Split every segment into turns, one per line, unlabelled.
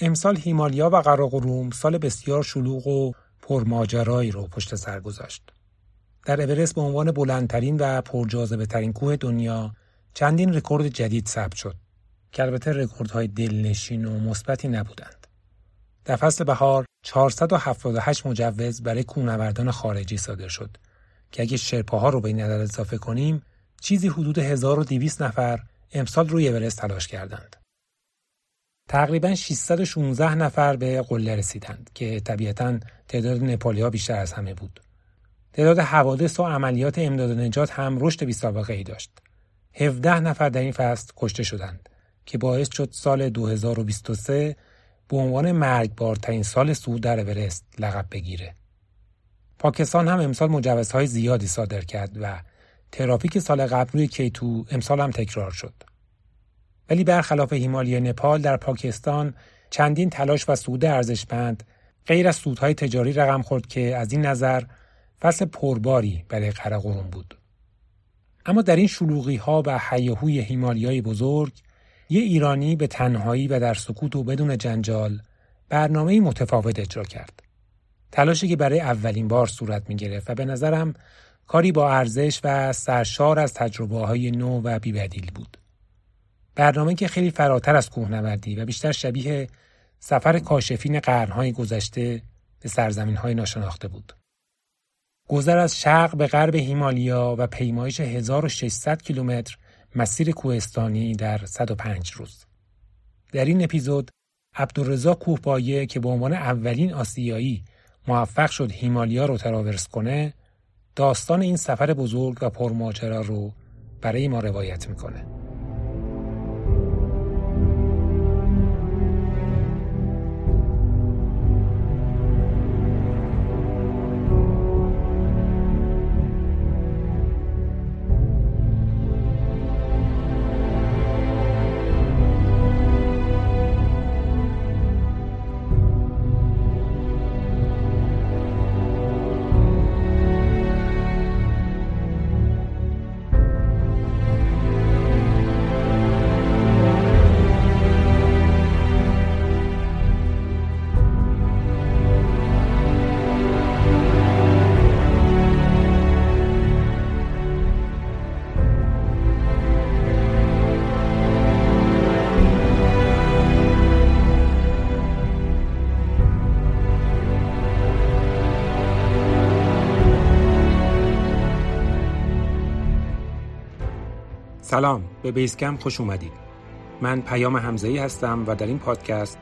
امسال هیمالیا و قراقروم سال بسیار شلوغ و پرماجرایی رو پشت سر گذاشت. در اورست به عنوان بلندترین و پرجاذبه ترین کوه دنیا چندین رکورد جدید ثبت شد که البته رکوردهای دلنشین و مثبتی نبودند. در فصل بهار 478 مجوز برای کوهنوردان خارجی صادر شد که اگه شرپاها رو به این عدد اضافه کنیم چیزی حدود 1200 نفر امسال روی اورست تلاش کردند. تقریبا 616 نفر به قله رسیدند که طبیعتا تعداد نپالی ها بیشتر از همه بود. تعداد حوادث و عملیات امداد و نجات هم رشد بی سابقه ای داشت. 17 نفر در این فصل کشته شدند که باعث شد سال 2023 به عنوان مرگبارترین سال صعود در اورست لقب بگیره. پاکستان هم امسال مجوزهای زیادی صادر کرد و ترافیک سال قبل روی کیتو امسال هم تکرار شد. ولی برخلاف هیمالیا نپال در پاکستان چندین تلاش و سود ارزشمند غیر از سودهای تجاری رقم خورد که از این نظر فصل پرباری برای قرقرون بود. اما در این شلوغی ها و حیاهوی هیمالیای بزرگ یه ایرانی به تنهایی و در سکوت و بدون جنجال برنامه متفاوت اجرا کرد. تلاشی که برای اولین بار صورت می گرفت و به نظرم کاری با ارزش و سرشار از تجربه های نو و بیبدیل بود. برنامه که خیلی فراتر از کوهنوردی و بیشتر شبیه سفر کاشفین قرنهای گذشته به سرزمین های ناشناخته بود. گذر از شرق به غرب هیمالیا و پیمایش 1600 کیلومتر مسیر کوهستانی در 105 روز. در این اپیزود عبدالرضا کوهپایه که به عنوان اولین آسیایی موفق شد هیمالیا رو تراورس کنه داستان این سفر بزرگ و پرماجرا رو برای ما روایت می‌کنه. سلام به بیسکم خوش اومدید. من پیام همزهی هستم و در این پادکست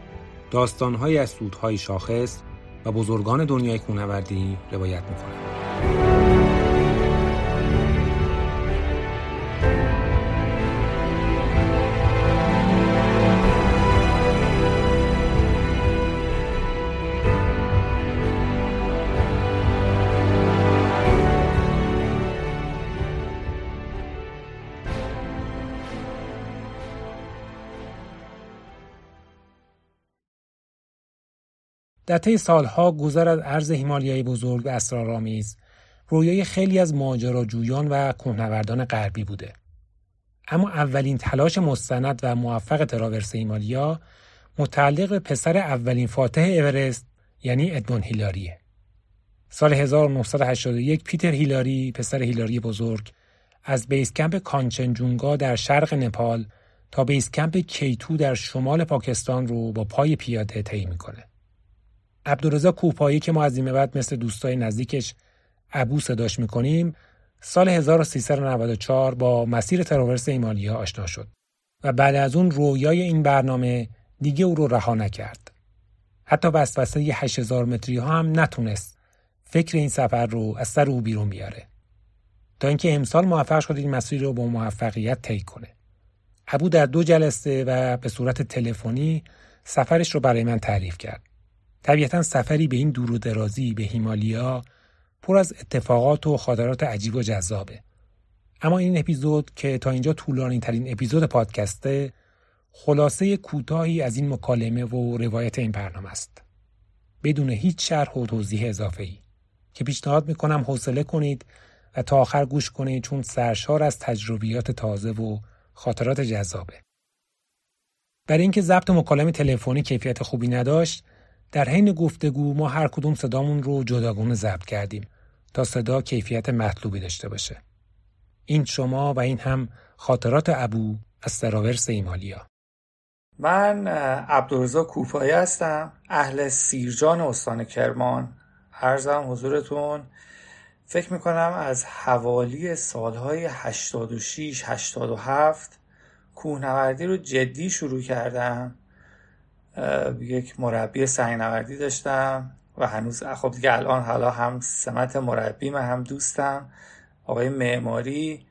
داستانهایی از سودهای شاخص و بزرگان دنیای کوهنوردی روایت می‌کنم. در طی سالها گذر از عرض هیمالیای بزرگ و اسرارآمیز رویای خیلی از ماجراجویان و کوهنوردان غربی بوده اما اولین تلاش مستند و موفق تراورس هیمالیا متعلق به پسر اولین فاتح اورست یعنی ادمون هیلاریه سال 1981 پیتر هیلاری پسر هیلاری بزرگ از base camp کانچنجونگا در شرق نپال تا base camp K2 در شمال پاکستان رو با پای پیاده طی می‌کنه. عبدالرضا کوپایی که ما از این بعد مثل دوستای نزدیکش ابو صداش می‌کنیم سال 1394 با مسیر تراورس ایمالیا آشنا شد و بعد از اون رویای این برنامه دیگه او رو رها نکرد. حتی وسوسه 8000 متری ها هم نتونست فکر این سفر رو از سر او بیرون بیاره. تا اینکه امسال موفق شد این مسیر رو با موفقیت طی کنه. ابو در دو جلسه و به صورت تلفنی سفرش رو برای من تعریف کرد. طبیعتا سفری به این دور و درازی به هیمالیا پر از اتفاقات و خاطرات عجیب و جذابه. اما این اپیزود که تا اینجا طولانی ترین اپیزود پادکسته خلاصه کوتاهی از این مکالمه و روایت این برنامه است. بدون هیچ شرح و توضیح اضافه ای که پیشنهاد می‌کنم حوصله کنید و تا آخر گوش کنید چون سرشار از تجربیات تازه و خاطرات جذابه. برای اینکه ضبط مکالمه تلفنی کیفیت خوبی نداشت در حین گفتگو ما هر کدوم صدامون رو جداگانه ضبط کردیم تا صدا کیفیت مطلوبی داشته باشه. این شما و این هم خاطرات ابو از تراورس ایمالیا.
من عبدالرزا کوفایی هستم اهل سیرجان استان کرمان. عرضم حضورتون. فکر می‌کنم از حوالی سالهای 86 87 کوهنوردی رو جدی شروع کردم. یک مربی سنگنوردی داشتم و هنوز خب دیگه الان حالا هم سمت مربی من هم دوستم آقای معماری.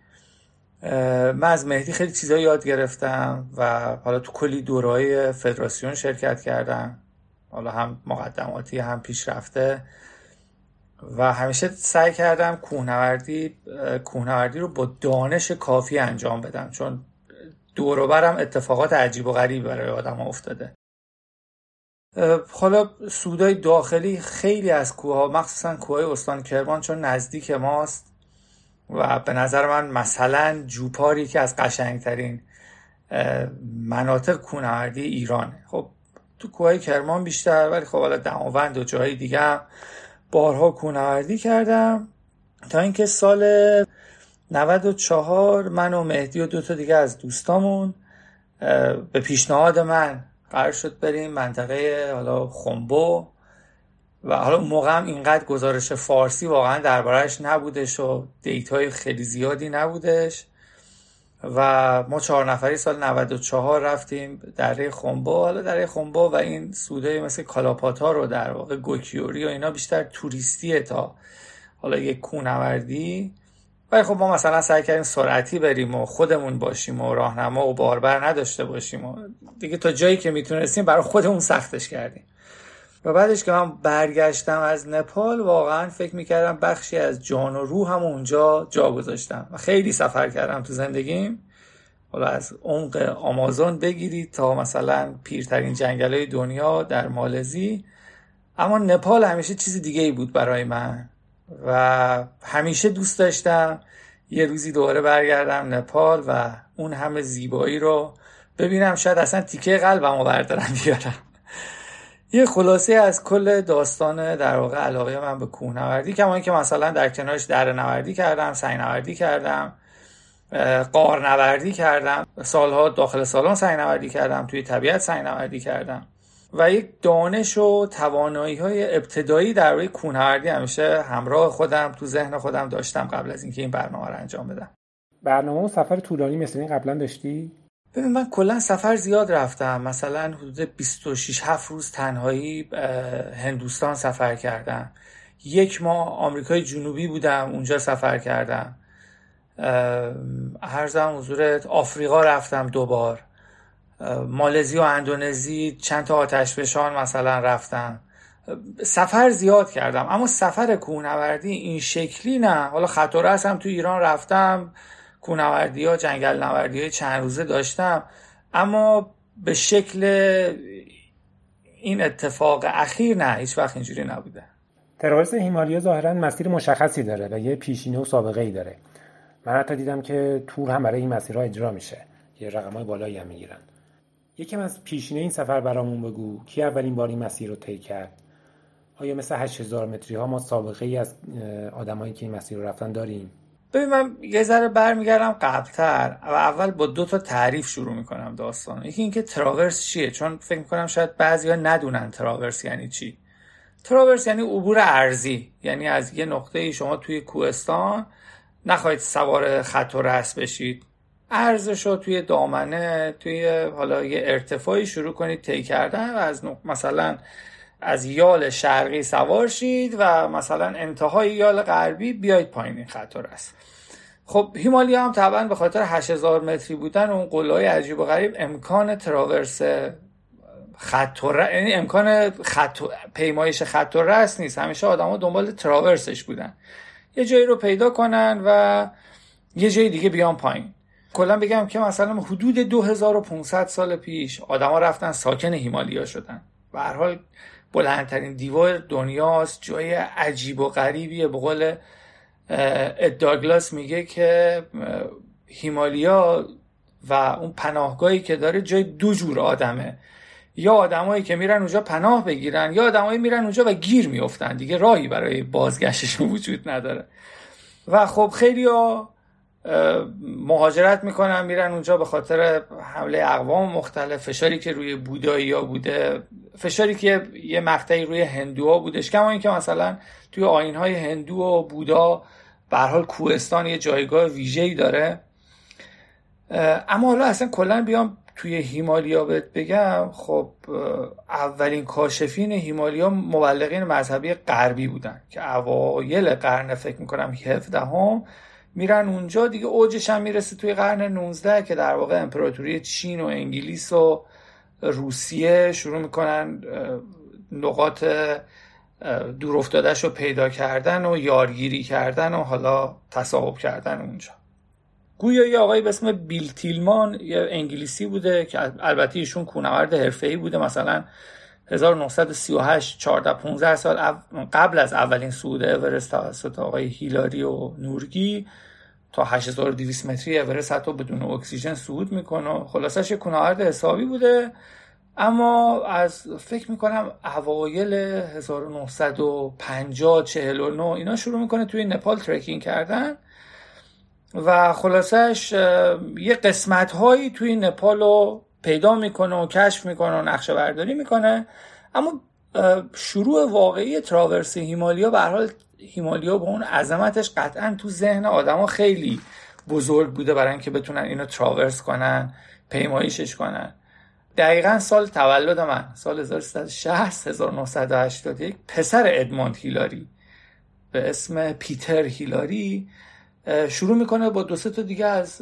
من از مهدی خیلی چیزا یاد گرفتم و حالا تو کلی دورای فدراسیون شرکت کردم. حالا هم مقدماتی هم پیشرفته. و همیشه سعی کردم کوهنوردی کوهنوردی رو با دانش کافی انجام بدم چون دوروبرم اتفاقات عجیب و غریب برای آدم افتاده. حالا سودای داخلی خیلی از کوه ها مخصوصا کوه استان کرمان چون نزدیک ماست و به نظر من مثلا جوپاری که از قشنگترین مناطق کوهنوردی ایرانه. خب تو کوه کرمان بیشتر ولی خب حالا دماوند و جای دیگه هم بارها کوهنوردی کردم. تا اینکه سال 94 من و مهدی و دو تا دیگه از دوستامون به پیشنهاد من قرار شد بریم منطقه حالا خنبو و حالا موقع هم اینقدر گزارش فارسی واقعا دربارهش نبودش و دیتای خیلی زیادی نبودش. و ما چهار نفری سال 94 رفتیم دره خنبو حالا دره خنبو و این سوده مثل کالاپاتا رو در واقع گوکیوری و اینا بیشتر توریستیه تا حالا یک کونوردی. ولی خب ما مثلا سعی کردیم سرعتی بریم و خودمون باشیم و راهنما و باربر نداشته باشیم و دیگه تا جایی که می‌تونستیم برای خودمون سختش کردیم. و بعدش که من برگشتم از نپال واقعا فکر می‌کردم بخشی از جان و روح هم اونجا جا گذاشتم و خیلی سفر کردم تو زندگیم. حالا از عمق آمازون بگیرید تا مثلا پیرترین جنگل های دنیا در مالزی. اما نپال همیشه چیز دیگه ای بود برای من. و همیشه دوست داشتم. یه روزی دوباره برگردم نپال و اون همه زیبایی رو ببینم. شاید اصلا تیکه قلبمو بردارم بیارم. یه خلاصه از کل داستان در واقع علاقه من به کوهنوردی کما که مثلا در کنارش در نوردی کردم سنگ نوردی کردم قار نوردی کردم. سالها داخل سالن سنگ نوردی کردم توی طبیعت سنگ نوردی کردم. و یک دانش و توانایی های ابتدایی در روی کوهنوردی همیشه همراه خودم تو ذهن خودم داشتم قبل از اینکه این برنامه رو انجام بدم.
برنامه و سفر طولانی مثل این قبلا داشتی؟
ببین من کلا سفر زیاد رفتم. مثلا حدود 26 7 روز تنهایی هندوستان سفر کردم. یک ماه آمریکای جنوبی بودم اونجا سفر کردم. هر زمان حضورت آفریقا رفتم دوبار. مالزی و اندونزی چند تا آتش بشان مثلا رفتم سفر زیاد کردم اما سفر کوهنوردی این شکلی نه. حالا خطوره هستم تو ایران رفتم کوهنوردی ها جنگل نوردی های چند روزه داشتم. اما به شکل این اتفاق اخیر نه هیچ وقت اینجوری نبوده.
تراورس هیمالیا ظاهرا مسیر مشخصی داره و یه پیشینه و سابقه ای داره. من حتی دیدم که تور هم برای این مسیرها اجرا میشه. یه رقم های بالایی هم می‌گیرن. یکم از پیشینه این سفر برامون بگو. کی اولین بار این مسیر رو طی کرد؟ آیا مثل 8000 متری ها ما سابقه ای از آدمایی که این مسیر رو رفتن داریم؟
ببین من یه ذره برمیگردم قبلتر و اول با دو تا تعریف شروع می‌کنم داستان یکی اینکه تراورس چیه؟ چون فکر می‌کنم شاید بعضیا ندونن تراورس یعنی چی. تراورس یعنی عبور ارزی یعنی از یه نقطه شما توی کوهستان نخواهید سوار خط و رس بشید. ارزش رو توی دامنه توی حالا یه ارتفاعی شروع کنید طی کردن و از مثلا از یال شرقی سوار شید و مثلا انتهای یال غربی بیاید پایین این خط است خب هیمالیا هم طبعا به خاطر 8000 متری بودن اون قلای عجیب و غریب امکان تراورس خط یعنی امکان خط پیمایش خط و رس نیست. همیشه آدما دنبال تراورسش بودن. یه جایی رو پیدا کنن و یه جای دیگه بیان پایین. کلا بگم که مثلا حدود 2500 سال پیش آدما رفتن ساکن هیمالیا شدن. به هر حال بلندترین دیوار دنیاست جای عجیب و غریبیه. به قول داگلاس میگه که هیمالیا و اون پناهگاهی که داره جای دو جور آدمه. یا آدمایی که میرن اونجا پناه بگیرن یا آدمایی میرن اونجا و گیر میفتن دیگه راهی برای بازگشتشون وجود نداره. و خب خیلی ها مهاجرت می‌کنن میرن اونجا به خاطر حمله اقوام مختلف. فشاری که روی بودایی ها بوده فشاری که یه مقطعی روی هندوها بودش. کما اینکه مثلا توی آین های هندو و بودا به حال کوهستان یه جایگاه ویژه‌ای داره. اما حالا اصلا کلا بیام توی هیمالیا بهت بگم. خب اولین کاشفین هیمالیا مبلغین مذهبی غربی بودن که اوایل قرن فکر می‌کنم 17 هم میرن اونجا. دیگه اوجش هم می‌رسه توی قرن 19 که در واقع امپراتوری چین و انگلیس و روسیه شروع می‌کنن نقاط دور افتادش رو پیدا کردن و یارگیری کردن و حالا تصاحب کردن اونجا. گویا یه آقایی به اسم بیل تیلمان یه انگلیسی بوده که البته ایشون کوهنورد حرفه‌ای بوده. مثلا 1938 14 15 سال قبل از اولین صعود اورست توسط آقای هیلاری و نورگی تا 8200 متری اورست حتی بدون اکسیژن صعود می‌کنه. خلاصش کوهنورد حسابی بوده. اما از فکر می‌کنم اوایل 1950 49 اینا شروع می‌کنه توی نپال ترکینگ کردن. و خلاصش یه قسمت هایی توی نپال رو پیدا می‌کنه و کشف می‌کنه و نقشه برداری می‌کنه. اما شروع واقعی تراورس هیمالیا به حال هیمالیا با اون عظمتش قطعا تو ذهن آدما خیلی بزرگ بوده برای اینکه بتونن اینو تراورس کنن پیمایشش کنن. دقیقا سال تولد من سال 1360 1981 پسر ادموند هیلاری به اسم پیتر هیلاری شروع می‌کنه با دو سه تا دیگه از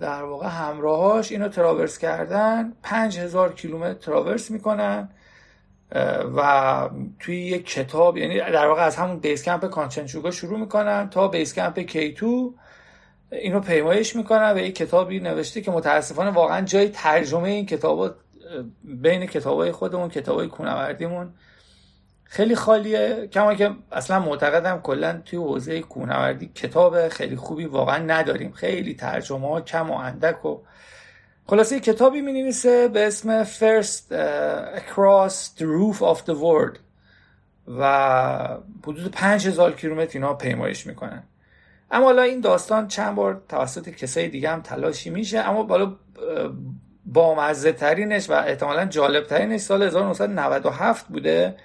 در واقع همراهاش اینو تراورس کردن. پنج هزار کیلومتر تراورس می‌کنن. و توی یک کتاب یعنی در واقع از همون base camp کانچنچونگا شروع می‌کنن تا base camp K2 اینو پیمایش می‌کنن و یک کتابی نوشته که متاسفانه واقعا جای ترجمه این کتاب بین کتابای خودمون کتابای کوهنوردیمون خیلی خالیه. کما که اصلا معتقدم کلا توی حوزه کوهنوردی کتاب خیلی خوبی واقعا نداریم. خیلی ترجمه ها کم و اندک و خلاصه کتابی می نویسه به اسم First Across the Roof of the World و حدود 5000 کیلومتر اینا پیمایش می‌کنن اما حالا این داستان چند بار توسط کسای دیگه هم تلاشی میشه اما بالا بامزه ترینش و احتمالا جالب ترینش سال 1997 بوده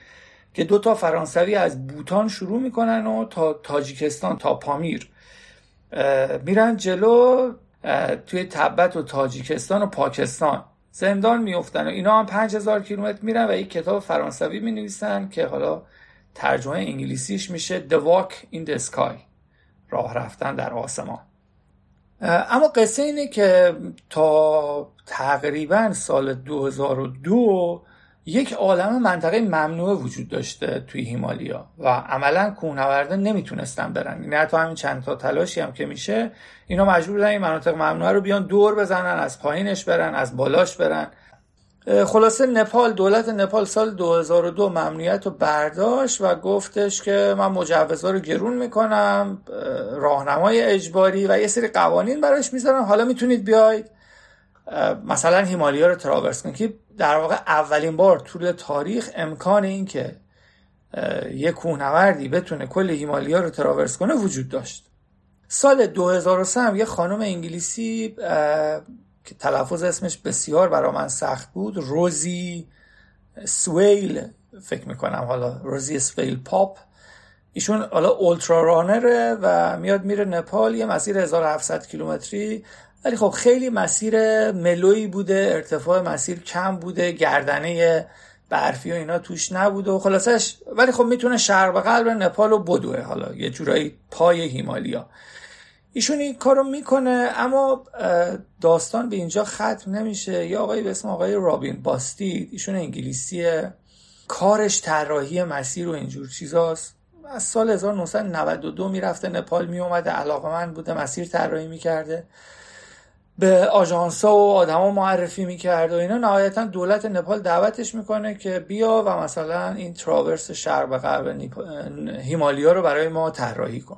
که دو تا فرانسوی از بوتان شروع می‌کنن و تا تاجیکستان تا پامیر میرن جلو توی تبت و تاجیکستان و پاکستان زندان میفتن و اینا هم 5000 کیلومتر میرن و یک کتاب فرانسوی می نویسن که حالا ترجمه انگلیسیش میشه The Walk in the Sky راه رفتن در آسمان. اما قصه اینه که تا تقریبا سال 2002 یک عالم منطقه ممنوع وجود داشته توی هیمالیا و عملا کوهنوردا نمی‌تونستن برن. این یعنی حتی همین چند تا تلاشی هم که میشه اینا مجبور بودن این مناطق ممنوعه رو بیان دور بزنن از پایینش برن از بالاش برن. خلاصه نپال دولت نپال سال 2002 ممنوعیت رو برداشت و گفتش که من مجوزها رو گرون می‌کنم راهنمای اجباری و یه سری قوانین براش می‌ذارم. حالا می‌تونید بیاید. مثلا هیمالیا رو تراورس کنید که در واقع اولین بار طول تاریخ امکان این که یک کوهنوردی بتونه کل هیمالیا رو تراورس کنه وجود داشت. سال 2003 هم یه خانم انگلیسی که تلفظ اسمش بسیار برا من سخت بود روزی سویل فکر می‌کنم حالا روزی سویل پاپ. ایشون حالا اولترا رانره و میاد میره نپال یه مسیر 1700 کیلومتری ولی خب خیلی مسیر ملوی بوده ارتفاع مسیر کم بوده گردنه برفی و اینا توش نبوده و خلاصش ولی خب می‌تونه شرق قلب نپال و بدوه حالا یه جورایی پای هیمالیا. ایشون این کارو می‌کنه اما داستان به اینجا ختم نمیشه. یا آقای به اسم آقای رابین باستید ایشون انگلیسیه. کارش طراحی مسیر و اینجور چیزاست. از سال 1992 می‌رفته نپال میومده علاقه من بوده مسیر طراحی می‌کرده. به آژانس ها و آدما معرفی می‌کرد و اینا. نهایتا دولت نپال دعوتش می‌کنه که بیا و مثلا این تراورس شرق و غرب هیمالیا رو برای ما طراحی کن.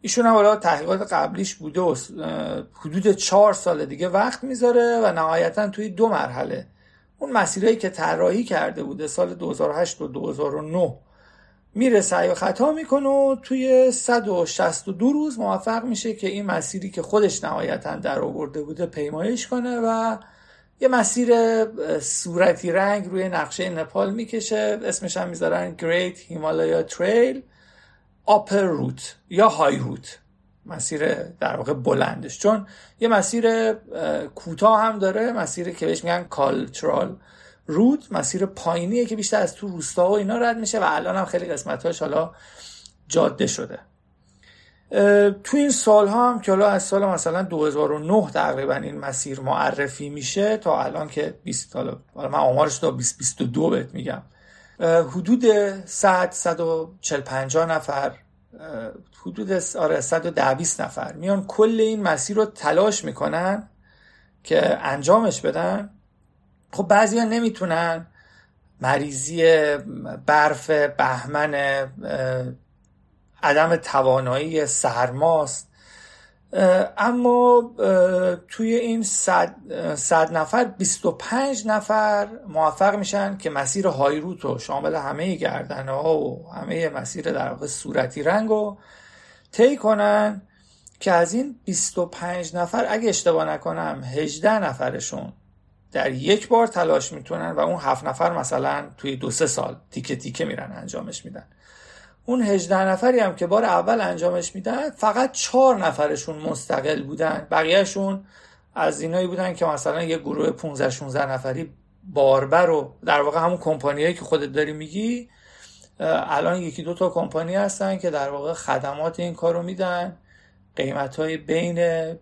ایشون هم حالا تحقیقات قبلیش بوده و حدود چهار سال دیگه وقت می‌ذاره و نهایتا توی دو مرحله. اون مسیرهایی که طراحی کرده بوده سال 2008 و 2009 میره سعی و خطا می‌کنه و توی 162 روز موفق میشه که این مسیری که خودش نهایتا در آورده بوده پیمایش کنه و یه مسیر صورتی رنگ روی نقشه نپال می‌کشه. اسمش هم می‌ذارن Great Himalaya Trail Upper Route یا های روت مسیر در واقع بلندش. چون یه مسیر کوتاه هم داره مسیر که بهش میگن کالچرال رود مسیر پایینیه که بیشتر از تو روستا و اینا رد میشه و الان هم خیلی قسمتاش حالا جاده شده. تو این سال هم که حالا از سال مثلا 2009 تقریبا این مسیر معرفی میشه تا الان که 20 حالا من آمارش تا 2022 بهت میگم. حدود 100 140 50 نفر حدود آره 110 20 نفر میان کل این مسیر رو تلاش می‌کنن که انجامش بدن. خب بعضی ها نمی‌تونن. مریضی برف بهمن عدم توانایی سرماست. اما توی این صد, صد نفر 25 نفر موفق میشن که مسیر هایروت و شامل همه گردنه ها و همه مسیر در واقع صورتی رنگ رو طی کنن که از این 25 نفر اگه اشتباه نکنم 18 نفرشون در یک بار تلاش می‌تونن و اون هفت نفر مثلا توی دو سه سال تیکه تیکه میرن انجامش میدن. اون 18 نفری هم که بار اول انجامش میدن فقط چهار نفرشون مستقل بودن. بقیهشون از اینایی بودن که مثلا یه گروه 15 16 نفری باربر و در واقع همون کمپانیایی که خودت داری میگی الان یکی دو تا کمپانی هستن که در واقع خدمات این کارو میدن. قیمت های بین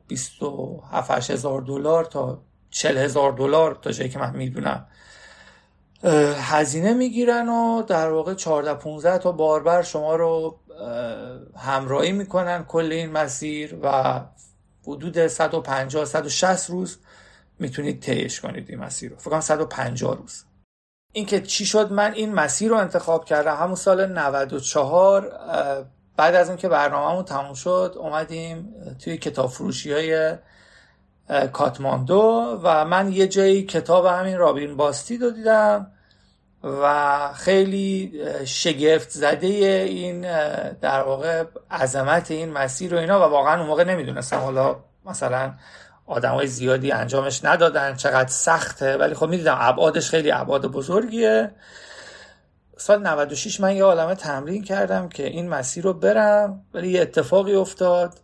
27 هزار دلار تا 40 هزار دلار تا جایی که من می‌دونم. هزینه می‌گیرن و در واقع 14 15 تا باربر شما رو همراهی می‌کنن کل این مسیر و حدود 150 160 روز می‌تونید طیش کنید این مسیر رو. فکر کنم 150 روز. اینکه چی شد؟ من این مسیر رو انتخاب کردم. همون سال 94 بعد از اینکه برنامهمون تموم شد اومدیم توی کتاب فروشی های کاتماندو و من یه جایی کتاب همین رابین باستی رو دیدم و خیلی شگفت زده این در واقع عظمت این مسیر و اینا و واقعا اون موقع نمی‌دونستم. حالا مثلا های زیادی انجامش ندادن چقدر سخته. ولی خب می‌دیدم ابعادش خیلی ابعاد بزرگیه. سال 96 من یه عالمه تمرین کردم که این مسیر رو برم. ولی یه اتفاقی افتاد.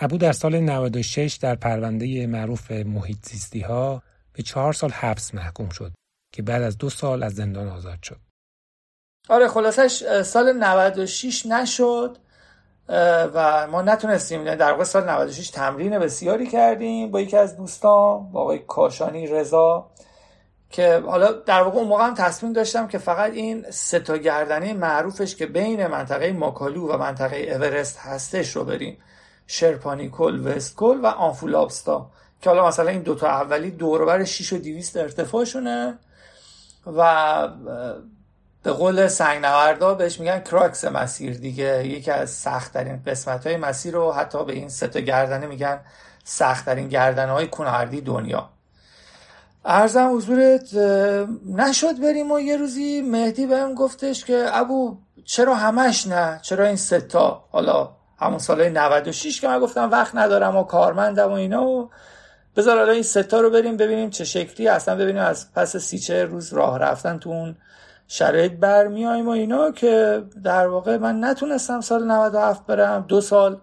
ابو در سال 96 در پرونده معروف محیط زیستی ها به چهار سال حبس محکوم شد که بعد از دو سال از زندان آزاد شد.
آره خلاصش سال 96 نشد و ما نتونستیم یعنی در واقع سال 96 تمرین بسیاری کردیم با یکی از دوستان با آقای کاشانی رضا که حالا در واقع اون موقع هم تصمیم داشتم که فقط این سه تا گردنه معروفش که بین منطقه ماکالو و منطقه اورست هستش رو بریم شرپانیکل وستکل و آنفولابستا. که حالا مثلا این دوتا اولی دوربر 6 و 200 ارتفاعشونه و به قول سنگنوردا بهش میگن کراکس مسیر دیگه. یکی از سختترین قسمت های مسیر رو حتی به این سه گردنه میگن سختترین گردنه های کنهردی دنیا. ارزم حضورت نشد بریم و یه روزی مهدی بهم گفتش که ابو چرا همش نه؟ چرا این ستا حالا همون سال 96 که من گفتم وقت ندارم و کارمندم و اینا و بذار حالا این ستا رو بریم ببینیم چه شکلی. اصلا ببینیم از پس سی چه روز راه رفتن تو اون شرایط برمیایم و اینا که در واقع من نتونستم سال 97 برم. دو سال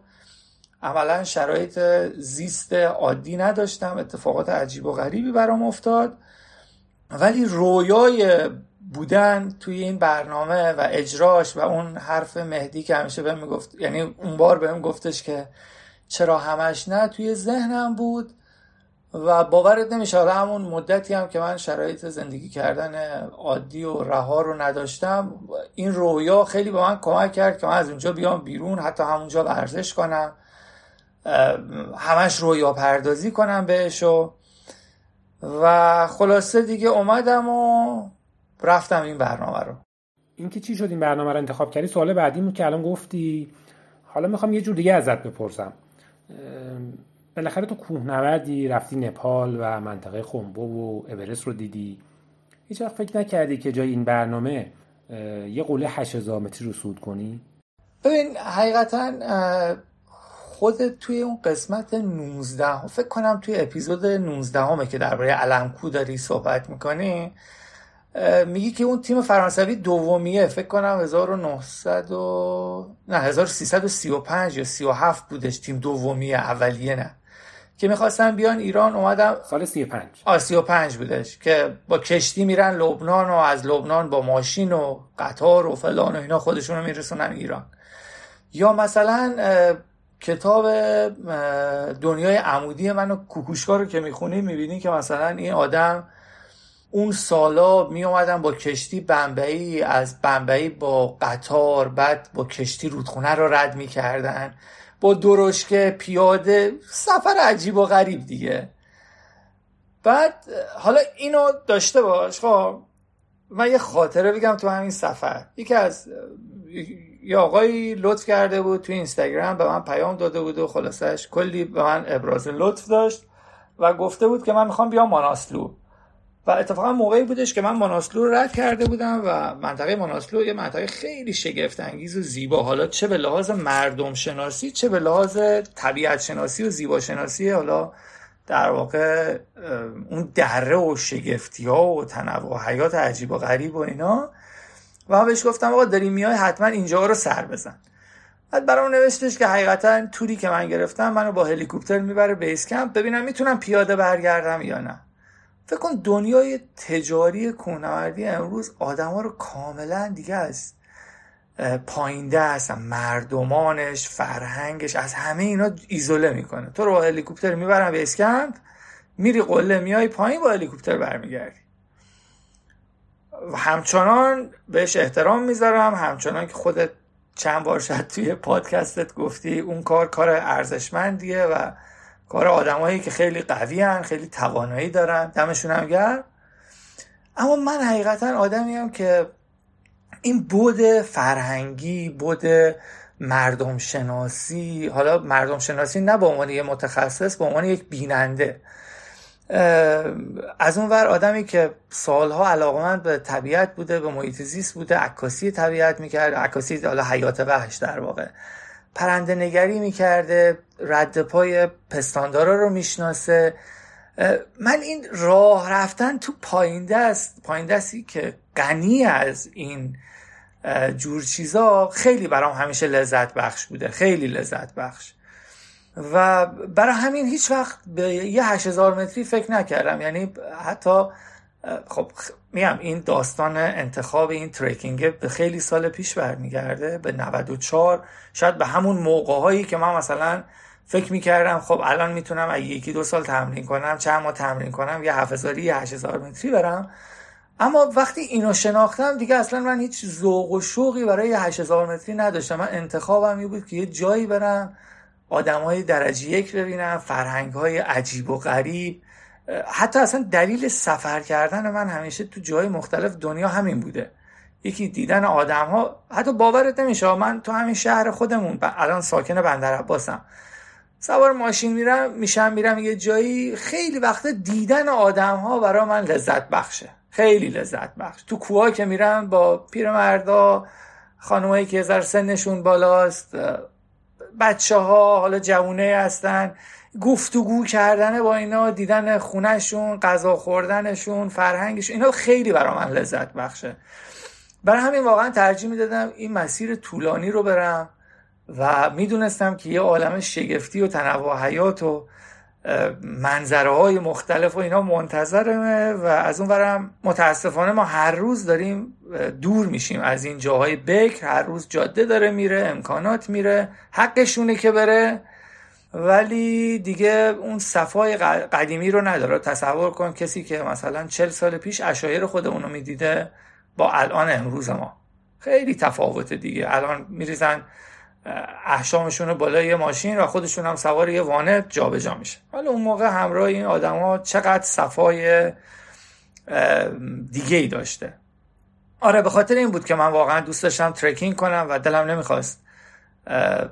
عملا شرایط زیست عادی نداشتم. اتفاقات عجیب و غریبی برام افتاد. ولی رویای بودن توی این برنامه و اجراش و اون حرف مهدی که همیشه بهم می‌گفت یعنی اون بار بهم گفتش که چرا همش نه توی ذهنم بود و باورت نمیشه حالا همون مدتی هم که من شرایط زندگی کردن عادی و رها رو نداشتم این رویا خیلی به من کمک کرد که من از اونجا بیام بیرون حتی همونجا ورزش کنم همش رویا پردازی کنم بهش و و خلاصه دیگه اومدم و رفتم این برنامه رو.
این که چی شد این برنامه رو انتخاب کردی؟ سوال بعدی که الان گفتی. حالا می‌خوام یه جور دیگه ازت بپرسم. بالاخره تو کوهنوردی رفتی نپال و منطقه خنبو و اورست رو دیدی. هیچ وقت فکر نکردی که جای این برنامه یه قله 8000 متری رو سود کنی؟
ببین حقیقتا خود توی اون قسمت 19 فکر کنم توی اپیزود 19 همه که درباره علمکو داری صحبت می‌کنی. میگی که اون تیم فرانسوی دومیه فکر کنم 1900 و... نه 1335 یا 37 بودش تیم دومیه اولیه نه. که می‌خواستن بیان ایران اومدم
سال 35
آه 35 بودش. که با کشتی میرن لبنان و از لبنان با ماشین و قطار و فلان و اینا خودشون رو میرسونن ایران. یا مثلا کتاب دنیای عمودی من و کوکوشکا رو که می‌خونی می‌بینی که مثلا این آدم اون سالا می اومدن با کشتی بمبئی از بمبئی با قطار بعد با کشتی رودخونه رو رد می‌کردن. با درشکه پیاده سفر عجیب و غریب دیگه. بعد حالا اینو داشته باش خب. من یه خاطره بگم تو همین سفر. یکی از یه آقایی لطف کرده بود تو اینستاگرام به من پیام داده بود و خلاصش کلی به من ابراز لطف داشت و گفته بود که من می‌خوام بیام ماناسلو. و اتفاقا موقعی بودش که من ماناسلو رو رد کرده بودم و منطقه ماناسلو یه منطقه خیلی شگفت انگیز و زیبا. حالا چه به لحاظ مردم شناسی چه به لحاظ طبیعت شناسی و زیبا شناسی حالا در واقع اون دره و شگفتی ها و تنوع و حیات عجیب و غریب و اینا. و بهش گفتم آقا داری میای حتما اینجا رو سر بزن. بعد برام نوشتش که حقیقتا توری که من گرفتم منو با هلیکوپتر می‌بره بیس کمپ. ببینم می‌تونم پیاده برگردم یا نه. فکر کن دنیای تجاری کوهنوردی امروز آدما رو کاملا دیگه از پایینده هستن مردمانش فرهنگش از همه اینا ایزوله می‌کنه. تو رو با هلیکوپتر می‌برم به اسکمپ میری قله میای پایین با هلیکوپتر برمیگردی. و همچنان بهش احترام می‌ذارم. همچنان که خودت چند بار شد توی پادکستت گفتی اون کار کار ارزشمندیه و کار آدمایی که خیلی قوی هن خیلی توانایی دارن دمشون هم گرم. اما من حقیقتا آدمی هم که این بود فرهنگی بود مردم شناسی حالا مردم شناسی نه به عنوان یه متخصص به عنوان یک بیننده. از اون ور آدمی که سالها علاقمند به طبیعت بوده به محیط زیست بوده عکاسی طبیعت می‌کرد عکاسی حالا حیات وحش در واقع. پرنده نگری می‌کرده رد پای پستاندارا رو می‌شناسه. من این راه رفتن تو پایین دست پایین دستی که غنی از این جور چیزا خیلی برام همیشه لذت بخش بوده خیلی لذت بخش. و برای همین هیچ وقت به یه هزار متری فکر نکردم. یعنی حتی خب میگم این داستان انتخاب این تریکینگ به خیلی سال پیش برمیگرده به 94 شاید به همون موقع هایی که من مثلا فکر می‌کردم خب الان می‌تونم اگه یکی دو سال تمرین کنم چند ماه تمرین کنم یه 7000 یه 8000 متری برم. اما وقتی اینو شناختم دیگه اصلا من هیچ ذوق و شوقی برای 8000 متری نداشتم. من انتخابم این بود که یه جایی برم آدم های درجه یک ببینم فرهنگ های عجیب و غریب. حتی اصلا دلیل سفر کردن من همیشه تو جای مختلف دنیا همین بوده. یکی دیدن آدم ها حتی باورت نمیشه من تو همین شهر خودمون الان ساکن بندر عباسم. سوار ماشین میرم میشم میرم یه جایی خیلی وقت دیدن آدم ها برای من لذت بخشه. خیلی لذت بخش. تو کوها که میرم با پیرمردا خانمایی که هزار سنشون بالاست بچه ها حالا جوونه هستن. گفتگو کردن با اینا دیدن خونهشون غذا خوردنشون فرهنگشون اینا خیلی برا من لذت بخشه. برای همین واقعا ترجیح می‌دادم این مسیر طولانی رو برم و می‌دونستم که یه عالم شگفتی و تنوع حیات و منظره های مختلف و اینا منتظرمه و از اون برم متاسفانه ما هر روز داریم دور میشیم. از این جاهای بکر هر روز جاده داره میره امکانات میره حقشونه که بره. ولی دیگه اون صفای قدیمی رو نداره. تصور کن کسی که مثلا چل سال پیش اشایر خودمونو می‌دیده با الان امروز ما. خیلی تفاوت دیگه. الان میریزن احشامشون رو بالای یه ماشین و خودشون هم سوار یه وانه جابجا جا میشه حالا اون موقع همراه این آدما چقدر صفای دیگه ای داشته. آره به خاطر این بود که من واقعا دوست داشتم ترکینگ کنم و دلم نمی‌خواست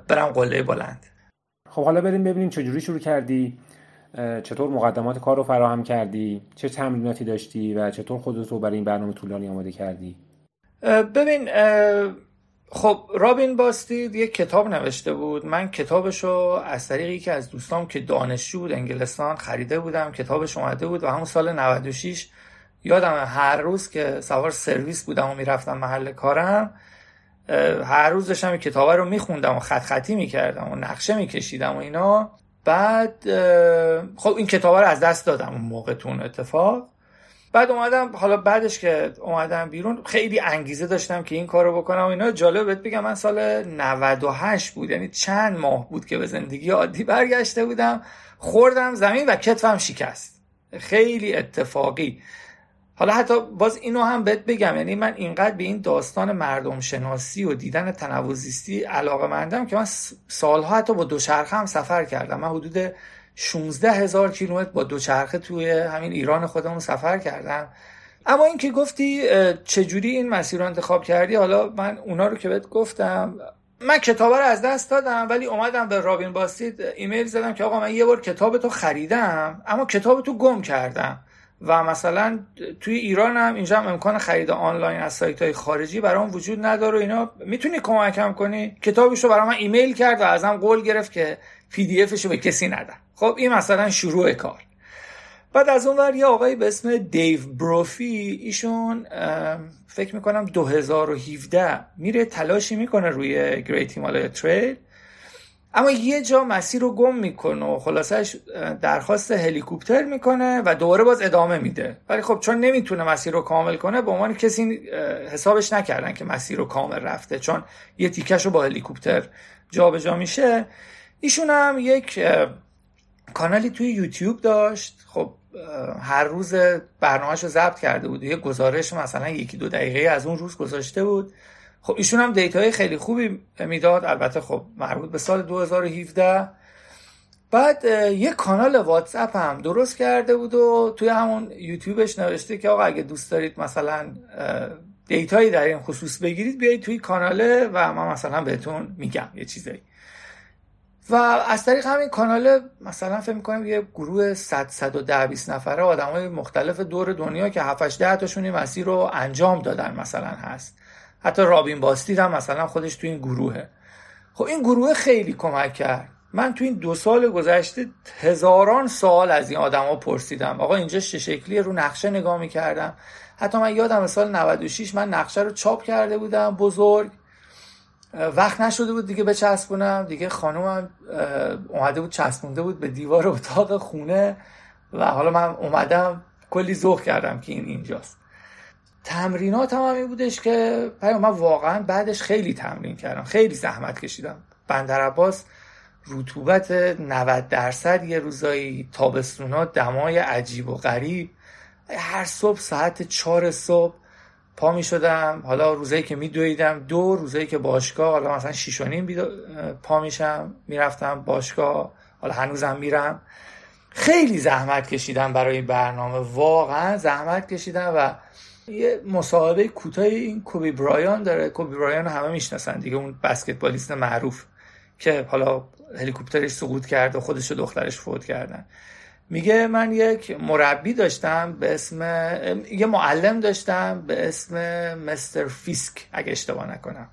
برم قله بلند.
خب حالا بریم ببینیم چجوری شروع کردی چطور مقدمات کار رو فراهم کردی چه تمریناتی داشتی و چطور خودت رو برای این برنامه طولانی آماده کردی؟
ببین خب رابین باستید یک کتاب نوشته بود. من کتابشو از طریقی که از دوستام که دانشجو بود انگلستان خریده بودم. کتابش اومده بود و همون سال 96 یادم هر روز که سوار سرویس بودم و می‌رفتم محل کارم هر روز داشتم کتاب رو میخوندم و خط خطی می‌کردم و نقشه میکشیدم و اینا. بعد خب این کتاب رو از دست دادم اون موقع تون اتفاق. بعد اومدم حالا بعدش که اومدم بیرون خیلی انگیزه داشتم که این کارو بکنم و اینا. جالب بهت بگم من سال 98 بود یعنی چند ماه بود که به زندگی عادی برگشته بودم. خوردم زمین و کتفم شکست. خیلی اتفاقی. حالا حتی باز اینو هم بهت بگم یعنی من اینقدر به این داستان مردم شناسی و دیدن تنوع علاقه مندم که من سالها حتی با دوچرخه هم سفر کردم. من حدود 16 هزار کیلومتر با دوچرخه توی همین ایران خودمون سفر کردم. اما اینکه گفتی چجوری این مسیر رو انتخاب کردی؟ حالا من اونا رو که بهت گفتم من کتاب رو از دست دادم ولی اومدم به رابین باستید ایمیل زدم که آقا من یه بار کتاب تو خریدم اما کتاب تو گم کردم. و مثلا توی ایران هم اینجا هم امکان خرید آنلاین از سایت های خارجی برام وجود نداره و اینا. می‌تونی کمکم کنی. کتابش رو برای من ایمیل کرد و ازم قول گرفت که PDF ش رو به کسی ندم خب این مثلا شروع کار. بعد از اون ور یه آقایی به اسم دیو بروفی ایشون فکر می‌کنم 2017 میره تلاشی می‌کنه روی گریت هیمالای تریل اما یه جا مسیر رو گم می‌کنه و خلاصش درخواست هلیکوپتر می‌کنه و دوباره باز ادامه میده. ولی خب چون نمی‌تونه مسیر رو کامل کنه به عنوان کسی حسابش نکردن که مسیر رو کامل رفته چون یه تیکش رو با هلیکوپتر جابجا جا میشه. ایشون هم یک کانالی توی یوتیوب داشت. خب هر روز برنامهش رو ضبط کرده بود. یه گزارش مثلا یکی دو دقیقه از اون روز گذاشته بود. خب ایشون هم data ی خیلی خوبی می‌داد. البته خب مربوط به سال 2017 بعد یه کانال واتساپ هم درست کرده بود و توی همون یوتیوبش نوشته که آقا اگه دوست دارید مثلا data یی در این خصوص بگیرید بیایید توی کاناله و من مثلا بهتون میگم یه چیزایی. و از طریق همین کانال مثلا فکر می‌کنم یه گروه 100 110 20 نفره آدمای مختلف دور دنیا که 7 8 10 تاشون این مسیر رو انجام دادن مثلا هست. حتی رابین باستید هم مثلا خودش تو این گروهه. خب این گروه خیلی کمک کرد. من تو این دو سال گذشته هزاران سوال از این آدما پرسیدم. آقا اینجا چه شکلیه؟ رو نقشه نگاه می‌کردم. حتی من یادم سال 96 من نقشه رو چاپ کرده بودم بزرگ. وقت نشده بود دیگه بچسبونم. دیگه خانومم اومده بود چسبونده بود به دیوار اتاق خونه و حالا من اومدم کلی ذوق کردم که این اینجاست. تمرینات هم این بودش که من واقعا بعدش خیلی تمرین کردم. خیلی زحمت کشیدم. بندر عباس رطوبت 90 درصد یه روزایی تابستونا دمای عجیب و غریب. هر صبح ساعت چهار صبح پا می شدم. حالا روزایی که می دویدم دو روزایی که باشگاه حالا مثلا شیش و نیم پا میشم می‌رفتم باشگاه. حالا هنوزم میرم. خیلی زحمت کشیدم برای برنامه. واقعا زحمت کشیدم و یه مصاحبه کوتاه این کوبی برایان داره. کوبی برایان همه می‌شناسن دیگه اون بسکتبالیست معروف که حالا هلیکوپترش سقوط کرد و خودش و دخترش فوت کردن. میگه من یک مربی داشتم به اسم یه معلم داشتم به اسم مستر فیسک اگه اشتباه نکنم.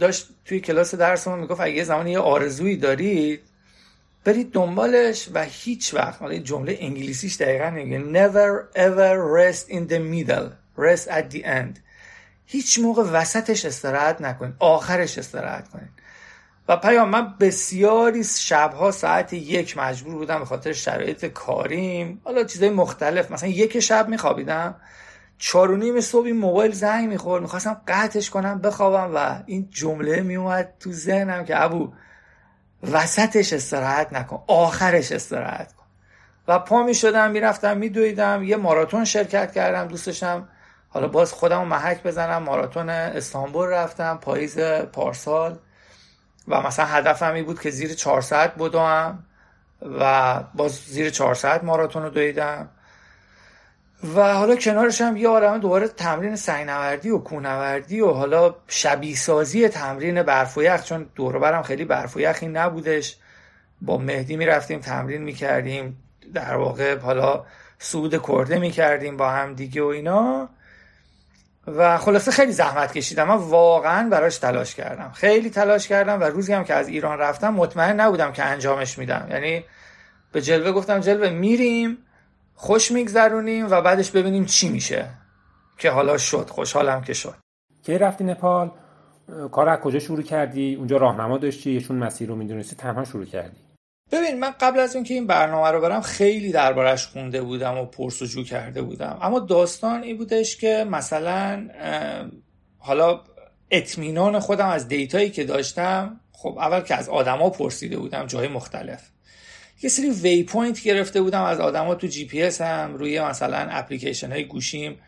داشت توی کلاس درسمون می‌گفت اگه یه زمانی یه آرزویی دارید برید دنبالش و هیچ وقت حالا جمله انگلیسیش دقیقا میگه never ever rest in the middle. Rest at the end. هیچ موقع وسطش استراحت نکنید آخرش استراحت کنید و پیام من بسیاری شبها ساعت یک مجبور بودم به خاطر شرایط کاریم. حالا چیزای مختلف مثلا یک شب میخوابیدم. چار و نیم صبح این موبایل زنگ می‌خورد می‌خواستم قطعش کنم بخوابم و این جمله میومد تو ذهنم که ابو وسطش استراحت نکن آخرش استراحت کن. و پا می‌شدم می‌رفتم میدویدم یه ماراتون شرکت کردم دوستشم حالا باز خودم محک بزنم ماراتون استانبول رفتم پاییز پارسال و مثلا هدفم این بود که زیر 4 ساعت بدوم و باز زیر 4 ساعت ماراتون رو دویدم. و حالا کنارش هم یه عالمه دوباره تمرین سنگنوردی و کونوردی و حالا شبیه سازی تمرین برف چون دور برم خیلی برف نبودش. با مهدی می‌رفتیم تمرین می‌کردیم در واقع حالا سود کرده می‌کردیم با هم دیگه و اینا. و خلاصه خیلی زحمت کشیدم. من واقعا براش تلاش کردم. خیلی تلاش کردم و روزی هم که از ایران رفتم مطمئن نبودم که انجامش میدم. یعنی به جلوه گفتم جلوه میریم خوش میگذرونیم و بعدش ببینیم چی میشه. که حالا شد خوشحالم که شد.
کی رفتی نپال؟ کار از کجا شروع کردی؟ اونجا راهنما داشتی؟ چون مسیر رو می‌دونستی تنها شروع کردی.
ببین من قبل از اینکه این برنامه رو برم خیلی دربارش خونده بودم و پرسجو کرده بودم. اما داستان این بودش که مثلا حالا اطمینان خودم از دیتایی که داشتم خب اول که از آدما پرسیده بودم جای مختلف. یه سری waypoint گرفته بودم از آدما تو جی پی اس هم روی مثلا اپلیکیشن های گوشیم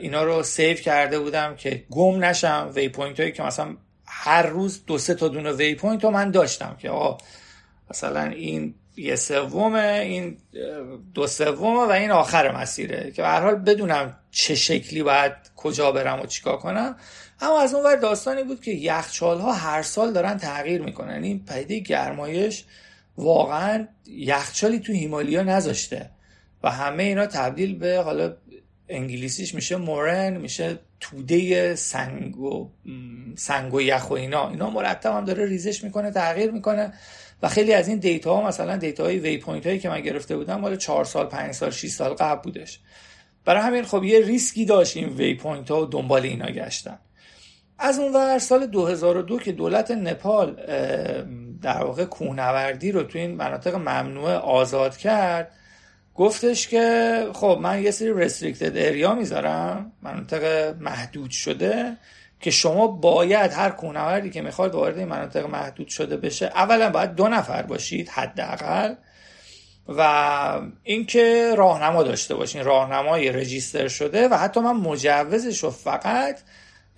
اینا رو save کرده بودم که گم نشم. waypoint هایی که مثلا هر روز دو سه تا دونه waypoint رو من داشتم که آقا مثلا این یه سومه این دو سومه و این آخر مسیره که به حال بدونم چه شکلی باید کجا برم و چیکار کنم. اما از اون ور داستانی بود که یخچال ها هر سال دارن تغییر می‌کنن. این پدیده گرمایش واقعا یخچالی تو هیمالیا نذاشته و همه اینا تبدیل به حالا انگلیسیش میشه moraine میشه توده سنگ و سنگ و یخ و اینا. اینا مرتب هم داره ریزش می‌کنه تغییر می‌کنه. و خیلی از این data ها مثلا data های waypoint هایی که من گرفته بودم مال 4 سال 5 سال 6 سال قبل بودش. برای همین خب یه ریسکی داشت این waypoint ها و دنبال اینا گشتن. از اون ور سال 2002 که دولت نپال در واقع کوهنوردی رو تو این مناطق ممنوع آزاد کرد گفتش که خب من یه سری رستریکتد اریا می‌ذارم مناطق محدود شده که شما باید هر کوهنوردی که می‌خواد وارد این مناطق محدود شده بشه اولا باید دو نفر باشید حداقل و اینکه راهنما داشته باشین. راهنمای رجیستر شده و حتی من مجوزش رو فقط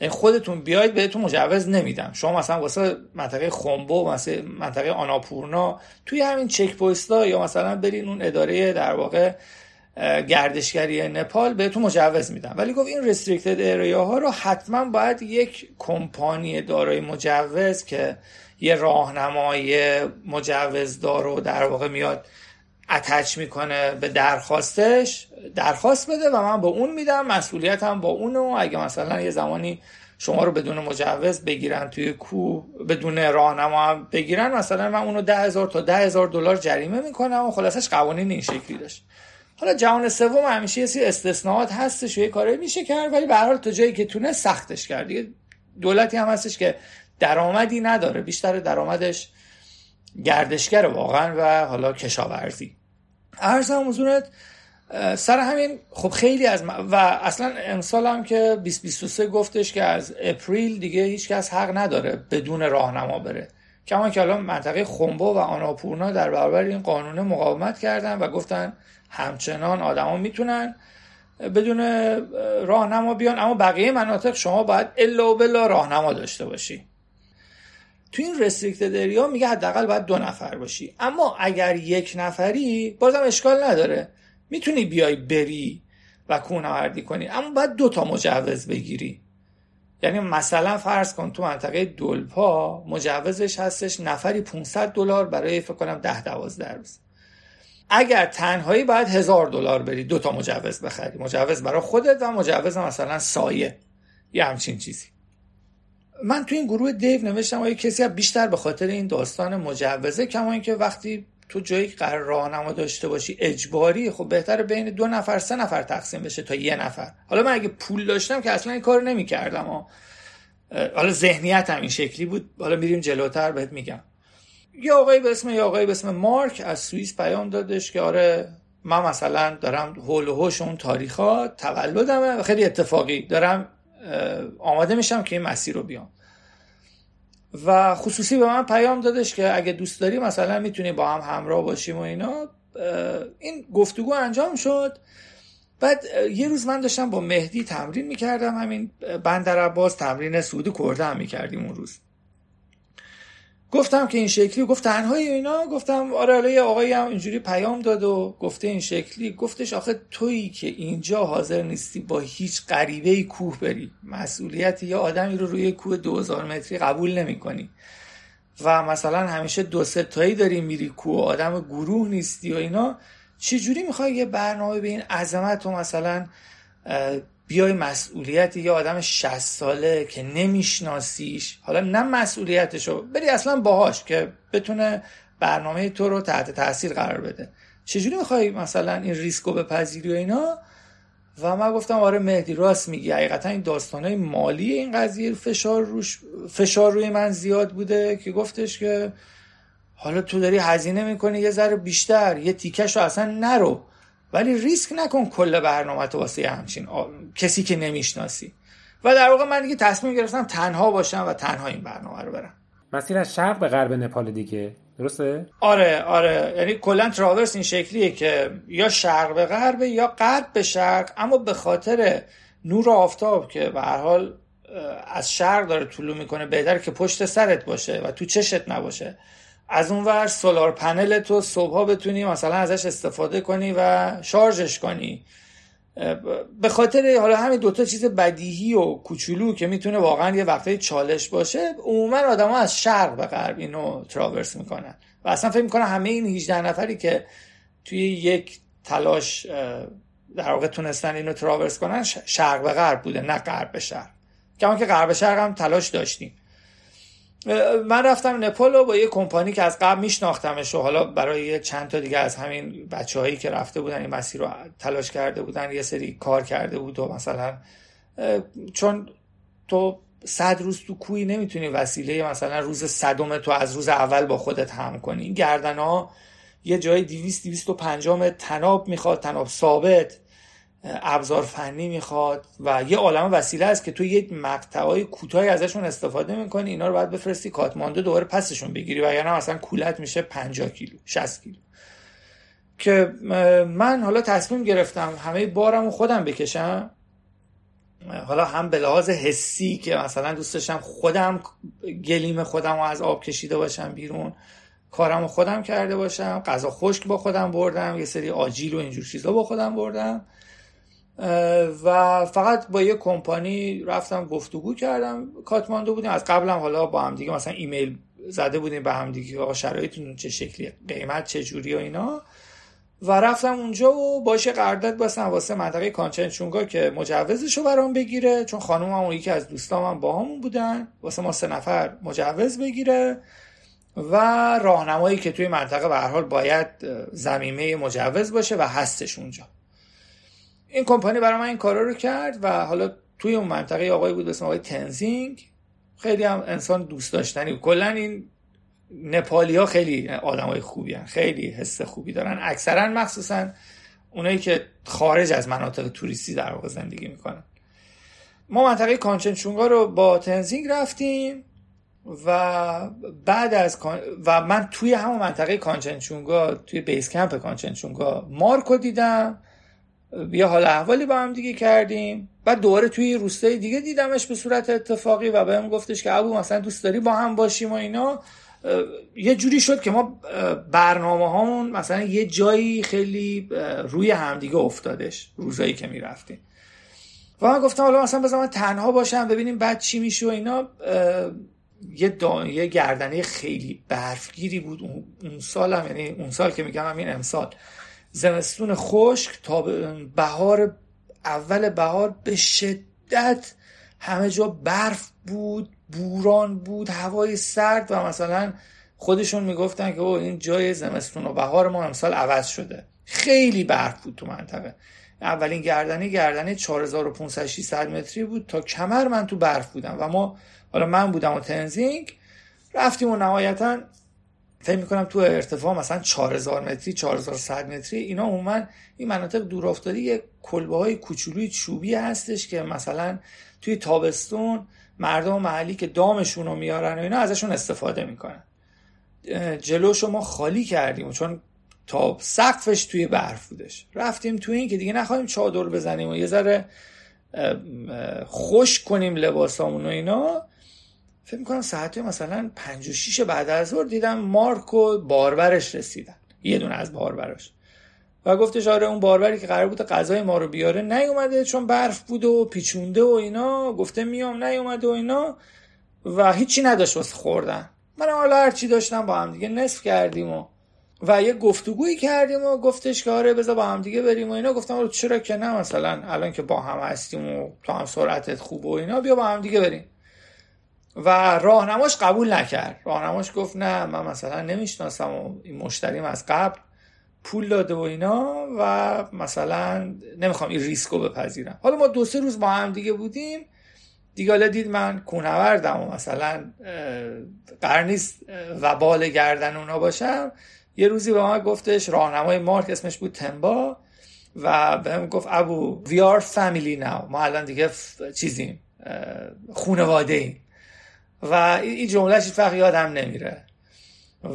خودتون بیاید بهتون مجوز نمیدم. شما مثلا واسه منطقه خنبو مثلا منطقه آناپورنا توی همین چک پویستا یا مثلا برین اون اداره در واقع گردشگری نپال بهتون مجوز میدم. ولی گفت این رستریکتد ایریا ها رو حتما باید یک کمپانی دارای مجوز که یه راهنمای مجوزدار رو در واقع میاد اتچ می‌کنه به درخواستش درخواست بده و من با اون میدم مسئولیتم با اونو. اگه مثلا یه زمانی شما رو بدون مجوز بگیرن توی کو بدون راهنما بگیرن مثلا من اونو ده هزار تا ده هزار دلار جریمه می‌کنم و خلاصش قوانین این شکلی داشت. حالا جهان سوم همیشه یه سری استثناءات هستش و یه کاری میشه کرد ولی به هر حال جایی که تونه سختش کرد. دیگه دولتی هم هستش که درآمدی نداره بیشتر درآمدش گردشگر واقعا و حالا کشاورزی. ارزم حضورت سر همین خب خیلی از و اصلا امسال هم که 2023 گفتش که از اپریل دیگه هیچ کس حق نداره بدون راهنما بره. کما که الان منطقه خنبو و آناپورنا در برابر این قانون مقاومت کردن و گفتن همچنان آدما می‌تونن بدون راهنما بیان اما بقیه مناطق شما باید الا و بلا راهنما داشته باشی. تو این رستریکتد اریا میگه حداقل باید دو نفر باشی. اما اگر یک نفری بازم اشکال نداره. می‌تونی بیای بری و کوهنوردی کنی اما باید دو تا مجوز بگیری. یعنی مثلا فرض کن تو منطقه دلپا مجوزش هستش نفری 500 دلار برای فکر کنم 10 12 روز. اگر تنهایی باید هزار دلار بری دو تا مجوز بخری. مجوز برای خودت و مجوز مثلا سایه. یه همچین چیزی. من تو این گروه دیو نوشتم آیا کسی بیشتر به خاطر این داستان مجوزه؟ کما اینکه وقتی تو جایی قرار راهنما داشته باشی اجباری خب بهتر بین دو نفر سه نفر تقسیم بشه تا یه نفر. حالا من اگه پول داشتم که اصلا این کار نمی‌کردم حالا ذهنیت هم این شکلی بود حالا میریم جلوتر بهت میگم. یه آقایی به اسم یه آقایی به اسم مارک از سوئیس پیام دادش که آره من مثلا دارم هول و هوش اون تاریخات تولدمه و خیلی اتفاقی دارم آماده میشم که این مسیر رو بیام. و خصوصی به من پیام دادش که اگه دوست داری مثلا می‌تونی با هم همراه باشیم و اینا این گفتگو انجام شد. بعد یه روز من داشتم با مهدی تمرین می‌کردم همین بندر عباس تمرین سعود کرده هم می‌کردیم اون روز. گفتم که این شکلی گفت تنهایی اینا. گفتم آره حالا یه آقایی هم اینجوری پیام داد و گفته این شکلی. گفتش آخه تویی که اینجا حاضر نیستی با هیچ غریبه کوه بری. مسئولیت یه آدمی رو روی کوه 2000 متری قبول نمی کنی و مثلا همیشه دو سه تایی داری میری کوه آدم گروه نیستی و اینا. چجوری می‌خوای یه برنامه به این عظمت و مثلا بیای مسئولیت یه آدم 60 ساله که نمیشناسیش. حالا نه مسئولیتشو بری اصلا باهاش که بتونه برنامه تو رو تحت تاثیر قرار بده. چجوری می‌خوای مثلا این ریسکو بپذیری و اینا؟ و من گفتم آره مهدی راست میگی. حقیقتا این داستانهای مالی این قضیه فشار روش فشار روی من زیاد بوده که گفتش که حالا تو داری هزینه می‌کنی یه ذره بیشتر یه تیکش رو اصلا نرو. ولی ریسک نکن کل برنامه تو واسه همچین کسی که نمی‌شناسی. و در واقع من دیگه تصمیم گرفتم تنها باشم و تنها این برنامه رو برم.
مسیر از شرق به غرب نپال دیگه. درسته؟
آره آره. یعنی کلا تراورس این شکلیه که یا شرق به غرب یا غرب به شرق اما به خاطر نور آفتاب که به هر حال از شرق داره طلوع می‌کنه بهتر که پشت سرت باشه و تو چشت نباشه. از اون ور سولار پنل تو صبح بتونی مثلا ازش استفاده کنی و شارژش کنی. به خاطر حالا همین دوتا چیز بدیهی و کوچولو که می‌تونه واقعا یه وقتای چالش باشه عموما آدما از شرق به غرب اینو تراورس می‌کنن. و اصلا فکر می‌کنم همه این 18 نفری که توی یک تلاش در واقع تونستن اینو تراورس کنن شرق به غرب بوده نه غرب به شرق. کما که غرب شرق هم تلاش داشتیم. من رفتم نپال با یه کمپانی که از قبل میشناختمش و حالا برای چند تا دیگه از همین بچه هایی که رفته بودن این مسیر رو تلاش کرده بودن یه سری کار کرده بود و مثلا چون تو صد روز تو کوی نمی‌تونی وسیله مثلا روز صدم تو از روز اول با خودت هم کنی. این گردن ها یه جای دیویست دیویست و پنجام تناب می‌خواد تناب ثابت. ابزار فنی می‌خواد و یه عالم وسیله است که تو یه مقطعای کوتاهی ازشون استفاده می‌کنی اینا رو باید بفرستی کاتماندو دوباره پسشون بگیری و یعنی مثلا کولت میشه 50 کیلو 60 کیلو. که من حالا تصمیم گرفتم همه بارم خودم بکشم. حالا هم به لحاظ حسی که مثلا دوست داشتم خودم گلیم خودم رو از آب کشیده باشم بیرون کارم خودم کرده باشم غذا خشک با خودم بردم یه سری آجیل و اینجور چیزا با خودم بردم. و فقط با یه کمپانی رفتم گفتگو کردم کاتماندو بودیم. از قبلم حالا با هم دیگه مثلا ایمیل زده بودیم به هم دیگه آقا شرایطتون چه شکلی قیمت چه جوری و اینا. و رفتم اونجا و باشه قرارداد بستم واسه منطقه کانچنچونگا که مجوزش رو برام بگیره چون خانومم اون یکی از دوستام هم با همون بودن. واسه ما سه نفر مجوز بگیره و راهنمایی که توی منطقه به هر حال باید زمینه مجوز باشه و هستش اونجا. این کمپانی برای من این کارا رو کرد و حالا توی اون منطقه آقای بود اسم آقای تنزینگ. خیلی هم انسان دوست داشتنی کلا این نپالی ها خیلی آدم های خوبی هن. خیلی حس خوبی دارن. اکثرا مخصوصا اونایی که خارج از مناطق توریستی در واقع زندگی می‌کنن. ما منطقه کانچنچونگا رو با تنزینگ رفتیم و بعد از و من توی همون منطقه کانچنچونگا توی بیس کمپ کانچنچونگا مارکو دیدم. یه حال احوالی با هم دیگه کردیم. بعد دوباره توی روستای دیگه دیدمش به صورت اتفاقی و بهم گفتش که ابو مثلا دوست داری با هم باشیم و اینا. یه جوری شد که ما برنامه هامون مثلا یه جایی خیلی روی همدیگه افتادش روزایی که می‌رفتیم. و من گفتم حالا مثلا بذار من تنها باشم ببینیم بعد چی میشه و اینا. یه. یه گردنه خیلی برفگیری بود. اون سالم یعنی اون سال که میگم همین امسال. زمستون خشک تا بهار اول بهار به شدت همه جا برف بود بوران بود هوای سرد و مثلا خودشون می‌گفتن که او این جای زمستون و بهار ما امسال عوض شده. خیلی برف بود تو منطقه. اولین گردنه گردنه 4500 600 متری بود تا کمر من تو برف بودم و ما حالا من بودم و تنزینگ رفتیم و نهایتا فکر می‌کنم تو ارتفاع مثلا 4000 متری 4100 متری اینا عموما این مناطق دور افتادی یه کلبه های کوچولوی چوبی هستش که مثلا توی تابستون مردم محلی که دامشون رو میارن و اینا ازشون استفاده می‌کنن. جلوشو ما خالی کردیم چون تا سقفش توی برف بودش. رفتیم توی این که دیگه نخواهیم چادر بزنیم و یه ذره خوش کنیم لباسامون و اینا. فکر می‌کنم ساعت مثلا پنج و شیش بعد از ظهر دیدم مارک و باربرش رسیدن. یه دونه از باربرش و گفتش آره اون باربری که قرار بود غذای ما رو بیاره نیومده چون برف بود و پیچونده و اینا. گفته میام نیومده و اینا. و هیچی نداشت واسه خوردن. من حالا هرچی داشتم با هم دیگه نصف کردیم و و یه گفتگویی کردیم و گفتش که آره بذار با هم دیگه بریم و اینا. گفتم آره چرا که نه مثلا؟ الان که با هم هستیم و تو هم سرعتت خوب و اینا بیا با هم دیگه بریم. و راهنماش قبول نکرد. راهنماش گفت نه من مثلا نمی‌شناسم این مشتریم از قبل پول داده و اینا و مثلا نمی‌خوام این ریسکو بپذیرم. حالا ما دو سه روز با هم دیگه بودیم. دیگه حالا دید من کونوردم و مثلا قرار نیست و بال گردن اونا باشم. یه روزی به ما گفتش راهنمای مارک اسمش بود تنبا و بهم گفت ابو we are family now. ما الان دیگه چیزیم خونواده ایم و این جملهش فرق یادم نمیره.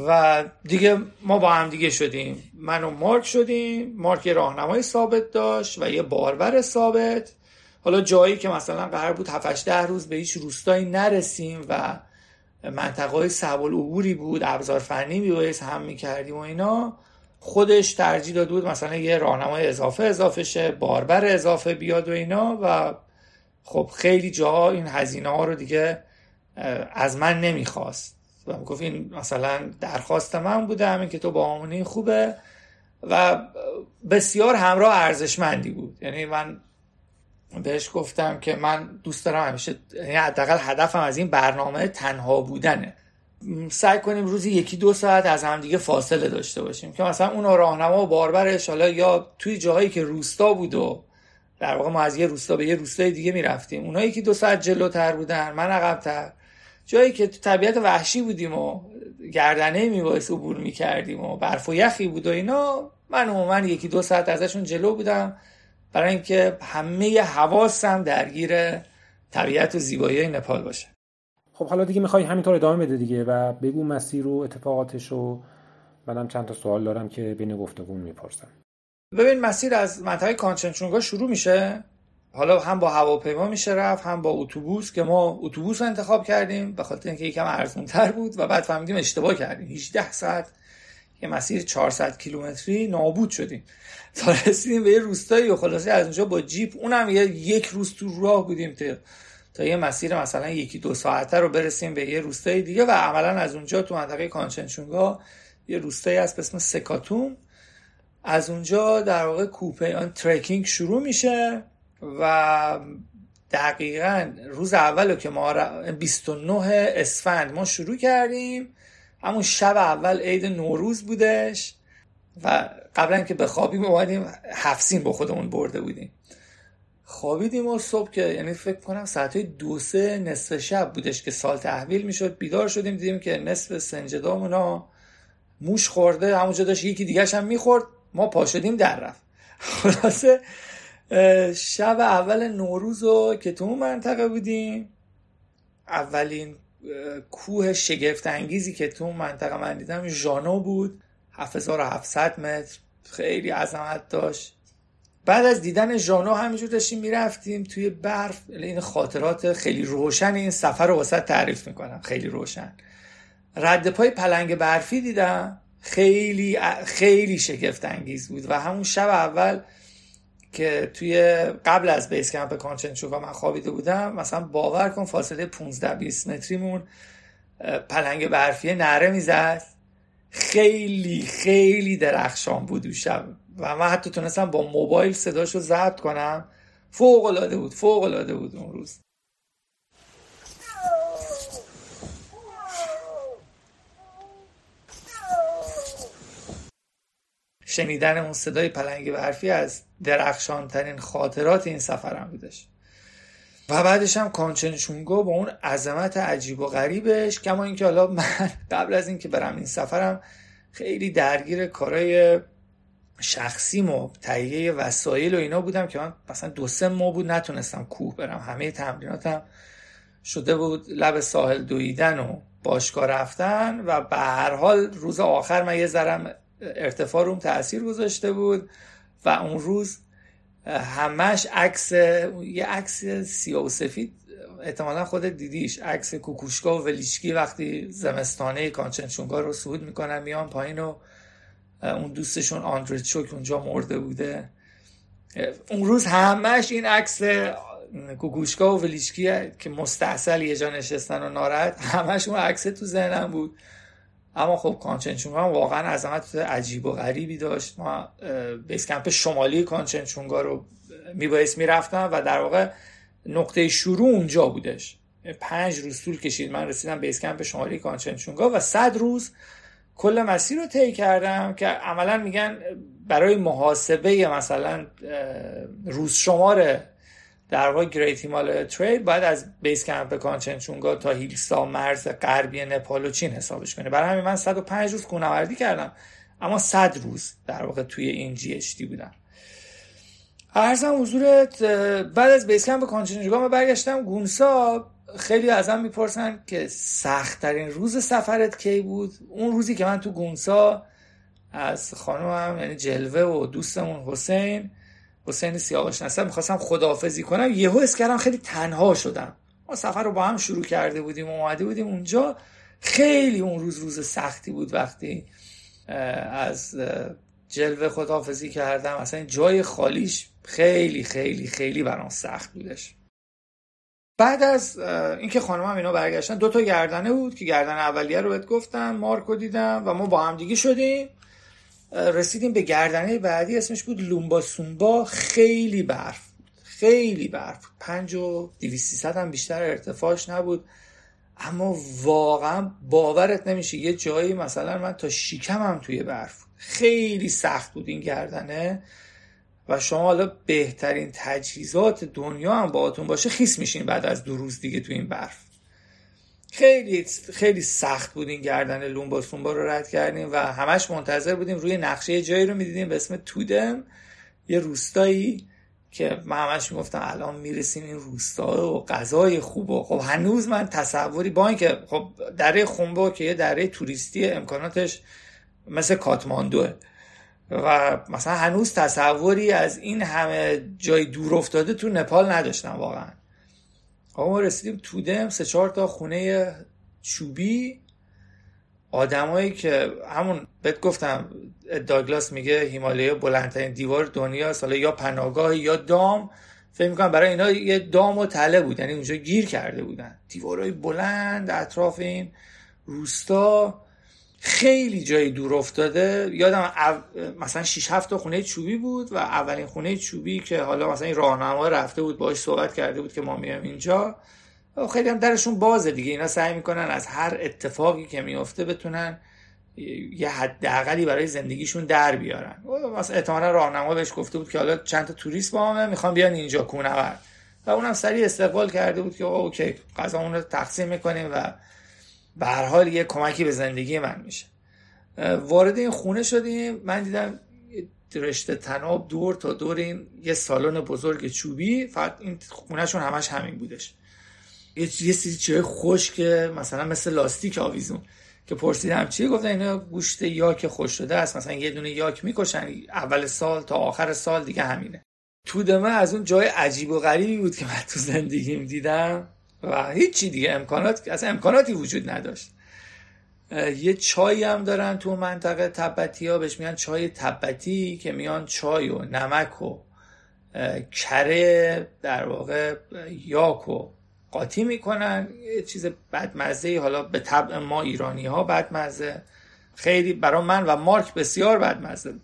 و دیگه ما با هم دیگه شدیم. من و مارک شدیم. مارک یه راهنمای ثابت داشت و یه باربر ثابت. حالا جایی که مثلا قرار بود 7 ده روز به هیچ روستایی نرسیم و منطقه های عبوری بود ابزار فنی میبایست هم می‌کردیم و اینا خودش ترجیح داده بود مثلا یه راهنمای اضافه اضافه شه باربر اضافه بیاد و اینا و خب خیلی جاها این هزینه ها رو دیگه از من نمی‌خواست. و گفت این مثلا درخواست من بوده همین که تو با آمونه خوبه. و بسیار همراه ارزشمندی بود. یعنی من بهش گفتم که من دوست دارم همیشه یعنی حداقل هدفم از این برنامه تنها بودنه. سعی کنیم روزی یکی دو ساعت از هم دیگه فاصله داشته باشیم که مثلا اون راهنما و باربرش حالا یا توی جاهایی که روستا بود و در واقع ما از یه روستا به یه روستای دیگه می‌رفتیم. اونایی که دو ساعت جلوتر بودن من عقبتر. جایی که تو طبیعت وحشی بودیم و گردنه میبایست عبور می‌کردیم و برف و یخی بود و اینا من عموما یکی دو ساعت ازشون جلو بودم. برای اینکه همه حواسم درگیر طبیعت و زیبایی نپال باشه.
خب حالا دیگه می‌خوای همینطور ادامه بده دیگه و بگو مسیر و اتفاقاتش و منم چند تا سوال دارم که بین گفتگون می‌پرسم.
ببین مسیر از منطقه کانچنچونگا شروع میشه. حالا هم با هواپیما میشه رفت هم با اتوبوس که ما اتوبوس انتخاب کردیم به خاطر اینکه یکم ارزون تر بود و بعد فهمیدیم اشتباه کردیم. 18 ساعت یه مسیر 400 کیلومتری نابود شدیم. تا رسیدیم به یه روستایی و خلاصه از اونجا با جیپ اونم یه یک روز تو راه بودیم تا تا یه مسیر مثلا یکی دو ساعته رو برسیم به یه روستای دیگه و عملا از اونجا تو منطقه کانچنچونگا یه روستایی هست به اسم سکاتوم. از اونجا در واقع کوپه آن ترکینگ شروع میشه. و دقیقا روز اول که ما 29 اسفند ما شروع کردیم. همون شب اول عید نوروز بودش و قبلا که بخوابیم اومدیم هفسین با خودمون برده بودیم. خوابیدیم و صبح که یعنی فکر کنم ساعت دو سه نصف شب بودش که سال تحویل می‌شد. بیدار شدیم دیدیم که نصف سنجدامونا موش خورده. همونجا داشت یکی دیگه هم می‌خورد. ما پا شدیم در رفت. خلاصه شب اول نوروز رو که تو اون منطقه بودیم اولین کوه شگفت انگیزی که تو اون منطقه من دیدم ژانو بود 7700 متر خیلی عظمت داشت. بعد از دیدن ژانو همینجور داشتیم می‌رفتیم توی برف این خاطرات خیلی روشن این سفر رو واسه تعریف می‌کنم خیلی روشن. رد پای پلنگ برفی دیدم خیلی خیلی شگفت انگیز بود و همون شب اول که توی قبل از بیس کمپ کانچنچوگا من خوابیده بودم مثلا باور کن فاصله 15 20 متریمون پلنگ برفی نره می‌زد. خیلی خیلی درخشان بود اون شب. و من حتی تونستم با موبایل صداشو ضبط کنم. فوق العاده بود فوق العاده بود اون روز. شنیدن اون صدای پلنگ برفی از درخشان ترین خاطرات این سفرم بودش. و بعدش هم کانچنچونگو با اون عظمت عجیب و غریبش کما اینکه حالا من قبل از اینکه برم این سفرم خیلی درگیر کارای شخصیم و تهیه وسایل و اینا بودم که من مثلا دو سه ماه بود نتونستم کوه برم. همه تمریناتم شده بود لب ساحل دویدن و باشگاه رفتن و به هر حال روز آخر من یه ذرم ارتفاع روم تاثیر گذاشته بود. و اون روز همش عکس یه عکس سیاه و سفید احتمالا خودت دیدیش عکس کوکوشکا و ولیشکی وقتی زمستانه کانچنچونگا رو صعود می‌کنن میان پایین و اون دوستشون آندرد که اونجا مرده بوده. اون روز همش این عکس کوکوشکا و ولیشکی که مستحصل یه جا نشستن و ناراحت همش اون عکس تو ذهنم بود. اما خب کانچنچونگا واقعا عظمت عجیب و غریبی داشت. ما base camp شمالی کانچنچونگا رو میبایست می‌رفتم و در واقع نقطه شروع اونجا بودش. پنج روز طول کشید. من رسیدم base camp شمالی کانچنچونگا و صد روز کل مسیر رو طی کردم که عملا میگن برای محاسبه مثلا روز شمار در واقع Great Himalaya Trail باید از base camp کانچنچونگا تا هیلسا مرز غربی نپال و چین حسابش کنه برای همین من 105 روز کوهنوردی کردم اما 100 روز در واقع توی این جی اچ دی بودم. ارزم حضورت بعد از بیس کمپ کانچنچونگا من برگشتم گونسا. خیلی ازم می‌پرسن که سختترین روز سفرت کی بود؟ اون روزی که من تو گونسا از خانومم یعنی جلوه و دوستمون حسین حسین سیاوش نصر می‌خواستم خداحافظی کنم. یهو حس کردم خیلی تنها شدم. ما سفر رو با هم شروع کرده بودیم اومده بودیم اونجا. خیلی اون روز روز سختی بود وقتی از جلوه خداحافظی کردم. اصلا جای خالیش خیلی خیلی خیلی برام سخت بودش. بعد از اینکه خانمم اینا برگشتن دو تا گردنه بود که گردن اولیه رو بهت گفتم مارکو دیدم و ما با هم دیگه شدیم. رسیدیم به گردنه بعدی اسمش بود لومبا سومبا. خیلی برف خیلی برف پنج و دیویستی هم بیشتر ارتفاعش نبود. اما واقعا باورت نمیشه یه جایی مثلا من تا شیکمم توی برف خیلی سخت بود این گردنه. و شما حالا بهترین تجهیزات دنیا هم باهاتون باشه خیس میشین بعد از دو روز دیگه تو این برف. خیلی خیلی سخت بود این گردن لومبا سومبا رو رد کردیم و همش منتظر بودیم روی نقشه جایی رو می‌دیدیم به اسم تودم یه روستایی که من همش می‌گفتم الان می‌رسیم این روستا و غذای خوب و خب هنوز من تصوری با اینکه خب دره خونبا که یه دره توریستی امکاناتش مثل کاتماندوه. و مثلا هنوز تصوری از این همه جای دور افتاده تو نپال نداشتم واقعا. آقا ما رسیدیم تودم سه چهار تا خونه چوبی. آدمایی که همون بهت گفتم داگلاس میگه هیمالیا بلندترین دیوار دنیا حالا یا پناهگاه یا دام. فکر می‌کنم برای اینا یه دام و تله بود یعنی اونجا گیر کرده بودن. دیوارهای بلند اطراف این روستا. خیلی جای دور افتاده. یادم مثلا 6 7 خونه چوبی بود و اولین خونه چوبی که حالا مثلا این راهنما رفته بود باهاش صحبت کرده بود که ما میام اینجا. خیلی هم درشون بازه دیگه. اینا سعی می‌کنن از هر اتفاقی که میفته بتونن یه حداقلی برای زندگیشون در بیارن. مثلا احتمالا راهنما بهش گفته بود که حالا چند تا توریست با همه می‌خوان بیان اینجا کوهنورد و اونم سریع استقبال کرده بود که اوکی غذامون رو تقسیم می‌کنیم و به هر حال یه کمکی به زندگی من میشه. وارد این خونه شدیم. من دیدم رشته تناب دور تا دور این یه سالن بزرگ چوبی. فقط این خونهشون همش همین بودش. یه چیزی چیه خوش که مثلا مثل لاستیک آویزون که پرسیدم چیه گفتن اینا گوشت یاک خوش شده است. مثلا یه دونه یاک می‌کشن اول سال تا آخر سال دیگه همینه. تو دمه از اون جای عجیب و غریبی بود که من تو زندگیم دیدم. و هیچی دیگه. امکانات اصلا امکاناتی وجود نداشت. یه چایی هم دارن تو منطقه تبتی ها بهش میگن چای تبتی که میان چای و نمک و کره در واقع یاک و قاطی می‌کنن. یه چیز بدمزه حالا به طبع ما ایرانی ها بدمزه. خیلی برای من و مارک بسیار بدمزه.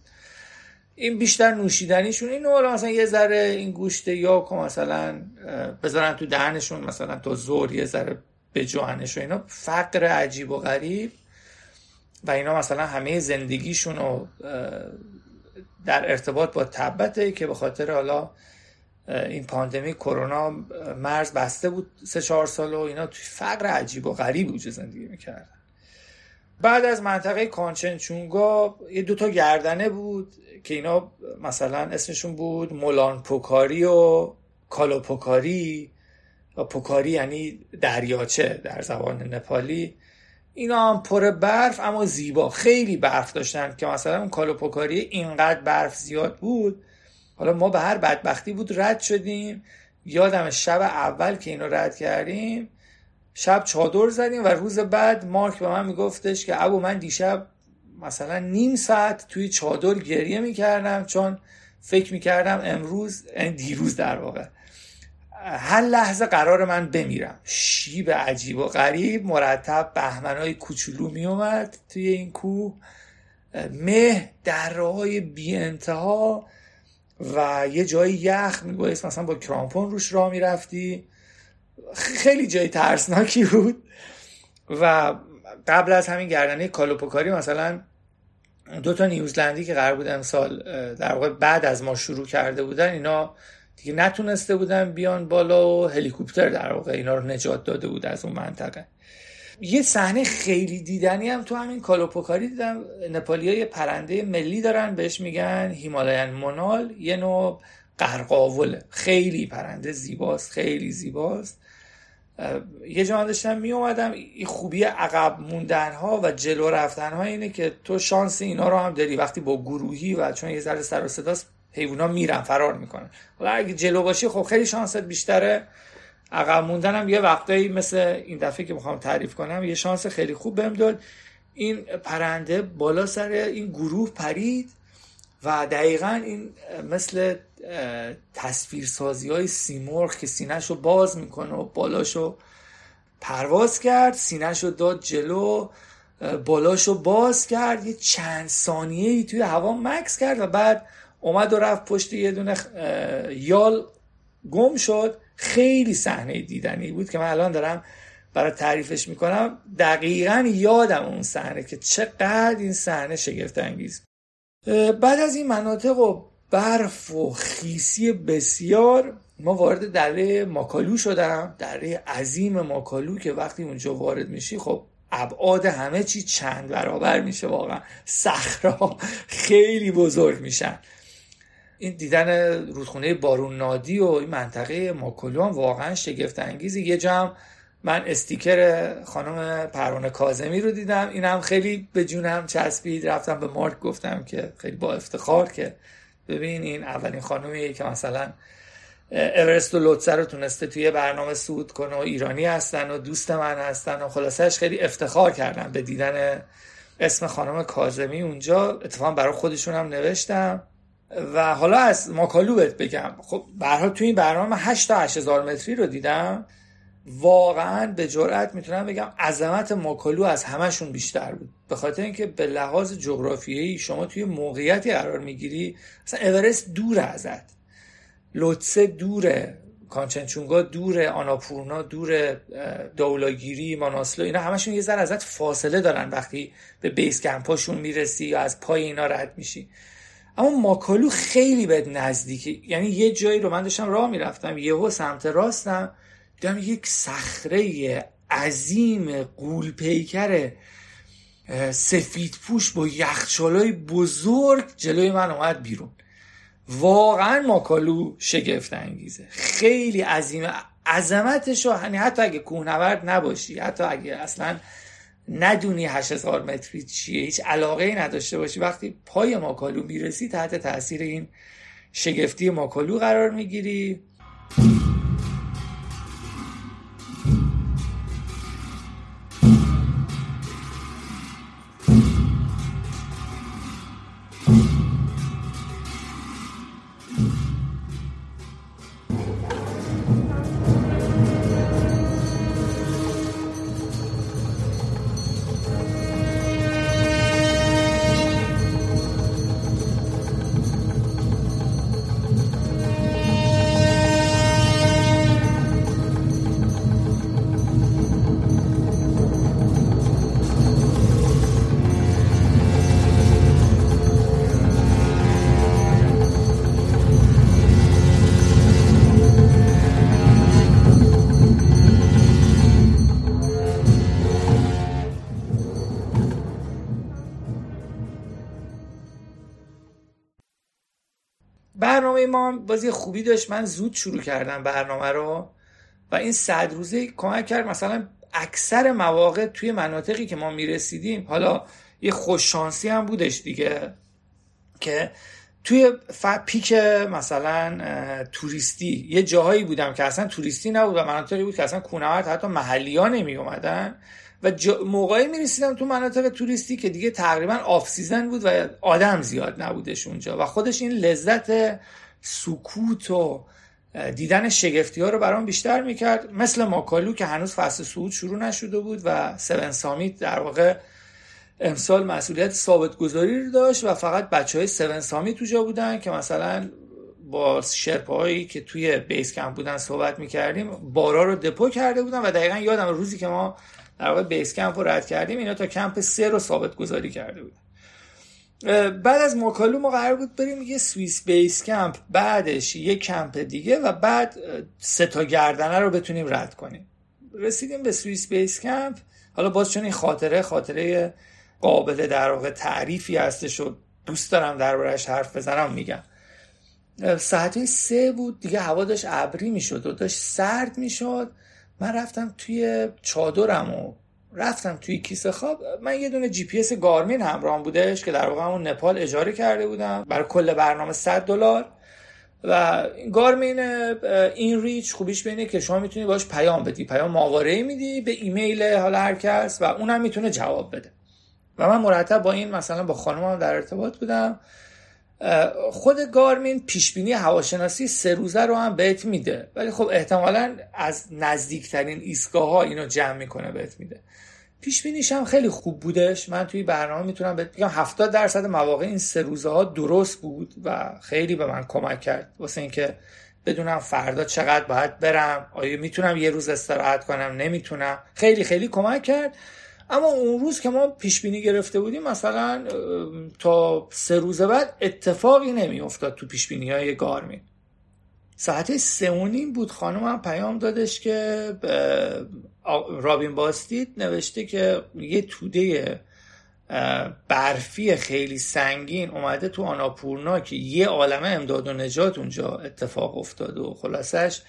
این بیشتر نوشیدنیشون. اینو حالا مثلا یه ذره این گوشت یا مثلا بذارن تو دهنشون مثلا تا زور یه ذره به جوانش و اینا. فقر عجیب و غریب. و اینا مثلا همه زندگیشون رو در ارتباط با تبته که به خاطر حالا این پاندمی کرونا مرز بسته بود سه چهار سال و اینا. توی فقر عجیب و غریب وجود زندگی می‌کردن. بعد از منطقه کانچنچونگا یه دوتا گردنه بود. که اینا مثلا اسمشون بود مولان پوکاری و کالو پوکاری. و پوکاری یعنی دریاچه در زبان نپالی. اینا هم پر برف اما زیبا. خیلی برف داشتن که مثلا اون کالو پوکاری اینقدر برف زیاد بود. حالا ما به هر بدبختی بود رد شدیم. یادم شب اول که اینو رد کردیم شب چادر زدیم و روز بعد مارک به من میگفتش که ابو من دیشب مثلا نیم ساعت توی چادر گریه می‌کردم چون فکر می‌کردم امروز یعنی دیروز در واقع. هر لحظه قرار من بمیرم. شیب عجیب و غریب مرتب بهمنهای کوچولو میومد توی این کوه. مه دره های بی انتها و یه جای یخ میبایست مثلا با کرامپون روش راه می‌رفتی. خیلی جای ترسناکی بود. و قبل از همین گردنه کالوپوکاری مثلا دو تا نیوزلندی که قرار بود امسال در واقع بعد از ما شروع کرده بودن اینا دیگه نتونسته بودن بیان بالا و هلیکوپتر در واقع اینا رو نجات داده بود از اون منطقه. یه صحنه خیلی دیدنی هم تو همین کالوپوکاری دیدم. نپالی های پرنده ملی دارن بهش میگن هیمالاین مونال یه نوع قرقاوله. خیلی پرنده زیباست خیلی زیباست. یه جا داشتم می اومدم این خوبی عقب موندن ها و جلو رفتن ها اینه که تو شانس اینا رو هم داری. وقتی با گروهی و چون یه ذره سر و صداست حیونا میرن فرار می‌کنن. حالا اگه جلو باشی خب خیلی شانست بیشتره. عقب موندن هم یه وقتایی مثل این دفعه که می‌خوام تعریف کنم یه شانس خیلی خوب بهم داد. این پرنده بالا سر این گروه پرید. و دقیقا این مثل تصویرسازی های سیمرغ که سینهش رو باز می‌کنه و بالاشو پرواز کرد سینهش رو داد جلو بالاشو باز کرد یه چند ثانیه ای توی هوا مکس کرد و بعد اومد و رفت پشت یه دونه یال گم شد. خیلی صحنه دیدنی بود که من الان دارم برای تعریفش می‌کنم. دقیقا یادم اون صحنه که چقدر این صحنه شگفت انگیز بعد از این مناطق و برف و خیسی بسیار ما وارد دره ماکالو شدم دره عظیم ماکالو که وقتی اونجا وارد میشی خب ابعاد همه چی چند برابر میشه واقعا. صخرا خیلی بزرگ میشن. این دیدن رودخونه بارون نادی و این منطقه ماکالو هم واقعا شگفت انگیزی یه جمع من استیکر خانم پروانه کازمی رو دیدم. این هم خیلی به جونم چسبید. رفتم به مارک گفتم که خیلی با افتخار که ببین این اولین خانومیه که مثلا اورست و لوتسه رو تونسته توی برنامه سود کنه و ایرانی هستن و دوست من هستن و خلاصش خیلی افتخار کردم به دیدن اسم خانم کازمی اونجا اتفاقا برای خودشون هم نوشتم. و حالا از ماکالو بگم. خب برها توی این برنامه 8 تا 8000 متری رو دیدم. واقعا به جرئت می‌تونم بگم عظمت ماکالو از همشون بیشتر بود. به خاطر اینکه به لحاظ جغرافیایی شما توی موقعیتی قرار می‌گیری مثلا اورست دور ازت. لوتسه دوره کانچنچونگا دوره آناپورنا دوره دولاگیری ماناسلو اینا همشون یه ذره ازت فاصله دارن وقتی به بیس کمپاشون می‌رسی یا از پای اینا رد میشی. اما ماکالو خیلی بهت نزدیکی یعنی یه جایی رو من داشتم راه می‌رفتم یهو سمت راستم دیدم یک صخره عظیم قول پیکر سفید پوش با یخچالای بزرگ جلوی من اومد بیرون. واقعا ماکالو شگفت انگیزه. خیلی عظیمه عظمتش یعنی حتی اگه کوهنورد نباشی حتی اگه اصلا ندونی 8000 متری چیه هیچ علاقه نداشته باشی وقتی پای ماکالو می‌رسی تحت تاثیر این شگفتی ماکالو قرار می‌گیری. ما بازی خوبی داشت. من زود شروع کردم برنامه رو و این صد روزه کمک کرد. مثلا اکثر مواقع توی مناطقی که ما می‌رسیدیم حالا یه خوششانسی هم بودش دیگه که توی peak مثلا توریستی یه جاهایی بودم که اصلا توریستی نبود و مناطقی بود که اصلا کوهنورد حتی محلی ها نمی اومدن و موقعی می رسیدم تو مناطق توریستی که دیگه تقریبا off season بود و آدم زیاد نبودش اونجا. و خودش این لذت سکوت و دیدن شگفتی ها رو برام بیشتر می‌کرد. مثل ماکالو که هنوز فصل صعود شروع نشده بود و سون سامیت در واقع امسال مسئولیت ثابت گذاری رو داشت و فقط بچه های سون سامیت تو جا بودن که مثلا با شرپایی که توی بیس کمپ بودن صحبت می‌کردیم بارا رو دپو کرده بودن و دقیقا یادم روزی که ما در واقع بیس کمپ رو رد کردیم اینا تا کمپ سه رو ثابت گذاری کرده بودن. بعد از ماکالو ما قرار بود بریم یه سوئیس بیس کمپ بعدش یه کمپ دیگه و بعد سه تا گردنه رو بتونیم رد کنیم. رسیدیم به سوئیس بیس کمپ. حالا باز چون این خاطره خاطره قابل در واقع تعریفی هستش و دوست دارم دربارش حرف بزنم میگم. ساعت سه بود دیگه هوا داشت ابری می‌شد و داشت سرد می‌شد. من رفتم توی چادرم و رفتم توی کیسه خواب من یه دونه GPS Garmin همراهم بودش که در واقع همون نپال اجاره کرده بودم برای کل برنامه 100 دلار. و Garmin inReach خوبیش به اینه که شما می‌تونی باش پیام بدی. پیام ماهواره‌ای میدی به ایمیل حالا هر کس و اونم می‌تونه جواب بده. و من مرتب با این مثلا با خانمم در ارتباط بودم. خود Garmin پیشبینی هواشناسی سه روزه رو هم بهت میده. ولی خب احتمالا از نزدیکترین ایستگاه ها اینو جمع می‌کنه بهت میده. پیش هم خیلی خوب بودش. من توی برنامه می‌تونم بگم 70 درصد مواقع این سه روزه ها درست بود و خیلی به من کمک کرد. واسه اینکه بدونم فردا چقدر باید برم آیا می‌تونم یه روز استراحت کنم؟ نمی‌تونم. خیلی خیلی کمک کرد. اما اون روز که ما پیش بینی گرفته بودیم مثلا تا سه روز بعد اتفاقی نمیافتاد تو پیش بینی های گارمین. ساعت سه و نیم بود خانم هم پیام دادش که رابین باستید نوشته که یه توده برفی خیلی سنگین اومده تو آناپورنا که یه عالمه امداد و نجات اونجا اتفاق افتاد و خلاصش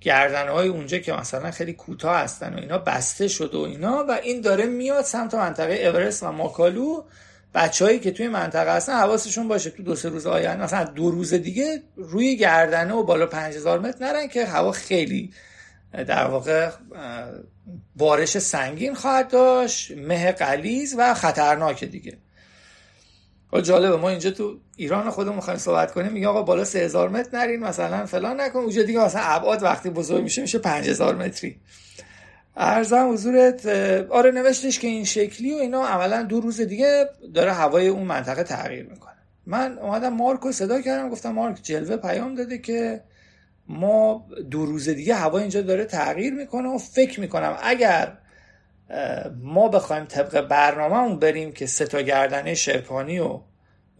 گردن های اونجا که مثلا خیلی کوتاه هستن و اینا بسته شد و اینا و این داره میاد سمت منطقه اورست و ماکالو بچههایی که توی منطقه هستن حواسشون باشه تو دو سه روز آینده مثلا دو روز دیگه روی گردنه و بالا 5000 متر نرن که هوا خیلی در واقع بارش سنگین خواهد داشت مه قلیز و خطرناک دیگه. جالبه ما اینجا تو ایران خودمون می‌خوایم صحبت کنیم میگه آقا بالا 3000 متر نرین مثلا فلان نکن اونجا دیگه مثلا ابعاد وقتی بزرگ میشه میشه 5000 متری. ارزم حضورت آره نوشتش که این شکلی و اینا عملا دو روز دیگه داره هوای اون منطقه تغییر می‌کنه. من اومدم مارکو صدا کردم گفتم مارک جلوه پیام داده که ما دو روز دیگه هوا اینجا داره تغییر می‌کنه و فکر می‌کنم اگر ما بخوایم طبق برنامهمون بریم که سه گردنه شرپانی و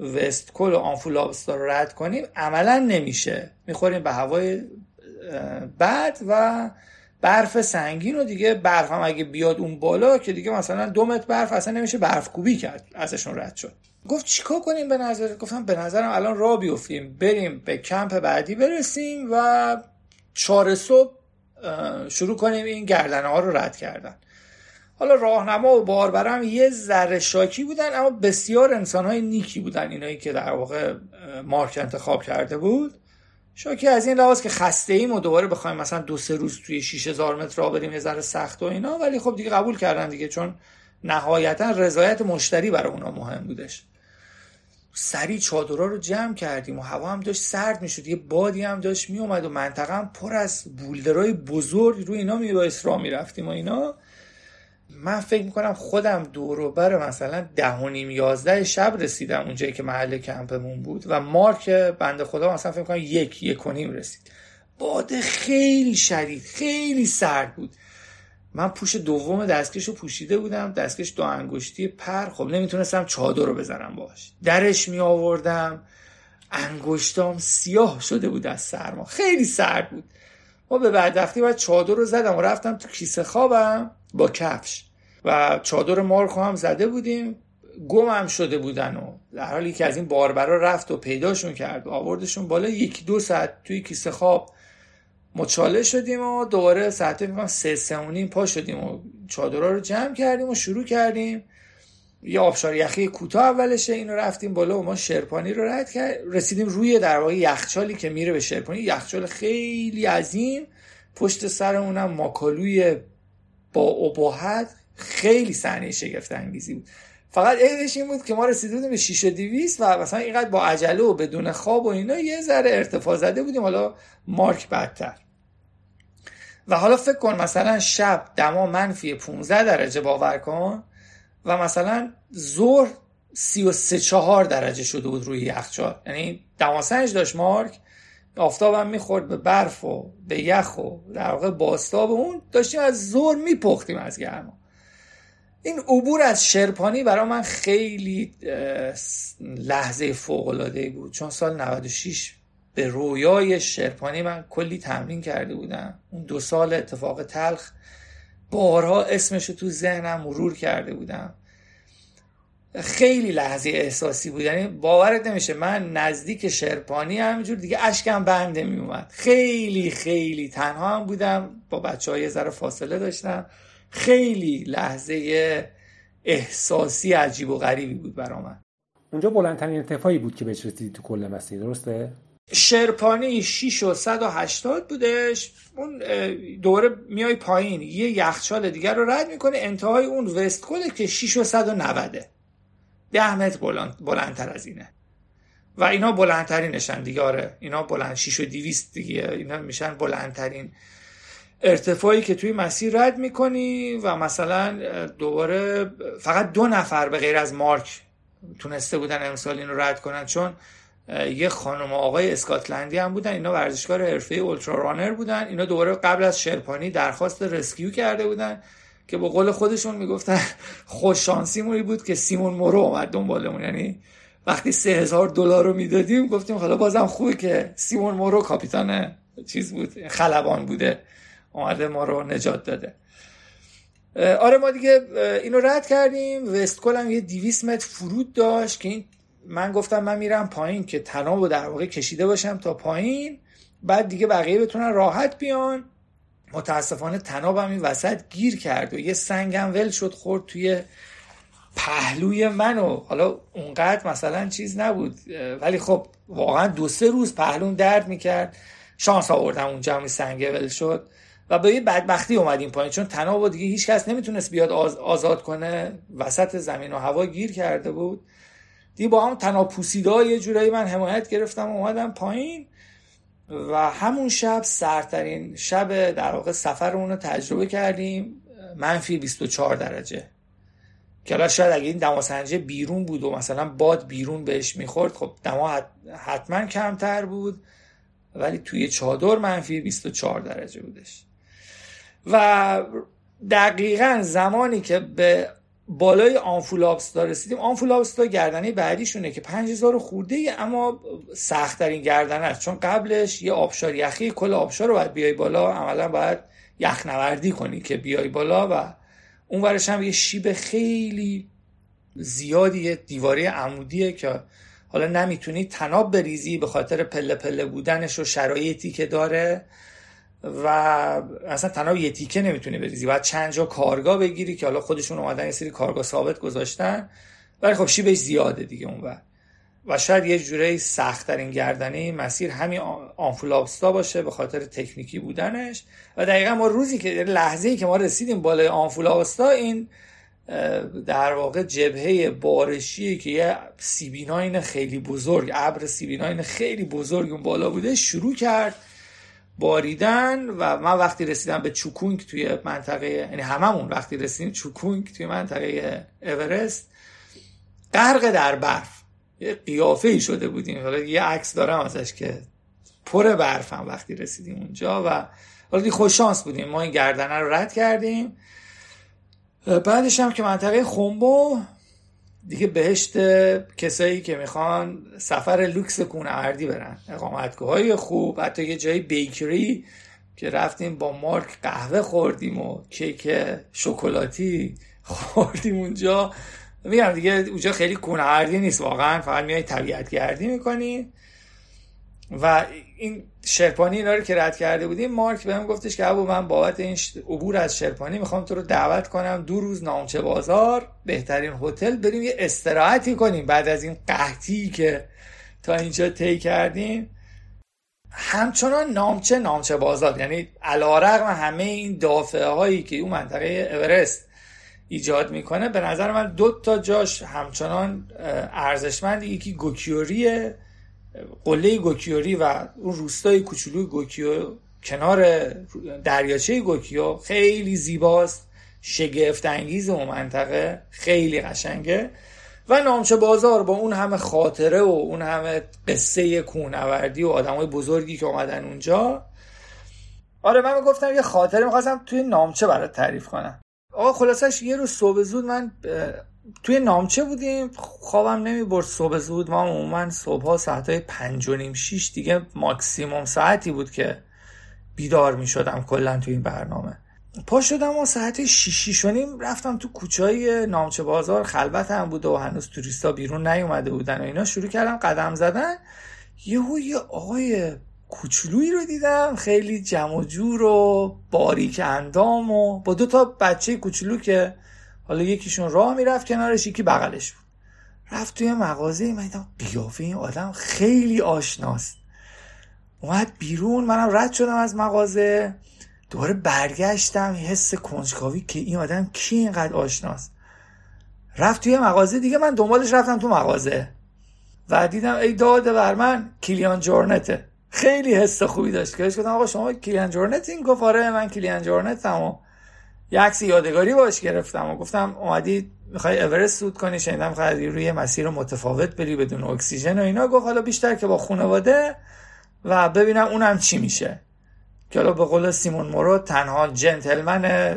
وست کل و آنفولابستا رو رد کنیم عملا نمیشه. می‌خوریم به هوای بد و برف سنگین و دیگه برف هم اگه بیاد اون بالا که دیگه مثلا دو متر برف اصلا نمیشه برف کوبی کرد ازشون رد شد. گفت چیکار کنیم به نظر گفتم به نظرم الان را بیفتیم بریم به کمپ بعدی برسیم و چهار صبح شروع کنیم این گردنه ها رو رد کردن. حالا راهنما و باربرم یه ذره شاکی بودن اما بسیار انسان های نیکی بودن اینایی که در واقع مارک انتخاب کرده بود. شاکی از این لحاظ که خسته ایم و دوباره بخوایم مثلا دو سه روز توی 6000 متر را بریم یه ذره سخت و اینا ولی خب دیگه قبول کردن دیگه چون نهایتا رضایت مشتری برای اونا مهم بودش. سری چادرها رو جمع کردیم و هوا هم داشت سرد می‌شد یه بادی هم داشت میومد و منطقه هم پر از بولدرای بزرگ روی اینا میبایست را می‌رفتیم و اینا. من فکر می‌کنم خودم دوروبر مثلا ده و نیم یازده شب رسیدم اونجایی که محل کمپمون بود و مارک بنده خدا مثلا فکر می‌کنم یک یک و نیم رسید. باد خیلی شدید خیلی سرد بود. من پوش دوم دستکش رو پوشیده بودم دستکش دو انگشتی پر. خب نمی‌تونستم چادر رو بزنم باش درش می آوردم انگشتام سیاه شده بود از سرما. خیلی سرد بود. ما به بدبختی باید چادر رو زدم و رفتم تو کیسه خوابم با کفش. و چادر مارکو هم زده بودیم گم هم شده بودن و در حالی که از این باربرا رفت و پیداشون کرد و آوردشون بالا یکی دو ساعت توی کیسه خواب مچاله شدیم و دوباره ساعت می‌کنم سه سه پا شدیم و چادرها رو جمع کردیم و شروع کردیم. یه آبشار یخی کوتاه اولشه اینو رفتیم بالا و ما شرپانی رو رد کرد رسیدیم روی در واقع یخچالی که میره به شرپانی. یخچال خیلی عظیم پشت سر اونم ماکالوی با ابهت خیلی صحنه شگفت انگیزی بود. فقط عیبش این بود که ما رسیدیم به 6 و و مثلا اینقدر با عجله و بدون خواب و اینا یه ذره ارتفاع زده بودیم. حالا مارک بدتر. و حالا فکر کن مثلا شب دما منفی 15 درجه باور کن و مثلا ظهر 33 4 درجه شده بود روی یخچال. یعنی دماسنج داشت مارک. آفتابم می‌خورد به برف و به یخ و در واقع باستاب اون داشتیم از زور میپختیم از گرما. این عبور از شرپانی برای من خیلی لحظه فوق بود. چون سال 96 به رویای شرپانی من کلی تمرین کرده بودم. اون دو سال اتفاق تلخ بارها اسمش رو تو ذهنم مرور کرده بودم. خیلی لحظه احساسی بود. یعنی باورت نمیشه من نزدیک شرپانی همینجور دیگه اشکم بنده میومد خیلی خیلی تنها هم بودم. با بچه های ذره فاصله داشتم. خیلی لحظه احساسی عجیب و غریبی بود برا من.
اونجا بلندترین ارتفاعی بود که بهش رسیدی تو کل مسیر درسته؟
شرپانی 6 و 180 بودش. اون دوره میای پایین یه یخچال دیگر رو رد می‌کنه. انتهای اون وست کله که 6 و 190 ده متر بلند بلندتر از اینه. و اینا بلندترینشن دیگه آره. اینا بلند 6 و 200 دیگه. اینا میشن بلندترین ارتفاعی که توی مسیر رد می‌کنی و مثلا دوباره فقط دو نفر به غیر از مارک تونسته بودن امسال این رو رد کنن چون یه خانم و آقای اسکاتلندی هم بودن اینا ورزشکار حرفه اولترا رانر بودن. اینا دوباره قبل از شرپانی درخواست رسکیو کرده بودن که به قول خودشون می‌گفتن خوش شانسیمونی بود که سیمون مورو اومد دنبالمون. یعنی وقتی سه هزار دلار رو می‌دادیم گفتیم حالا بازم خوبه که سیمون مورو کاپیتان چیز بود خلبان بوده. اومده ما رو نجات داده. آره ما دیگه اینو رد کردیم. وستکل هم یه دیویس متر فرود داشت که این من گفتم من میرم پایین که تناب در واقع کشیده باشم تا پایین. بعد دیگه بقیه بتونن راحت بیان. متاسفانه تنابم این وسط گیر کرد و یه سنگم ول شد خورد توی پهلوی من و حالا اونقدر مثلا چیز نبود. ولی خب واقعا دو سه روز پهلون درد می‌کرد. شانس آوردم اونجا همین سنگه ول شد. و به یه بدبختی اومدیم پایین چون تناب دیگه هیچ کس نمی‌تونست بیاد آزاد کنه. وسط زمین و هوا گیر کرده بود. دیگه با هم تناب پوسیده یه جورایی من حمایت گرفتم و اومدم پایین. و همون شب سردترین شب در واقع سفرمون رو تجربه کردیم. منفی 24 درجه. که شاید اگه این دماسنجه بیرون بود و مثلا باد بیرون بهش می‌خورد خب دما حتما کمتر بود. ولی توی چادر منفی 24 درجه بودش. و دقیقا زمانی که به بالای آنفولابستا رسیدیم آنفولابستا گردنه بعدیشونه که 5000 خورده ای اما سختترین گردنه است. چون قبلش یه آبشار یخی کل آبشار رو باید بیای بالا عملا باید یخنوردی کنی که بیای بالا و اون ورش هم یه شیب خیلی زیادی دیواره عمودیه که حالا نمی‌تونی تناب بریزی به خاطر پله پله بودنش و شرایطی که داره. و اصلا تنها یه تیکه نمی‌تونی بریزی. باید چند جا کارگاه بگیری که حالا خودشون اومدن یه سری کارگاه ثابت گذاشتن. ولی خب شیبش زیاده دیگه اون و شاید یه جوره سخت ترین گردنه مسیر همین آنفولابستا باشه به خاطر تکنیکی بودنش. و دقیقا ما روزی که یعنی لحظه ای که ما رسیدیم بالای آنفولابستا این در واقع جبهه بارشی که یه سیبیناین خیلی بزرگ ابر سیبیناین خیلی بزرگ اون بالا بوده شروع کرد باریدن و من وقتی رسیدم به چوکونگ توی منطقه یعنی هممون وقتی رسیدیم چوکونگ توی منطقه اورست غرق در برف. یه قیافه ای شده بودیم. حالا یه عکس دارم ازش که پر برف هم وقتی رسیدیم اونجا و حالا خوش شانس بودیم. ما این گردنه رو رد کردیم. بعدش هم که منطقه خنبو دیگه بهشت کسایی که می‌خوان سفر لوکس اردی برن. اقامتگاه خوب حتی یه جایی بیکری که رفتیم با مارک قهوه خوردیم و کیک شکلاتی خوردیم اونجا. میگم دیگه اونجا خیلی کونه اردی نیست واقعا فقط میای طبیعت گردی می‌کنی. و این شرپانی اینا رو که رد کرده بودیم مارک بهم گفتش که ابو من بابت این عبور از شرپانی می‌خوام تو رو دعوت کنم دو روز نامچه بازار بهترین هتل بریم یه استراحتی کنیم. بعد از این قحطی که تا اینجا طی کردیم همچنان نامچه نامچه بازار. یعنی علیرغم همه این دافعه هایی که اون منطقه اورست ایجاد می‌کنه به نظر من دو تا جاش همچنان ارزشمند. یکی گوکیوریه قله گوکیوری و اون روستای کوچولوی گوکیو کنار دریاچه گوکیو خیلی زیباست شگفت انگیز اون منطقه خیلی قشنگه. و نامچه بازار با اون همه خاطره و اون همه قصه کوهنوردی و آدمای بزرگی که اومدن اونجا. آره من گفتم یه خاطره می‌خواستم توی نامچه برات تعریف کنم. آقا خلاصش یه روز صبح زود من توی نامچه بودیم خوابم نمی برد صبح زود ما عموما صبح ها ساعت های پنج و نیم شیش دیگه ماکسیموم ساعتی بود که بیدار می شدم کلا توی این برنامه. پا شدم و ساعت شیشی و رفتم تو کوچه های نامچه بازار خلبت هم بود و هنوز توریستا بیرون نیومده بودن و اینا. شروع کردم قدم زدن. یهو یه آقای کوچولویی رو دیدم خیلی جمع و جور و باریک اندام و با دو تا بچه کوچولو که حالا یکیشون راه می‌رفت کنارش یکی بغلش بود. رفت توی مغازه من دیدم قیافه این آدم خیلی آشناست. اومد بیرون منم رد شدم از مغازه. دوباره برگشتم حس کنجکاوی که این آدم کی اینقدر آشناست. رفت توی مغازه دیگه من دنبالش رفتم تو مغازه. و دیدم ای داده بر من کلیان جورنته. خیلی حس خوبی داشت. که گفتم آقا شما کلیان جورنت این گفت آره من کلیان جورنتم و یه عکس یادگاری باش گرفتم و گفتم اومدی می‌خوای اورست سود کنی شنیدم می‌خوای روی مسیر متفاوت بری بدون اکسیژن و اینا. گفت حالا بیشتر که با خانواده و ببینم اونم چی میشه. که حالا به قول سیمون مورو تنها جنتلمن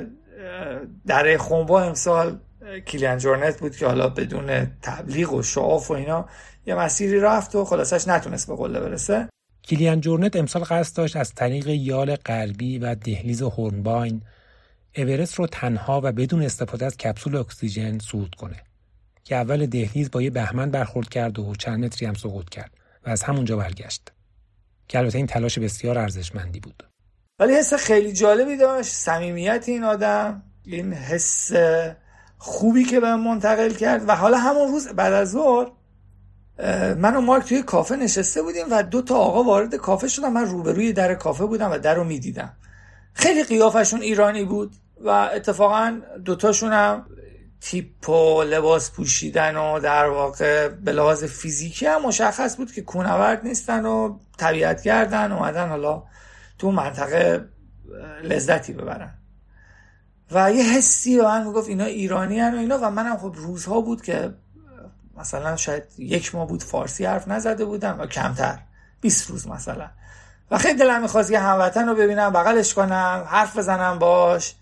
در خونبا امسال کلیان جورنت بود که حالا بدون تبلیغ و شعاف و اینا یه مسیری رفت و خلاصش نتونست به قله برسه.
کلیان جورنت امسال قصد داشت از طریق یال غربی و دهلیز هورنباین اورست رو تنها و بدون استفاده از کپسول اکسیژن صعود کنه. که اول دهلیز با یه بهمن برخورد کرد و چند متری هم سقوط کرد و از همونجا برگشت. که البته این تلاش بسیار ارزشمندی بود.
ولی حس خیلی جالبی داشت. صمیمیت این آدم این حس خوبی که به منتقل کرد. و حالا همون روز بعد از ظهر من و مارک توی کافه نشسته بودیم و دو تا آقا وارد کافه شدن. من روبروی در کافه بودم و در رو می‌دیدم. خیلی قیافشون ایرانی بود. و اتفاقا دوتاشون هم تیپ و لباس پوشیدن و در واقع به لحاظ فیزیکی هم مشخص بود که کونورد نیستن و طبیعت گردن اومدن حالا تو منطقه لذتی ببرن. و یه حسی به من می‌گفت اینا ایرانی هن و اینا و منم خب روزها بود که مثلا شاید یک ماه بود فارسی حرف نزده بودم و کمتر 20 روز مثلا. و خیلی دلم می‌خواست یه هموطن رو ببینم بغلش کنم حرف بزنم باش.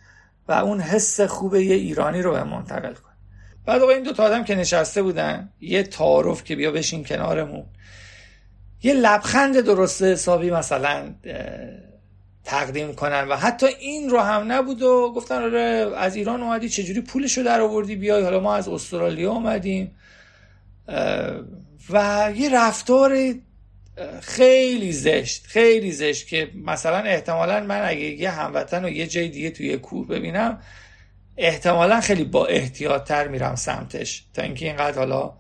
و اون حس خوبه یه ایرانی رو به منتقل کنم بعد این دو تا آدم که نشسته بودن یه تعارف که بیا بشین کنارمون. یه لبخند درست حسابی مثلا تقدیم کنن و حتی این رو هم نبود و گفتن آره از ایران اومدی چجوری پولش رو در آوردی؟ بیای حالا ما از استرالیا اومدیم. و یه رفتار خیلی زشت خیلی زشت که مثلا احتمالا من اگه یه هموطن و یه جای دیگه توی کوه ببینم احتمالا خیلی با احتیاط تر میرم سمتش. تا اینکه اینقدر حالا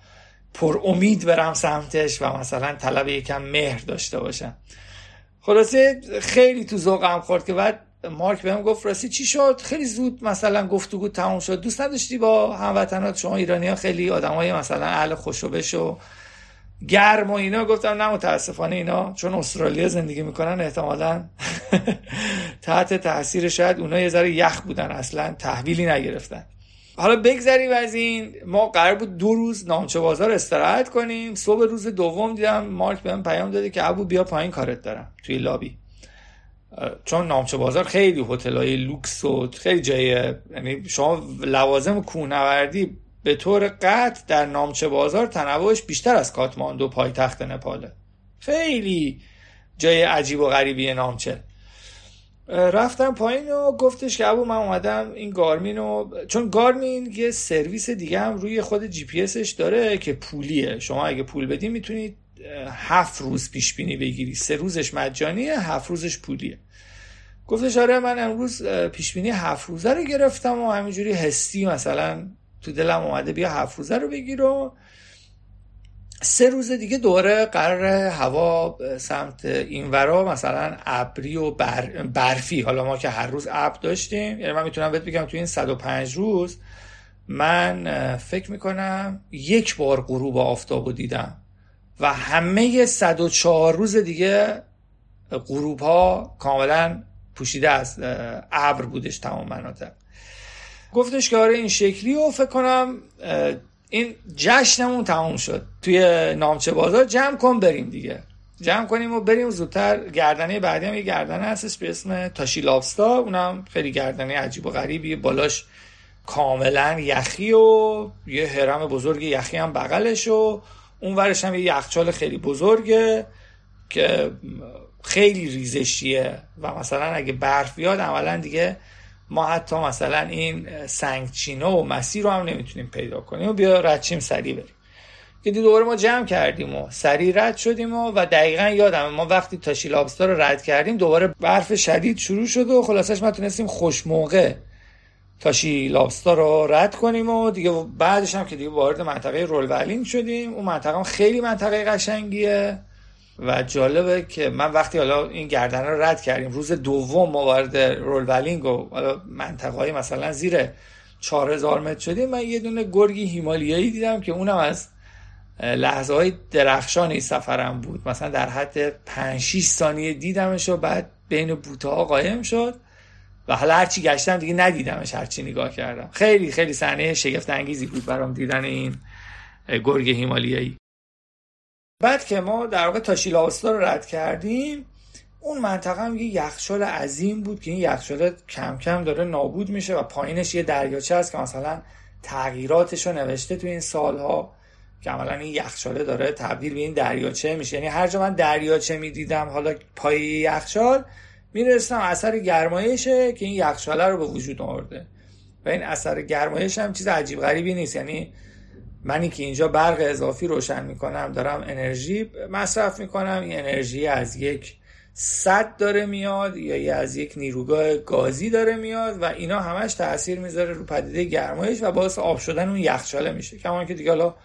پر امید برم سمتش و مثلا طلب یکم مهر داشته باشم. خلاصه خیلی تو ذوقم خورد که بعد مارک بهم گفت راستی چی شد؟ خیلی زود مثلا گفتگو تموم شد. دوست نداشتی با هموطنات؟ شما ایرانی ها خیلی آدمای مثلا اهل خوشو و گرم و اینا گفتم نه متاسفانه اینا چون استرالیا زندگی می‌کنن احتمالا تحت تاثیر شاید اونا یه ذره یخ بودن اصلا تحویلی نگرفتن. حالا بگذریم از این. ما قرار بود دو روز نامچه بازار استراحت کنیم. صبح روز دوم دیدم مارک بهم پیام داده که ابو بیا پایین کارت دارم توی لابی. چون نامچه بازار خیلی های لوکس و خیلی جای یعنی شما لوازم کوهنوردی به طور قطع در نامچه بازار تنوعش بیشتر از کاتماندو پایتخت نپاله. خیلی جای عجیب و غریبی نامچه. رفتم پایین و گفتش که ابو من اومدم این گارمین رو چون گارمین یه سرویس دیگه هم روی خود جی پی اسش داره که پولیه. شما اگه پول بدین می‌تونید هفت روز پیش بینی بگیری. سه روزش مجانیه هفت روزش پولیه. گفتش آره من امروز پیش بینی هفت روزه رو گرفتم و همینجوری حسی مثلا تو دلم اومده بیا هفت روزه رو بگیر و سه روز دیگه دوره قرار هوا سمت اینورا مثلا ابری و بر برفی. حالا ما که هر روز ابر داشتیم یعنی من می‌تونم بهت بگم تو این 105 روز من فکر می‌کنم یک بار غروب آفتاب رو دیدم و همه 104 روز دیگه غروب ها کاملا پوشیده از ابر بودش تمام مناطق. گفتش که آره این شکلی و فکر کنم این جشنمون تموم شد. توی نامچه بازار جمع کن بریم دیگه. جمع کنیم و بریم. زودتر گردنه بعدی هم یه گردنه هستش به اسم تاشی لابستا اونم خیلی گردنه عجیب و غریبی. بالاش کاملا یخی و یه هرم بزرگ یخی هم بغلش و اون ورش هم یه یخچال خیلی بزرگه که خیلی ریزشیه. و مثلا اگه برف بیاد عملا دیگه ما حتی مثلا این سنگچینه و مسیر رو هم نمی‌تونیم پیدا کنیم. و بیا ردچیم سریع بریم. که دوباره ما جمع کردیم و سریع رد شدیم و, و دقیقا یادم ما وقتی تاشی لابستا رو رد کردیم دوباره برف شدید شروع شد و خلاصش ما تونستیم خوش موقع تاشی لابستا رو رد کنیم و دیگه بعدش هم که دیگه وارد منطقه رول شدیم. اون منطقه خیلی منطقه قشنگیه. و جالبه که من وقتی حالا این گردن رو رد کردیم روز دوم ما وارد رول ولینگ و منطقه های مثلا زیر 4000 متر شدیم من یه دونه گرگی هیمالیایی دیدم که اونم از لحظه های درخشان سفرم بود. مثلا در حد 5 6 ثانیه دیدمش و بعد بین بوته ها قایم شد و حالا هرچی گشتم دیگه ندیدمش هرچی نگاه کردم. خیلی خیلی صحنه شگفت انگیزی بود برام دیدن این گرگ هیمالیایی. بعد که ما در واقع تاشیلاوستا رو رد کردیم اون منطقه هم یه یخچال عظیم بود که این یخچال کم کم داره نابود میشه و پایینش یه دریاچه هست که مثلا تغییراتش رو نوشته تو این سالها که عملا این یخچاله داره تبدیل به این دریاچه میشه. یعنی هر جا من دریاچه می‌دیدم حالا پای یخچال می‌رسم اثر گرمایشه که این یخچاله رو به وجود آورده. و این اثر گرمایش هم چیز عجیب غریبی نیست. یعنی منی که اینجا برق اضافی روشن می‌کنم دارم انرژی مصرف می‌کنم. این انرژی از یک صد داره میاد یا از یک نیروگاه گازی داره میاد و اینا همش تاثیر می‌ذاره رو پدیده گرمایش و باعث آب شدن اون یخچاله میشه. کما که دیگه حالا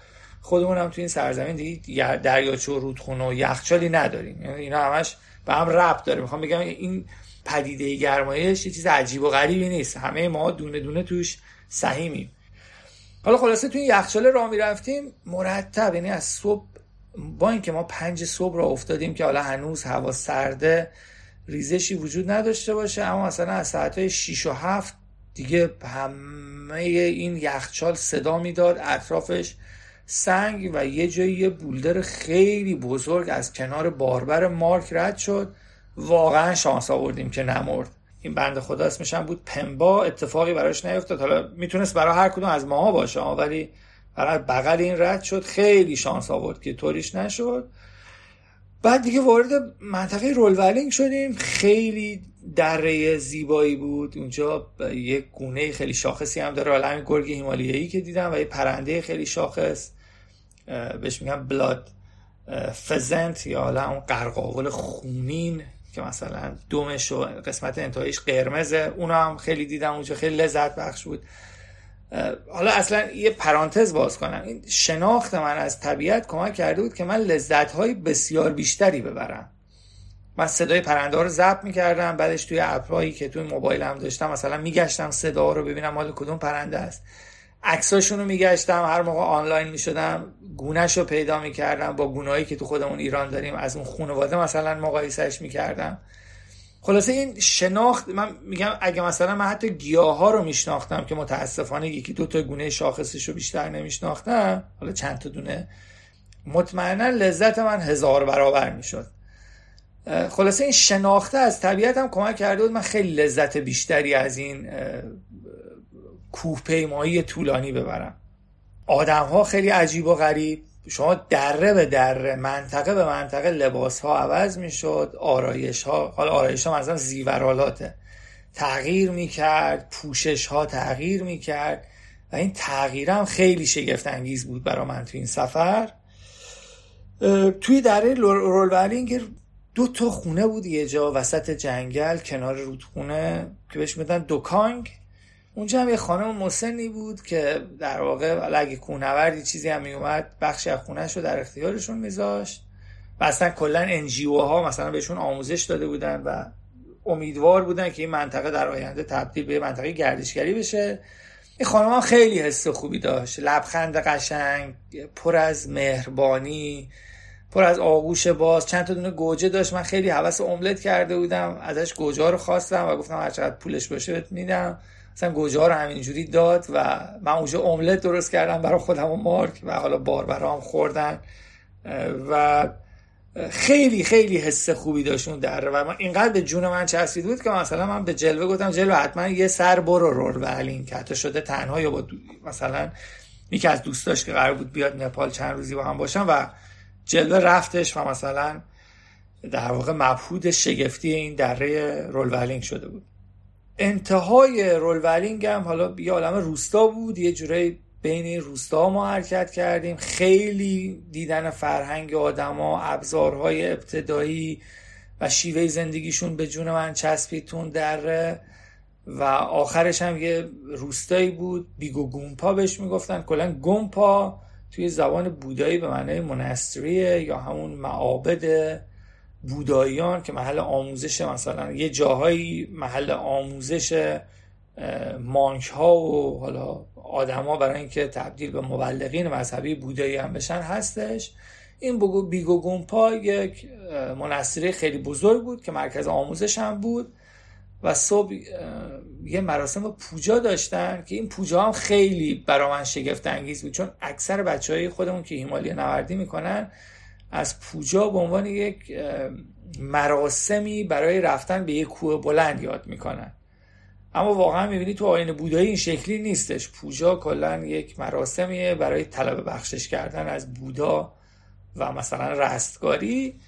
خودمون هم تو این سرزمین دیگه دریاچه و رودخونه و یخچالی نداریم. یعنی اینا همش به هم ربط داره. می‌خوام بگم این پدیده گرمایش یه چیز عجیب و غریبی نیست. همه ما دونه دونه توش سهیمیم. حالا خلاصه توی یخچال راه می‌رفتیم مرتب یعنی از صبح با اینکه ما پنج صبح را افتادیم که حالا هنوز هوا سرده ریزشی وجود نداشته باشه اما مثلا از ساعت 6 و 7 دیگه همه این یخچال صدا می‌داد اطرافش سنگ و یه جایی یه بولدر خیلی بزرگ از کنار باربر مارک رد شد. واقعا شانس آوردیم که نمرد. این بنده خدا اسمش هم بود پنبا اتفاقی براش نیفتاد. حالا می‌تونست برای هر کدوم از ماها باشه ولی برای بغل این رد شد. خیلی شانس آورد که طوریش نشد. بعد دیگه وارد منطقه رولولینگ شدیم. خیلی دره زیبایی بود. اونجا یک گونه خیلی شاخصی هم داره. حالا همین گرگ هیمالیایی که دیدم و یه پرنده خیلی شاخص. بهش میگم بلاد فزنت یا حالا اون قرقاول خونین. که مثلا دومش و قسمت انتهایش قرمزه. اونو هم خیلی دیدم اونجا خیلی لذت بخش بود. حالا اصلا یه پرانتز باز کنم. این شناخت من از طبیعت کمک کرده بود که من لذت های بسیار بیشتری ببرم. من صدای پرنده رو ضبط می‌کردم بعدش توی اپایی که توی موبایلم داشتم مثلا میگشتم صدا رو ببینم مال کدوم پرنده است. عکساشون رو میگشتم هر موقع آنلاین می‌شدم گونهش رو پیدا می‌کردم با گونهایی که تو خودمون ایران داریم از اون خانواده مثلا مقایسهش می‌کردم. خلاصه این شناخت من میگم اگه مثلا من حتی گیاه ها رو میشناختم که متاسفانه یکی دو تا گونه شاخصش رو بیشتر نمیشناختم حالا چند تا دونه مطمئنا لذت من هزار برابر می‌شد. خلاصه این شناخته از طبیعتم کمک کرده بود من خیلی لذت بیشتری از این کوهپیمایی طولانی ببرم آدم ها خیلی عجیب و غریب. شما دره به دره منطقه به منطقه لباس ها عوض می‌شد آرایش ها حالا آرایش ها مثلا زیورالاته. تغییر می‌کرد پوشش ها تغییر می‌کرد و این تغییر خیلی شگفت انگیز بود برای من تو این سفر. توی دره رولورینگ دو تا خونه بود یه جا وسط جنگل کنار رودخونه که بهش میدن دوکانگ. اونجا هم یه خانم مسنی بود که در واقع اگه کونوردی چیزی هم میومد بخشی از خونهش رو در اختیارشون میذاشت و اصلا کلا انجیو ها مثلا بهشون آموزش داده بودن و امیدوار بودن که این منطقه در آینده تبدیل به منطقه گردشگری بشه. این خانم هم خیلی حس خوبی داشت. لبخند قشنگ پر از مهربانی پر از آغوش باز. چند تا دونه گوجه داشت. من خیلی حوس املت کرده بودم. ازش گوجه رو خواستم و گفتم هر چقدر پولش باشه بهت میدم. مثلا گوجه ها رو همینجوری داد و من اونجا املت درست کردم برای خودم و مارک و حالا بار برام خوردن. و خیلی خیلی حس خوبی داشت اون دره و اینقدر به جون من چسبید بود که مثلا من به جلوه گفتم جلوه حتما یه سر برو رول ولین که حتی شده تنها یا با مثلا یکی از دوستاش که قرار بود بیاد نپال چند روزی با هم باشم و جلوه رفتش و مثلا در واقع مبهود شگفتی این دره رول ولینگ شده بود. انتهای رول ولینگ هم حالا یه عالم روستا بود یه جورایی بین این روستا ما حرکت کردیم. خیلی دیدن فرهنگ آدما ابزارهای ابتدایی و شیوه زندگیشون به جون من چسبیتون دره. و آخرش هم یه روستایی بود. بیگو گومپا بهش می‌گفتن. کلا گومپا توی زبان بودایی به معنای منستریه یا همون معابد بوداییان که محل آموزش مثلا یه جاهایی محل آموزش مانک ها و حالا آدما برای اینکه تبدیل به مبلغین مذهبی بودایی هم بشن هستش. این بگو بیگو گومپا یک منصری خیلی بزرگ بود که مرکز آموزش هم بود و صبح یه مراسم پوجا داشتن که این پوجا هم خیلی برا من شگفت انگیز بود. چون اکثر بچه های خودمون که هیمالی نوردی می‌کنن از پوجا به عنوان یک مراسمی برای رفتن به یک کوه بلند یاد می‌کنن. اما واقعا می‌بینی تو آین بودایی این شکلی نیستش. پوجا کلا یک مراسمیه برای طلب بخشش کردن از بودا و مثلا رستگاری.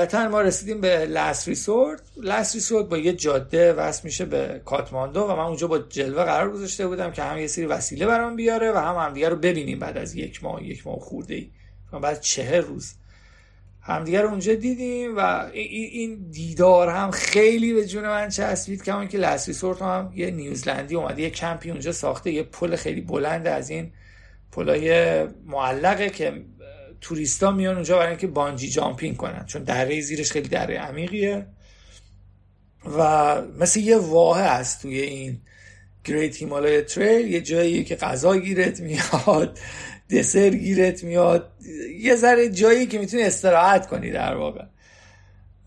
نهایتا ما رسیدیم به Last Resort Last Resort با یه جاده وصل میشه به کاتماندو و من اونجا با جلوه قرار گذاشته بودم که هم یه سری وسیله برام بیاره و هم همدیگه رو ببینیم بعد از یک ماه یک ماه خورده ای بعد چهل روز همدیگه رو اونجا دیدیم و این دیدار هم خیلی به جون من چسبید که که Last Resort هم یه نیوزلندی اومده یه کمپی اونجا ساخته یه پل خیلی بلند از این پلای معلقه که توریستا میان اونجا برای اینکه بانجی جامپینگ کنن. چون دره زیرش خیلی دره عمیقیه. و مثل یه واحه هست توی این گریت هیمالای تریل یه جایی که غذا گیرت میاد دسر گیرت میاد. یه ذره جایی که می‌تونی استراحت کنی در واقع.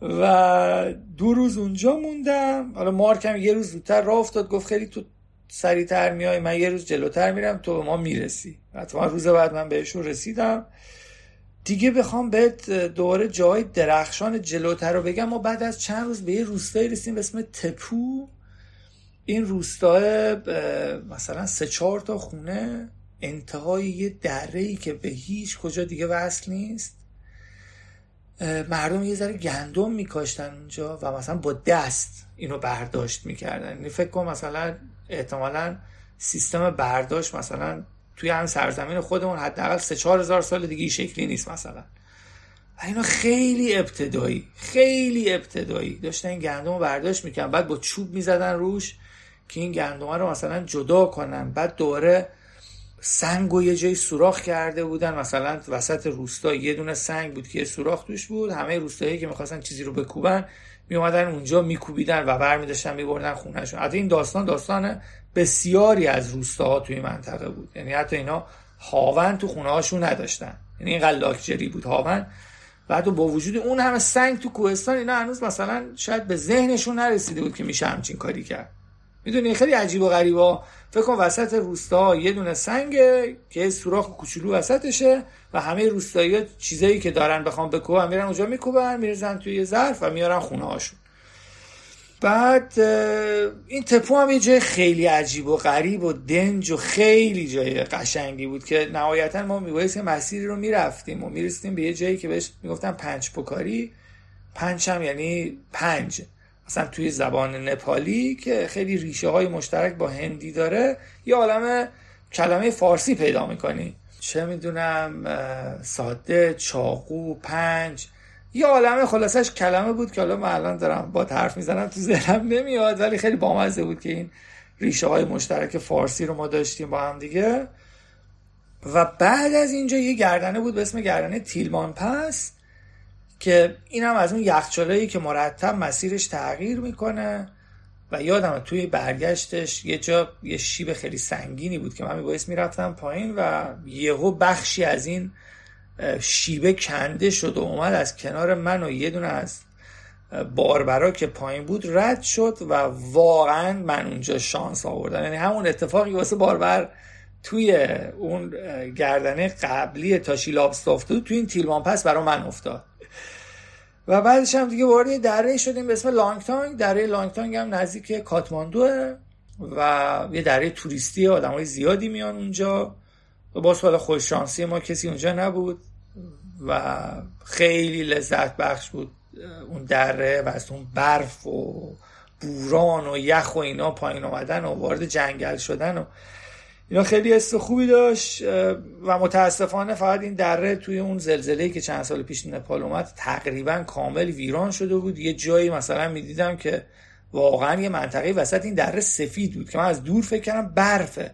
و دو روز اونجا موندم. حالا مارکم یه روز زودتر راه افتاد گفت خیلی تو سریعتر میای من یه روز جلوتر میرم تو به ما می‌رسی. حتما روز بعد من بهشون رسیدم. دیگه بخوام بهت دوباره جای درخشان جلوتر رو بگم. ما بعد از چند روز به یه روستایی رسیدیم به اسم تپو. این روستا مثلا سه چهار تا خونه. انتهای یه دره که به هیچ کجا دیگه وصل نیست. مردم یه ذره گندم میکاشتن اونجا و مثلا با دست اینو برداشت می‌کردن. یعنی فکر کن مثلا احتمالا سیستم برداشت مثلا توی هم سرزمین خودمون حداقل سه چهار هزار سال دیگه شکلی نیست مثلا. و اینا خیلی ابتدایی خیلی ابتدایی. داشتن گندم رو برداشت می‌کنن بعد با چوب می‌زدن روش که این گندم رو مثلا جدا کنن. بعد دوره سنگ و یه جایی سوراخ کرده بودن. مثلا وسط روستا یه دونه سنگ بود که یه سوراخ توش بود. همه روستایی که می‌خواستن چیزی رو بکوبن می اومدن اونجا میکوبیدن و برمی داشتن میبردن خونهشون. حتی این داستان داستان بسیاری از روستاها توی منطقه بود. یعنی حتی اینا هاون تو خونه هاشون نداشتن. یعنی این لاکچری بود هاون. بعد با وجود اون همه سنگ تو کوهستان اینا هنوز مثلا شاید به ذهنشون نرسیده بود که میشه همچین کاری کرد. می‌دونی خیلی عجیب و غریبا فکر کن وسط روستا یه دونه سنگه که سوراخ کوچولو وسطشه و همه روستایی چیزایی که دارن بخوام بکوبن میرن اونجا میکوبن میرزن توی ظرف و میارن خونه هاشون بعد این تپو هم یه جای خیلی عجیب و غریب و دنج و خیلی جای قشنگی بود که نهایتا ما میبایست مسیری رو می‌رفتیم و می‌رسیم به یه جایی که بهش می‌گفتن پنج پکاری. پنج هم یعنی پنج. مثلا توی زبان نپالی که خیلی ریشه های مشترک با هندی داره یه عالم کلمه فارسی پیدا می‌کنی. چه می‌دونم ساده چاقو پنج. یه عالم خلاصش کلمه بود که حالا من الان دارم با حرف می‌زنم تو ذهنم نمیاد ولی خیلی بامزه بود که این ریشه های مشترک فارسی رو ما داشتیم با هم دیگه. و بعد از اینجا یه گردنه بود به اسم گردنه تیلمان پس که این هم از اون یخچالایی که مرتب مسیرش تغییر می‌کنه و یادم توی برگشتش یه جا یه شیب خیلی سنگینی بود که من میبایست می‌رفتم پایین و یهو بخشی از این شیبه کنده شد و اومد از کنار من و یه دونه از باربرا که پایین بود رد شد و واقعا من اونجا شانس آوردم. یعنی همون اتفاقی واسه باربر توی اون گردنه قبلی تاشی لابستافت توی این تیلمان پس برا من افتاد. و بعدش هم دیگه وارد دره شدیم به اسم لانگتانگ. دره لانگتانگ هم نزدیک کاتماندوه و یه دره توریستی های زیادی میان اونجا. و باز حالا خوششانسی ما کسی اونجا نبود و خیلی لذت بخش بود اون دره و از اون برف و بوران و یخ و اینا پایین آمدن و وارد جنگل شدن و اینا خیلی حس خوبی داشت و متاسفانه فقط این دره توی اون زلزله‌ای که چند سال پیش نپال اومد تقریبا کامل ویران شده بود. یه جایی مثلا می‌دیدم که واقعا یه منطقه وسط این دره سفید بود که من از دور فکر کردم برفه.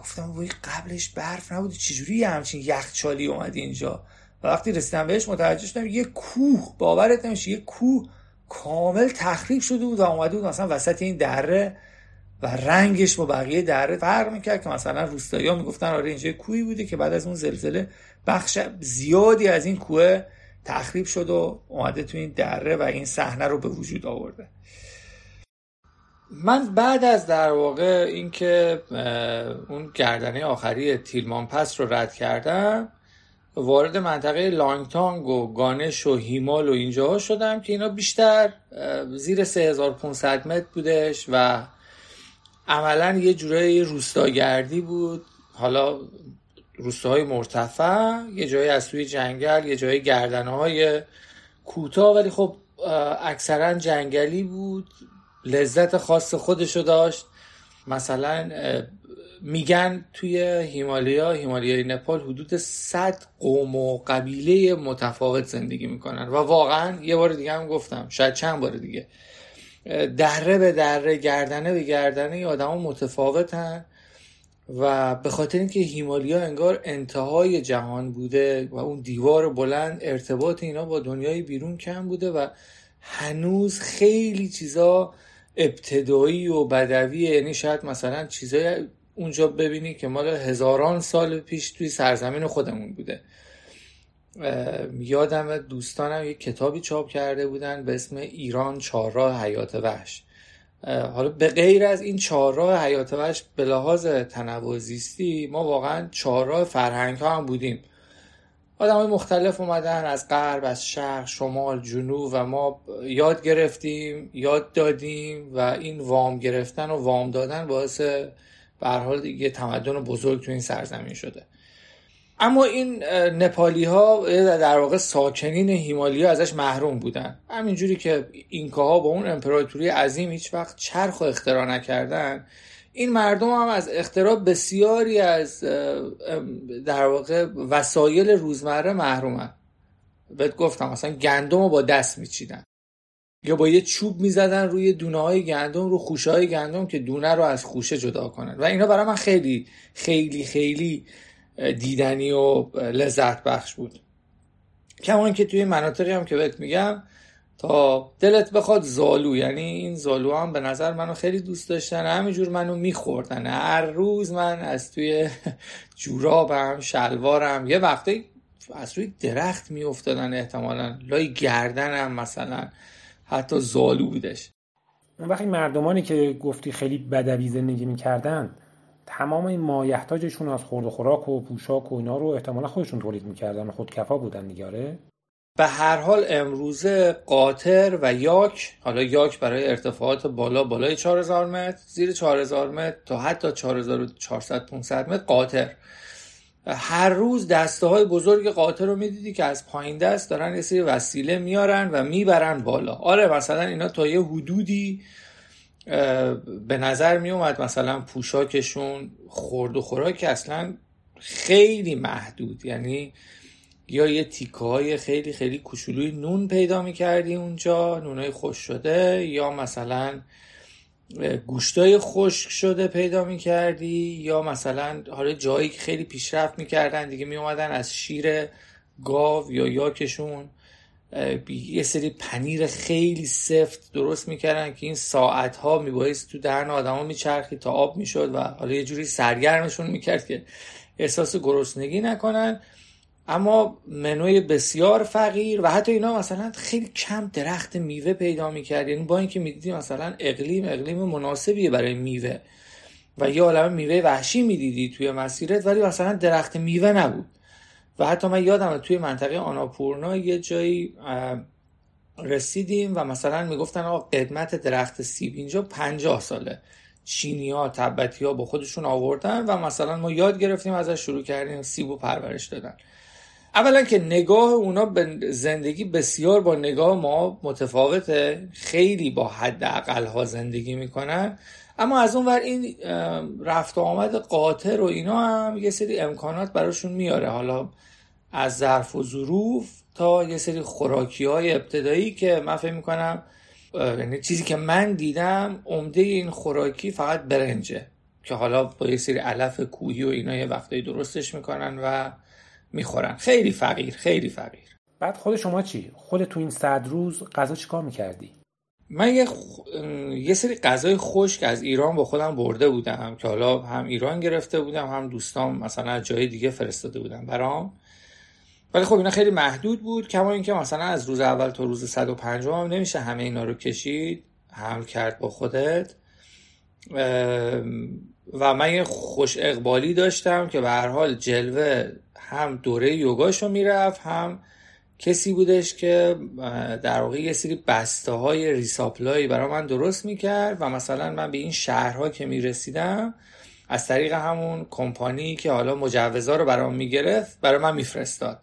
گفتم وای قبلش برف نبود چجوری همچین یخچالی اومد اینجا؟ و وقتی رسیدم بهش متوجه شدم یه کوه باورت نمیشه یه کوه کامل تخریب شده بود و اومده بود مثلا وسط این دره و رنگش با بقیه دره فرق می‌کرد که مثلا روستایی ها می‌گفتن آره اینجا کوهی بوده که بعد از اون زلزله بخش زیادی از این کوه تخریب شد و اومده تو این دره و این صحنه رو به وجود آورده. من بعد از در واقع اینکه اون گردنه آخری تیلمان پس رو رد کردم وارد منطقه لانگتانگ و گانش و هیمال و اینجاها شدم که اینا بیشتر زیر 3500 متر بودش و عملا یه جورایی روستاگردی بود. حالا روستاهای مرتفع یه جایی از توی جنگل یه جایی گردنه های کوتاه ولی خب اکثرا جنگلی بود. لذت خاص خودشو داشت. مثلا میگن توی هیمالیا هیمالیای نپال حدود 100 قوم و قبیله متفاوت زندگی می‌کنن. و واقعا یه بار دیگه هم گفتم شاید چند بار دیگه. دره به دره گردنه به گردنه آدم متفاوتن و به خاطر اینکه هیمالیا انگار انتهای جهان بوده و اون دیوار بلند ارتباط اینا با دنیای بیرون کم بوده و هنوز خیلی چیزا ابتدایی و بدوی یعنی شاید مثلا چیزای اونجا ببینی که مال هزاران سال پیش توی سرزمین خودمون بوده. یادم دوستانم یک کتابی چاپ کرده بودن به اسم ایران چهارراه حیات وحش. حالا به غیر از این چهارراه حیات وحش به لحاظ تنوع زیستی ما واقعا چهارراه فرهنگ ها هم بودیم. آدم های مختلف اومدن از غرب از شرق شمال جنوب و ما یاد گرفتیم یاد دادیم و این وام گرفتن و وام دادن باعث به حال دیگه تمدن بزرگ تو این سرزمین شده. اما این نپالی ها در واقع ساکنین هیمالیا ازش محروم بودن. همینجوری که اینکاها با اون امپراتوری عظیم هیچ وقت چرخ و اختراع نکردن این مردم هم از اختراع بسیاری از در واقع وسایل روزمره محرومن. بهت گفتم مثلا گندم رو با دست میچیدن. یا با یه چوب می‌زدن روی دونه های گندم رو خوشه های گندم که دونه رو از خوشه جدا کنن. و اینا برای من خیلی خیلی خیلی دیدنی و لذت بخش بود. کمان که توی مناطقی هم که بهت میگم تا دلت بخواد زالو یعنی این زالو هم به نظر منو خیلی دوست داشتن همینجور منو میخوردن. هر روز من از توی جورابم شلوارم یه وقتی از روی درخت میافتادن احتمالا لای گردنم مثلا حتی زالو بودش.
اون وقتی مردمانی که گفتی خیلی بدوی زندگی می‌کردن تمام این مایحتاجشون از خورد و خوراک و پوشاک و اینا رو احتمالا خودشون تولید می‌کردن و خودکفا بودن دیگاره
به هر حال امروزه قاطر و یاک حالا یاک برای ارتفاعات بالا بالای 4000 متر زیر 4000 متر تا حتی 4400 500 متر قاطر. هر روز دسته های بزرگ قاطر رو می‌دیدی که از پایین دست دارن یه سری وسیله میارن و می‌برن بالا. آره مثلا اینا تا یه حدودی به نظر میومد مثلا پوشاکشون خورد و خوراک اصلا خیلی محدود. یعنی یا یه تیکه های خیلی خیلی کوچولوی نون پیدا می‌کردی اونجا نونای خوش شده یا مثلا گوشتای خشک شده پیدا می‌کردی یا مثلا حالا جایی که خیلی پیشرفت می‌کردن دیگه میومدن از شیر گاو یا یاکشون یه سری پنیر خیلی سفت درست می‌کردن که این ساعت ها میبایست تو دهن آدما میچرخید تا آب می‌شد و حالا یه جوری سرگرمشون می‌کرد که احساس گرسنگی نکنن. اما منوی بسیار فقیر و حتی اینا مثلا خیلی کم درخت میوه پیدا می‌کرد. یعنی با اینکه می‌دیدی مثلا اقلیم اقلیم مناسبیه برای میوه. و یه عالم میوه وحشی می‌دیدی توی مسیرت ولی مثلا درخت میوه نبود. و حتی من یادم توی منطقه آناپورنا یه جایی رسیدیم و مثلا می‌گفتن آقا قدمت درخت سیب. اینجا پنجاه ساله. چینی ها تبتی ها با خودشون آوردن و مثلا ما یاد گرفتیم ازش شروع کردیم سیب و پرورش دادن. اولا که نگاه اونا به زندگی بسیار با نگاه ما متفاوته خیلی با حد اقل ها زندگی می‌کنن. اما از اون ور این رفت و آمد قاطر و اینا هم یه سری امکانات براشون میاره. حالا از ظرف و ظروف تا یه سری خوراکی های ابتدایی که من فکر می‌کنم یعنی چیزی که من دیدم عمده این خوراکی فقط برنجه. که حالا با یه سری علف کوهی و اینا یه وقتایی درستش می‌کنن و می‌خورن. خیلی فقیر خیلی فقیر.
بعد خود شما چی؟ خود تو این صد روز غذا چیکار می‌کردی؟
من یه, یه سری غذای خشک از ایران با خودم برده بودم که حالا هم ایران گرفته بودم هم دوستام مثلا از جای دیگه فرستاده بودم برام. ولی خب اینا خیلی محدود بود کما اینکه مثلا از روز اول تا روز 150 هم نمیشه همه اینا رو کشید حمل کرد با خودت. و من یه خوش اقبالی داشتم که به هر حال جلوه هم دوره یوگاشو می‌رفت هم کسی بودش که در واقع یه سری بسته های ریساپلایی برای من درست می‌کرد و مثلا من به این شهرها که می‌رسیدم از طریق همون کمپانی که حالا مجوزا رو برام می‌گرفت برای من میفرستاد.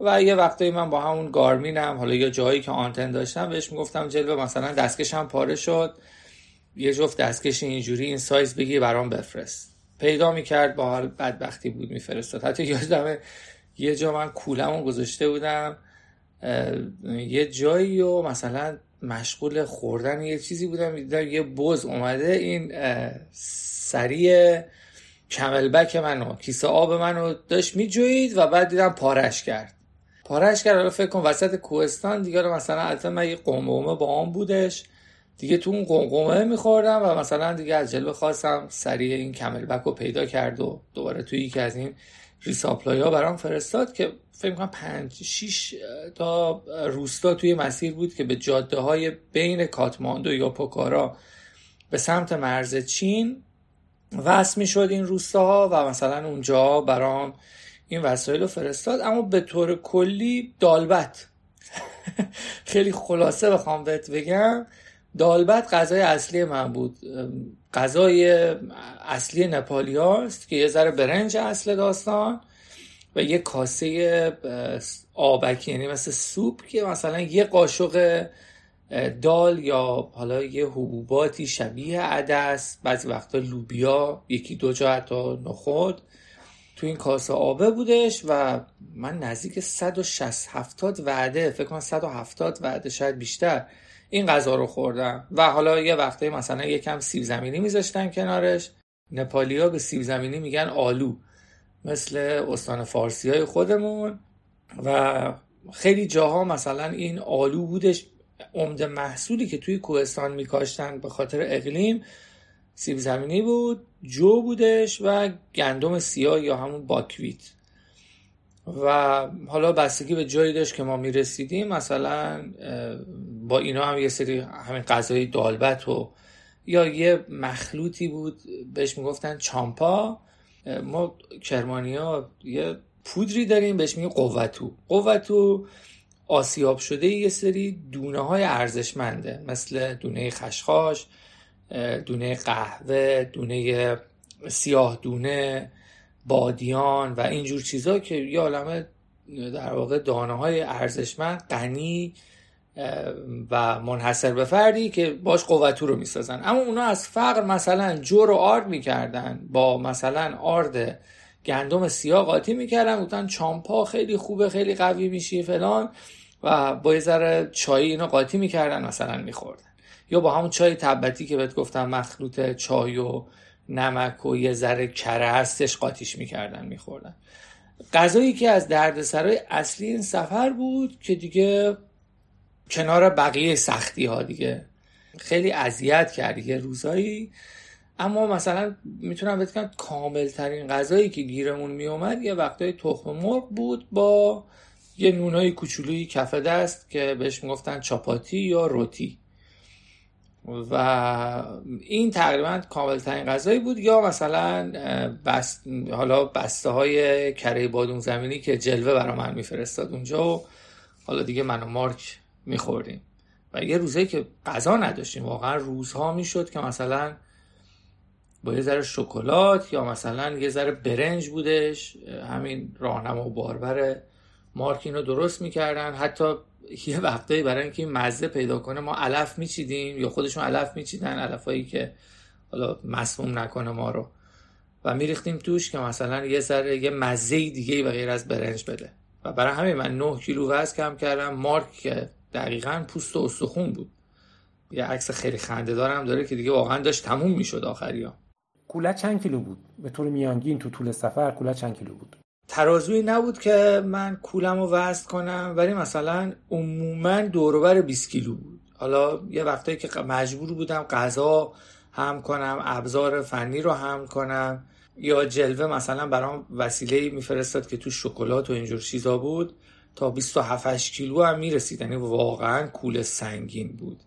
و یه وقتایی من با همون گارمینم حالا یا جایی که آنتن داشتم بهش می‌گفتم جلوه مثلا دستکشم پاره شد یه جفت دستکش اینجوری این سایز بگی برام بفرست. پیدا می‌کرد با حال بدبختی بود میفرستاد. حتی یادمه یه جا من کولمو گذاشته بودم یه جایی و مثلا مشغول خوردن یه چیزی بودم دیدم یه بز اومده این سریع کملبک منو کیسه آب منو داشت میجوید و بعد دیدم پارش کرد. پارش کرد حالا فکر کن وسط کوهستان دیگه مثلا البته من یه قمقمه با آن بودش. دیگه تو اون قمقمه میخوردم و مثلا دیگه از جلو خواستم سریع این کملبک رو پیدا کرد و دوباره توی یکی از این ریساپلای ها برام فرستاد که فکر کنم پنج شیش تا روستا توی مسیر بود که به جاده های بین کاتماندو یا پوکارا به سمت مرز چین وصل می شد این روستاها و مثلا اونجا برام این وسایل رو فرستاد. اما به طور کلی دالبت. خیلی خلاصه بخوام بهت بگم. دالبت غذای اصلی من بود. غذای اصلی نپالی هاست که یه ذره برنج اصل داستان و یه کاسه آبکی یعنی مثل سوپ که مثلا یه قاشق دال یا حالا یه حبوباتی شبیه عدس بعضی وقتا لوبیا یکی دو جا حتی نخود تو این کاسه آبه بودش و من نزدیک 160 70 وعده فکر کنم 170 وعده شاید بیشتر این غذا رو خوردم. و حالا یه وقته مثلا یکم سیب زمینی میذاشتن کنارش. نپالیا به سیب زمینی میگن آلو مثل استان فارسی های خودمون. و خیلی جاها مثلا این آلو بودش عمده محصولی که توی کوهستان میکاشتن به خاطر اقلیم. سیب زمینی بود جو بودش و گندم سیاه یا همون باکویت. و حالا بستگی به جایی داشت که ما می‌رسیدیم مثلا با اینا هم یه سری همین غذای دالبت و یا یه مخلوطی بود بهش می‌گفتن چامپا. ما کرمانی ها یه پودری داریم بهش میگه قوتو. قوتو آسیاب شده یه سری دونه های ارزشمنده مثل دونه خشخاش دونه قهوه دونه سیاه دونه بادیان و اینجور چیزها که یه عالمه در واقع دانه های ارزشمند غنی و منحصر به فردی که باش قوتو رو می‌سازن. اما اونا از فقر مثلا جور و آرد می‌کردن با مثلا آرد گندم سیاه قاطی می‌کردن گفتن چامپا خیلی خوبه خیلی قوی میشی فلان و با یه ذره چای اینو قاطی می‌کردن مثلا میخوردن. یا با همون چای تبتی که بهت گفتم مخلوط چای و نمک و یه ذره کره هستش قاطیش می‌کردن میخوردن. غذایی که از دردسرای اصلی این سفر بود که دیگه کنار بقیه سختی ها دیگه خیلی اذیت کردی یه روزایی. اما مثلا می‌تونم بگم کامل ترین غذایی که گیرمون میومد یه وقتای تخم مرغ بود با یه نونای کوچولوی کف دست که بهش می‌گفتن چاپاتی یا روتی. و این تقریبا کامل ترین غذایی بود یا مثلا بست حالا بسته های کره بادون زمینی که جلوه برا من میفرستاد اونجا و حالا دیگه من و مارک میخوردیم. و یه روزایی که غذا نداشتیم واقعا روزها می‌شد که مثلا با یه ذره شکلات یا مثلا یه ذره برنج بودش همین راهنما و باربر مارک رو درست می‌کردن. حتی یه وقتایی برای اینکه مزه پیدا کنه ما علف میچیدیم یا خودشون علف میچیدن علفایی که حالا مسموم نکنه ما رو. و میریختیم توش که مثلا یه ذره یه مزه دیگه و غیر از برنج بده. و برای همین من 9 کیلو وزن کم کردم. مارک که دقیقا پوست و استخون بود. یه عکس خیلی خنده دارم داره که دیگه واقعا داشت تموم می‌شد آخری ها.
کوله چند کیلو بود؟ به طور میانگین تو طول سفر کوله چند کیلو بود؟
ترازوی نبود که من کولم رو وزن کنم ولی مثلا عموما دوروبر 20 کیلو بود. حالا یه وقتایی که مجبور بودم غذا هم کنم ابزار فنی رو هم کنم. یا جلوه مثلا برام وسیله میفرستاد که تو شکلات و اینجور چیزا بود. تا 27 کیلو هم می‌رسید یعنی واقعا کول سنگین بود.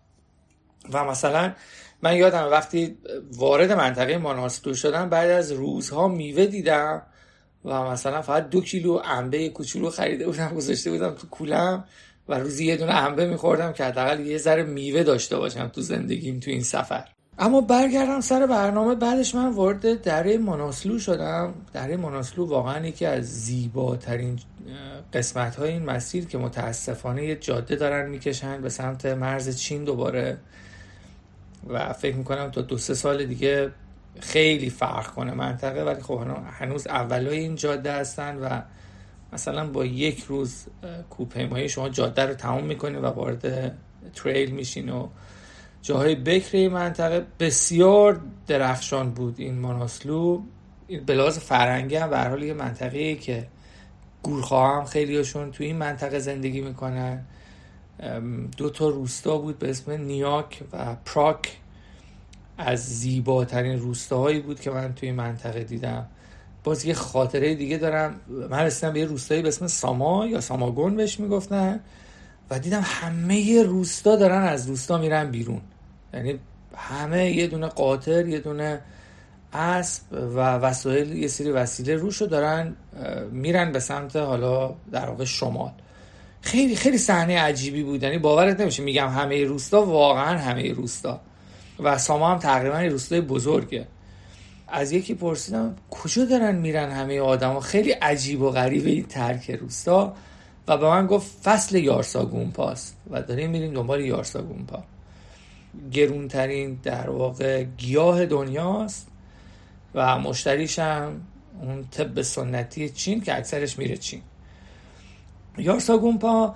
و مثلا من یادم وقتی وارد منطقه ماناستو شدم بعد از روزها میوه دیدم. و مثلا فقط دو کیلو انبه کوچولو خریده بودم گذاشته بودم تو کولم و روزی یه دونه انبه میخوردم که حداقل یه ذره میوه داشته باشم تو زندگیم تو این سفر. اما برگردم سر برنامه بعدش من وارد دره مناسلو شدم. دره مناسلو واقعا یکی از زیباترین قسمت های این مسیر که متاسفانه یه جاده دارن می‌کشن به سمت مرز چین دوباره. و فکر می‌کنم تا دو سه سال دیگه خیلی فرق کنه منطقه ولی خب هنوز اولای این جاده هستن و مثلا با یک روز کوپیمایی شما جاده رو تمام می‌کنین و وارد تریل میشین و جاهای بکری منطقه بسیار درخشان بود. این مناسلو به لحاظ فرنگی هم حال یه منطقه که گورخواه هم خیلیشون تو این منطقه زندگی می‌کنن. دو تا روستا بود به اسم نیاک و پراک. از زیباترین روستاهایی بود که من توی منطقه دیدم. باز یه خاطره دیگه دارم. من رسیدم به یه روستایی به اسم ساما یا ساماگون بهش می‌گفتن و دیدم همه روستا دارن از روستا میرن بیرون. یعنی همه یه دونه قاطر یه دونه اسب و وسایل یه سری وسیله روشو دارن میرن به سمت حالا در واقع شمال. خیلی خیلی صحنه عجیبی بود. یعنی باورت نمیشه میگم همه روستا واقعا همه روستا. و ساما هم تقریبا یه روستای بزرگه. از یکی پرسیدم کجا دارن میرن همه آدما؟ خیلی عجیب و غریبه این ترک روستا. و به من گفت فصل یارسا گومپاست و داریم میریم دنبال یارسا گومپا گرونترین در واقع گیاه دنیاست. و مشتریش هم اون طب سنتی چین که اکثرش میره چین. یارسا گومپا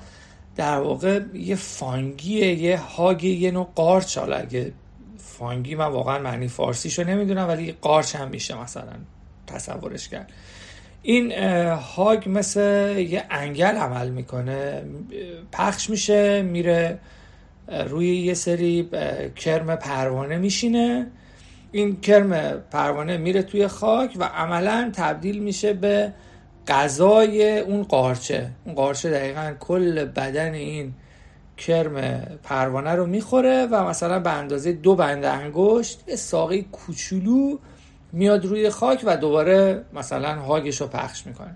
در واقع یه فانگیه یه هاگ یه نوع قارچ حالا اگه فانگی من واقعا معنی فارسیشو نمی‌دونم ولی قارچ هم میشه مثلا تصورش کرد. این هاگ مثل یه انگل عمل می‌کنه. پخش میشه میره روی یه سری کرم پروانه میشینه. این کرم پروانه میره توی خاک و عملا تبدیل میشه به غذای اون قارچه. اون قارچه دقیقا کل بدن این کرم پروانه رو می‌خوره و مثلا به اندازه دو بند انگشت یه ساقی کوچولو میاد روی خاک و دوباره مثلا هاگش رو پخش می‌کنه.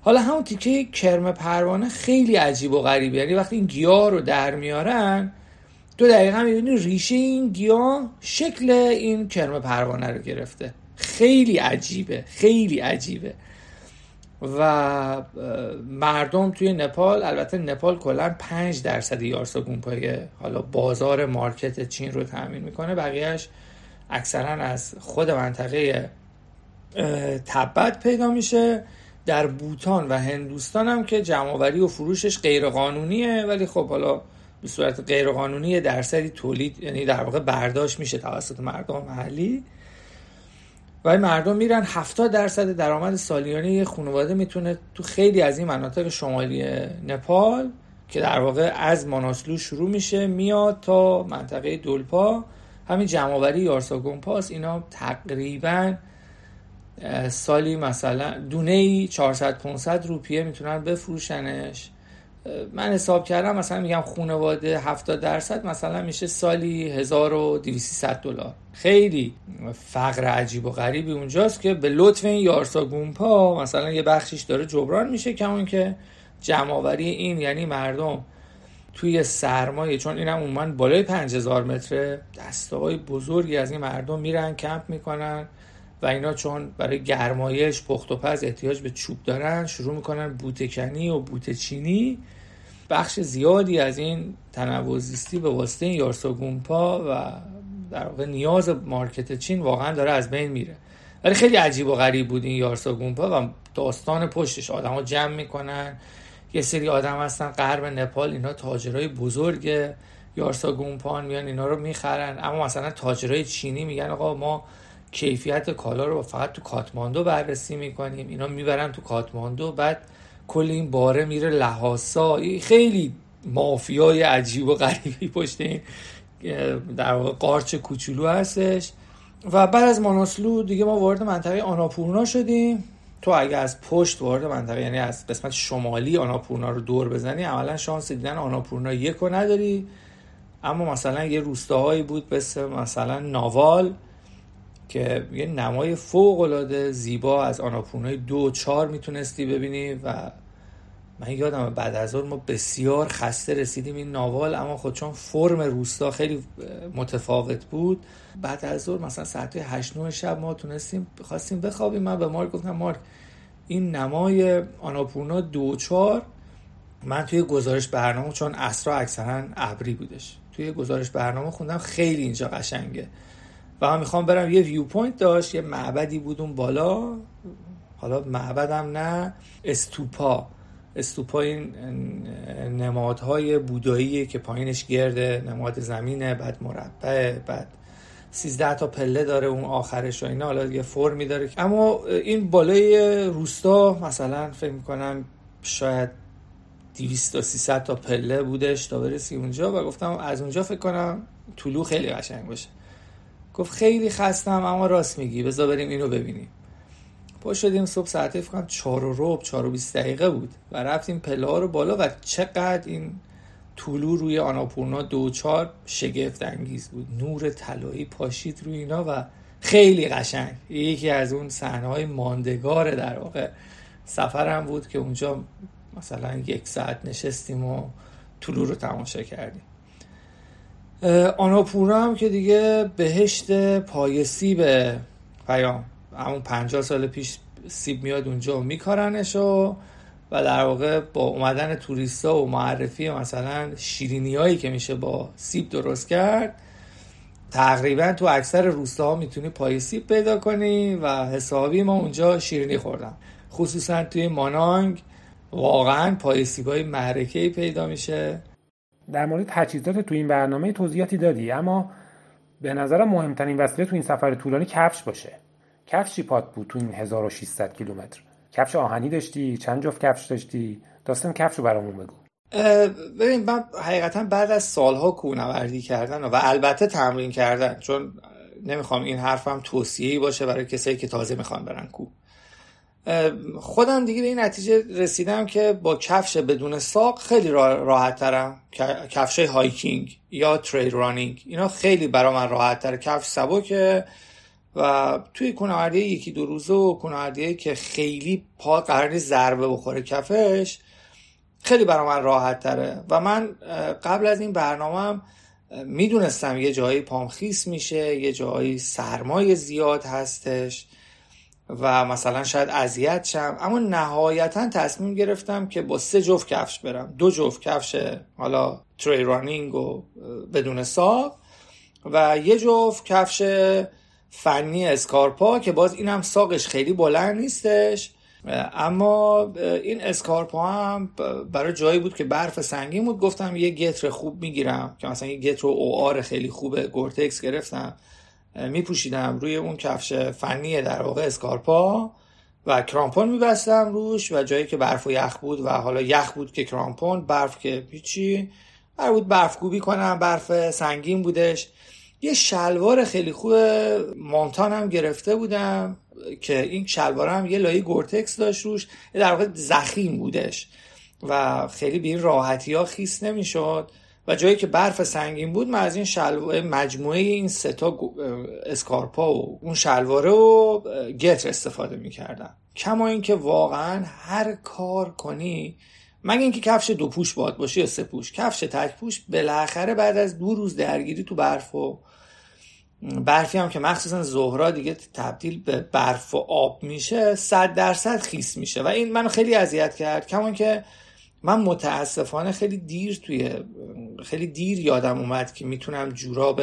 حالا همون تیکه کرم پروانه خیلی عجیب و غریبه یعنی وقتی این گیاه رو در میارن تو دقیقا می‌بینی ریشه این گیاه شکل این کرم پروانه رو گرفته. خیلی عجیبه خیلی عجیبه. و مردم توی نپال البته نپال کلا 5 درصد یارسا گونپای حالا بازار مارکت چین رو تامین می‌کنه. بقیهش اکثرا از خود منطقه تبت پیدا میشه. در بوتان و هندوستان هم که جمعآوری و فروشش غیر قانونیه ولی خب حالا به صورت غیر قانونی درصدی تولید یعنی در واقع برداشت میشه توسط مردم محلی. و مردم میرن 70 درصد درآمد سالیانه یه خانواده می‌تونه تو خیلی از این مناطق شمالی نپال که در واقع از ماناسلو شروع میشه میاد تا منطقه دولپا همین جمعآوری یارسا گمپاس اینا تقریبا سالی مثلا دونه ای 400 500 روپیه می‌تونن بفروشنش. من حساب کردم مثلا میگم خانواده 70 درصد مثلا میشه سالی 1200 دلار. خیلی فقر عجیب و غریبی اونجاست که به لطف این یارسا گومپا مثلا یه بخشیش داره جبران میشه کمون که جمعآوری این یعنی مردم توی سرمایه چون اینم عموما بالای 5000 متره دستاهای بزرگی از این مردم میرن کمپ می‌کنن. و اینا چون برای گرمایش پخت و پز احتیاج به چوب دارن شروع می‌کنن بوتکنی و بوته چینی. بخش زیادی از این تنوع زیستی به واسطه این و در واقع نیاز مارکت چین واقعا داره از بین میره. ولی خیلی عجیب و غریب بود این یارسا گومپا و داستان پشتش. آدما جمع می‌کنن. یه سری آدم هستن غرب نپال اینا تاجرای بزرگ یارسا گومپان میان اینا رو می‌خرن. اما مثلا تاجرای چینی میگن آقا ما کیفیت کالا رو فقط تو کاتماندو بررسی می‌کنیم. اینا می‌برن تو کاتماندو بعد کل این باره میره لحاسا. خیلی مافیای عجیب و غریبی پشت این در واقع قارچ کوچولو هستش. و بعد از ماناسلو دیگه ما وارد منطقه آناپورنا شدیم. تو اگه از پشت وارد منطقه یعنی از قسمت شمالی آناپورنا رو دور بزنی عملا شانس دیدن آناپورنا یک رو نداری. اما مثلا یه روستاهایی بود مثل مثلا ناوال. که یه نمای فوق العاده زیبا از آناپورنای دو چار می‌تونستی ببینی و من یادم بعد از ما بسیار خسته رسیدیم. این ناوال اما خود چون فرم روستا خیلی متفاوت بود بعد از ظهر مثلا ساعت 8 9 شب ما تونستیم خواستیم بخوابیم. من به مارک گفتم مارک این نمای آناپورنا دو چار من توی گزارش برنامه چون عصرا اکثرا ابری بودش توی گزارش برنامه خوندم خیلی اینجا قشنگه. و من می‌خوام برم یه view point داشت یه معبدی بود اون بالا. حالا معبدم نه استوپا. استوپا این نمادهای بودایی که پایینش گرده نماد زمینه بعد مربع بعد سیزده تا پله داره اون آخرش و اینا. حالا یه فرمی داره اما این بالای روستا مثلا فکر می‌کنم شاید 200 تا 300 تا پله بودش تا برسی اونجا. و گفتم از اونجا فکر کنم طولو خیلی قشنگ باشه. گفت خیلی خستم اما راست میگی. بذار بریم اینو ببینیم. پا شدیم صبح ساعت فکر کنم 4 و ربع 4 و 20 دقیقه بود و رفتیم پله رو بالا و چقدر این طولو روی آناپورنا دو چار شگفت انگیز بود. نور طلایی پاشید روی اینا و خیلی قشنگ. یکی از اون صحنه های ماندگار در واقع سفرم بود که اونجا مثلا یک ساعت نشستیم و طولو رو تماشا کردیم. آناپورنا هم که دیگه بهشت پای سیب پیام. همون پنجاه سال پیش سیب میاد اونجا و میکارنش و و در واقع با اومدن توریستا و معرفی مثلا شیرینی هایی که میشه با سیب درست کرد تقریبا تو اکثر روستاها می‌تونی پای سیب پیدا کنی و حسابی ما اونجا شیرینی خوردم خصوصا توی مانانگ واقعا پایسیبای معرکه پیدا میشه.
در مورد تجهیزات تو این برنامه توضیحاتی دادی اما به نظرم مهمترین وسیله تو این سفر طولانی کفش باشه. کفش چی پات بود تو این 1600 کیلومتر. کفش آهنی داشتی چند جفت کفش داشتی؟ داستان کفش رو برامون بگو.
ببین من حقیقتا بعد از سالها کوهنوردی کردن و البته تمرین کردن چون نمی‌خوام این حرفم توصیه‌ای باشه برای کسایی که تازه می‌خوان برن کوه. خودم دیگه به این نتیجه رسیدم که با کفش بدون ساق خیلی راحت ترم کفش hiking یا trail running. اینا خیلی برا من راحت تره کفش سبکه و توی کناردی یکی دو روزه و کناردی که خیلی پا قرار ضربه بخوره کفش خیلی برا من راحت تره و من قبل از این برنامه می‌دونستم یه جایی پام خیس میشه یه جایی سرمایه زیاد هستش. و مثلا شاید اذیت شم. اما نهایتا تصمیم گرفتم که با سه جفت کفش برم. دو جفت کفش حالا تری رانینگ و بدون ساق و یه جفت کفش فنی اسکارپا که باز اینم ساقش خیلی بلند نیستش. اما این اسکارپا هم برای جایی بود که برف سنگین بود. گفتم یه گتر خوب می‌گیرم. که مثلا یه گتر او آر خیلی خوب گورتکس گرفتم. میپوشیدم روی اون کفش فنی در واقع اسکارپا و کرامپون میبستم روش و جایی که برف و یخ بود و حالا یخ بود که کرامپون برف که پیچی قرار بود برف کوبی کنم برف سنگین بودش. یه شلوار خیلی خوب مونتان هم گرفته بودم که این شلوار هم یه لایه گورتکس داشت روش در واقع زخیم بودش و خیلی به این راحتی ها خیس نمی‌شد. و جایی که برف سنگین بود من از این شلوار مجموعه این ستا اسکارپا و اون شلواره و گتر استفاده می‌کردم. کما اینکه واقعا هر کار کنی مگه اینکه کفش دو پوش باد باشه یا سه پوش کفش تک پوش بالاخره بعد از دو روز درگیری تو برف و برفی هم که مخصوصا زهرا دیگه تبدیل به برف و آب میشه صد درصد خیس میشه. و این منو خیلی اذیت کرد. کمان که من متاسفانه خیلی دیر توی خیلی دیر یادم اومد که می‌تونم جوراب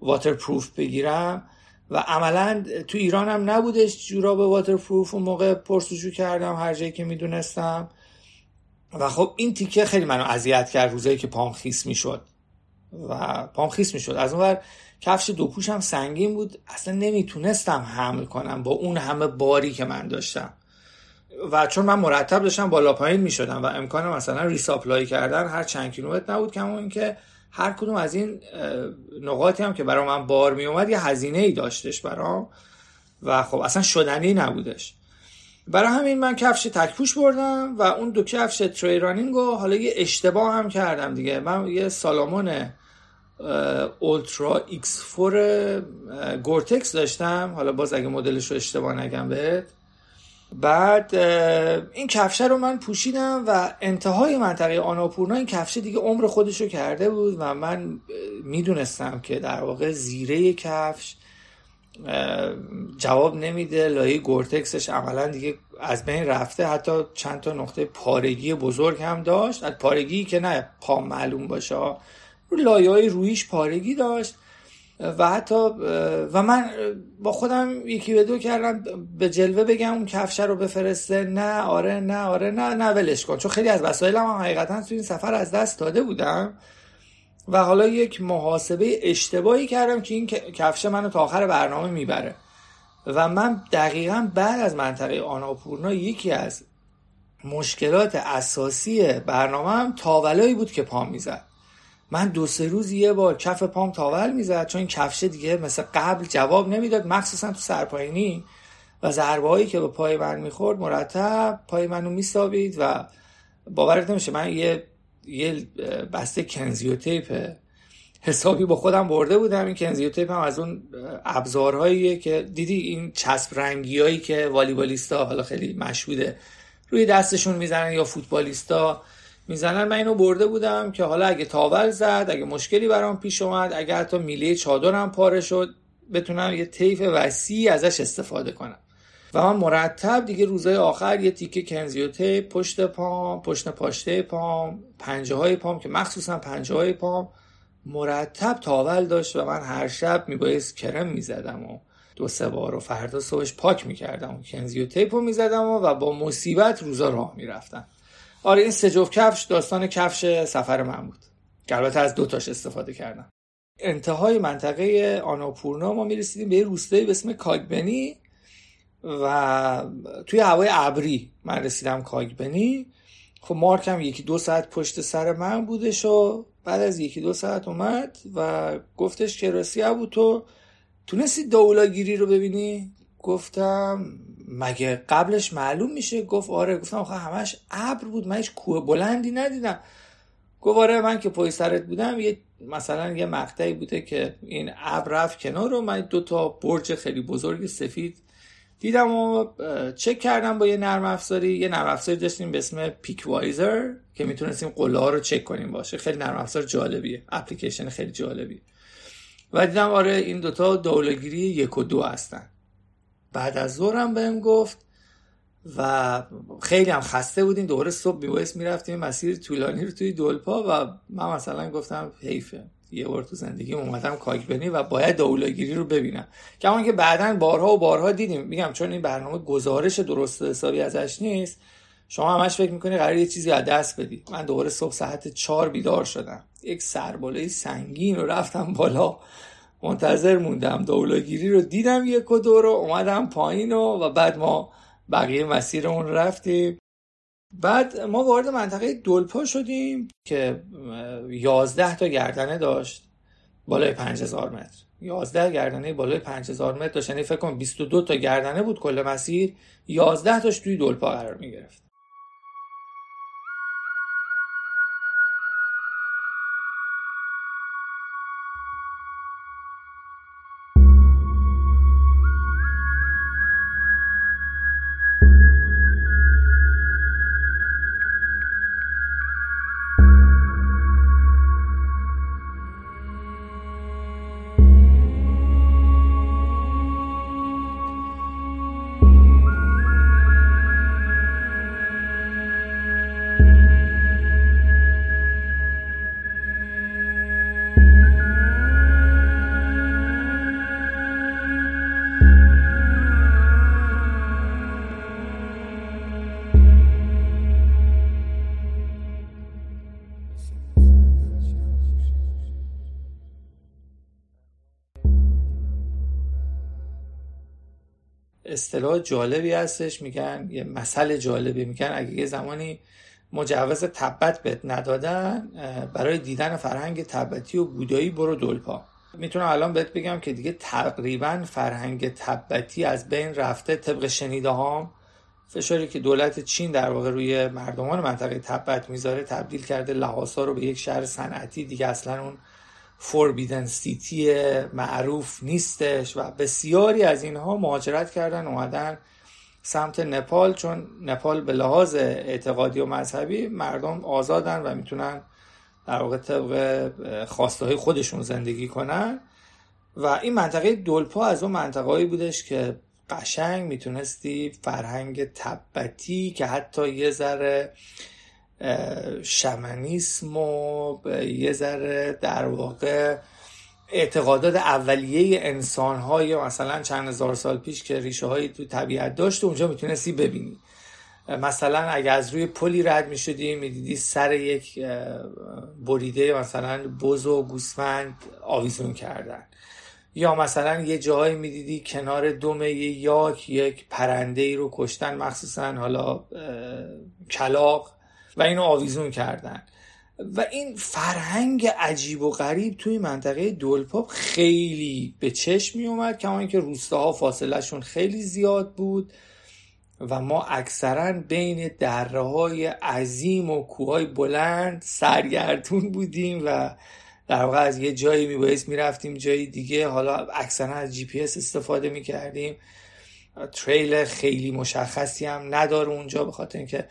واترپروف بگیرم و عملا تو ایران هم نبودش جوراب واترپروف اون موقع پرسجو کردم هر جایی که می‌دونستم. و خب این تیکه خیلی منو اذیت کرد روزایی که پام خیس می‌شد. و پام خیس می‌شد. از اونور کفش دو پوشم سنگین بود. اصلا نمی‌تونستم حمل کنم با اون همه باری که من داشتم. و چون من مرتب داشتم بالا پایین می‌شدم و امکان مثلا ریساپلای کردن هر چند کیلومتر نبود کما اینکه هر کدوم از این نقاطی هم که برای من بار می اومد یه هزینه ای داشتش برام و خب اصلا شدنی نبودش. برای همین من کفش تک‌پوش بردم و اون دو کفش trail running رو حالا یه اشتباه هم کردم دیگه. من یه Salomon Ultra X four Gore-Tex داشتم. حالا باز اگه مدلش رو اشتباه نگم بهت. بعد این کفشه رو من پوشیدم و انتهای منطقه آناپورنا این کفشه دیگه عمر خودش رو کرده بود و من می‌دونستم که در واقع زیره کفش جواب نمیده. لایه گورتکسش عملا دیگه از بین رفته. حتی چند تا نقطه پارگی بزرگ هم داشت. از پارگی که نه پا معلوم باشه. رو لایه های رویش پارگی داشت. و حتی و من با خودم یکی به دو کردم به جلوه بگم اون کفشه رو بفرسته. نه آره نه آره نه نه ولش کن. چون خیلی از وسایلم هم حقیقتا تو این سفر از دست داده بودم. و حالا یک محاسبه اشتباهی کردم که این کفشه منو تا آخر برنامه می‌بره. و من دقیقا بعد از منطقه آناپورنا یکی از مشکلات اساسی برنامه هم تاولایی بود که پا می‌زد. من دو سه روز یه بار کف پام تاول می‌زد چون این کفشه دیگه مثل قبل جواب نمی‌داد. مخصوصا تو سرپاینی و ضربه هایی که به پای من می‌خورد مرتب پای منو میسابید و باورت نمیشه من یه یه بسته کنزیو تیپ حسابی با خودم برده بودم. این کنزیو تیپ هم از اون ابزارهاییه که دیدی این چسب رنگی هایی که والیبالیستا حالا خیلی مشهوده روی دستشون می‌زنن یا فوتبالیستا. می‌زنن من اینو برده بودم که حالا اگه تاول زد اگه مشکلی برام پیش اومد اگه حتی میله چادرم پاره شد بتونم یه طیف وسیع ازش استفاده کنم. و من مرتب دیگه روزای آخر یه تیکه کنزیو تیپ پشت پام پشت پاشته پام پنجه های پام که مخصوصا پنجه های پام مرتب تاول داشت و من هر شب میبایست کرم می‌زدم و دو سه بار و فردا صبحش پاک می‌کردم و کنزیو تیپ رو می‌زدم و با مصیبت روزا راه می‌رفتم آره این سه جفت کفش داستان کفش سفر من بود. که البته از دوتاش استفاده کردم. انتهای منطقه آناپورنا ما می‌رسیدیم به یه روستایی به اسم کاگبنی و توی هوای ابری من رسیدم کاگبنی. خب مارک هم یکی دو ساعت پشت سر من بودش و بعد از یکی دو ساعت اومد و گفتش که رسی بود تو تونستی دولاگیری رو ببینی؟ گفتم مگه قبلش معلوم میشه؟ گفت آره گفتم آخه همش ابر بود. من هیچ کوه بلندی ندیدم. گفت آره من که پای سرت بودم یه مثلا یه مقطعی بوده که این ابر رفت کنار رو من دو تا برج خیلی بزرگ سفید دیدم و چک کردم با یه نرم افزاری. یه نرم افزاری داشتیم به اسم پیک وایزر که می‌تونستیم قله رو چک کنیم باشه. خیلی نرم افزار جالبیه. اپلیکیشن خیلی جالبیه. و دیدم آره این دوتا دولگیری یک و دو هستن. بعد از ظهرم بهم گفت و خیلی هم خسته بودیم. دوباره صبح میبایست می‌رفتیم مسیر طولانی رو توی دولپا و من مثلا گفتم حیفه. یه بار تو زندگی اومدم کاکبنی و باید دولاگیری رو ببینم. کمان که بعدا بارها و بارها دیدیم. میگم چون این برنامه گزارش درست حسابی ازش نیست شما همش فکر می‌کنی قرار یه چیزی از دست بدی. من دوباره صبح ساعت چهار بیدار شدم. یک سرباله سنگین رو رفتم بالا. منتظر موندم. دولاگیری رو دیدم یک و دو رو اومدم پایین و, و بعد ما بقیه مسیرمون رفتیم. بعد ما وارد منطقه دلپا شدیم که یازده تا گردنه داشت بالای 5000 متر. 11 گردنه بالای 5000 متر داشت. یعنی فکر کنم 22 تا گردنه بود کل مسیر. 11 تاش توی دلپا قرار می گرفت اصطلاح جالبی هستش میگن یه مسئله جالبی میگن. اگه یه زمانی مجوز تبت بهت ندادن برای دیدن فرهنگ تبتی و بودایی برو دلپا. می‌تونم الان بهت بگم که دیگه تقریبا فرهنگ تبتی از بین رفته طبق شنیده هام فشاری که دولت چین در واقع روی مردمان منطقه تبت می‌ذاره تبدیل کرده لحاسا رو به یک شهر صنعتی دیگه اصلا اون فوربیدن سیتی معروف نیستش و بسیاری از اینها مهاجرت کردن اومدن سمت نپال چون نپال به لحاظ اعتقادی و مذهبی مردم آزادن و می‌تونن در واقع طبق خواسته خودشون زندگی کنن. و این منطقه دلپا از اون منطقه بودش که قشنگ می‌تونستی فرهنگ تبتی که حتی یه ذره شمنیسم و یه ذره در واقع اعتقادات اولیه انسان های مثلا چند هزار سال پیش که ریشه هایی تو طبیعت داشت اونجا می‌تونستی ببینی. مثلا اگر از روی پلی رد می شدی می دیدی سر یک بریده مثلا بز و گوسفند آویزون کردن. یا مثلا یه جایی می‌دیدی کنار دم یاک یک پرنده ای رو کشتن مخصوصا حالا کلاق و اینو آویزون کردن. و این فرهنگ عجیب و غریب توی منطقه دولپا خیلی به چشم می اومد کما اینکه روستاها فاصلهشون خیلی زیاد بود و ما اکثرا بین دره های عظیم و کوههای بلند سرگردون بودیم و در واقع از یه جایی میبایست می‌رفتیم جایی دیگه. حالا اکثرا از جی پی اس استفاده می‌کردیم. trail خیلی مشخصی هم نداره اونجا به خاطر اینکه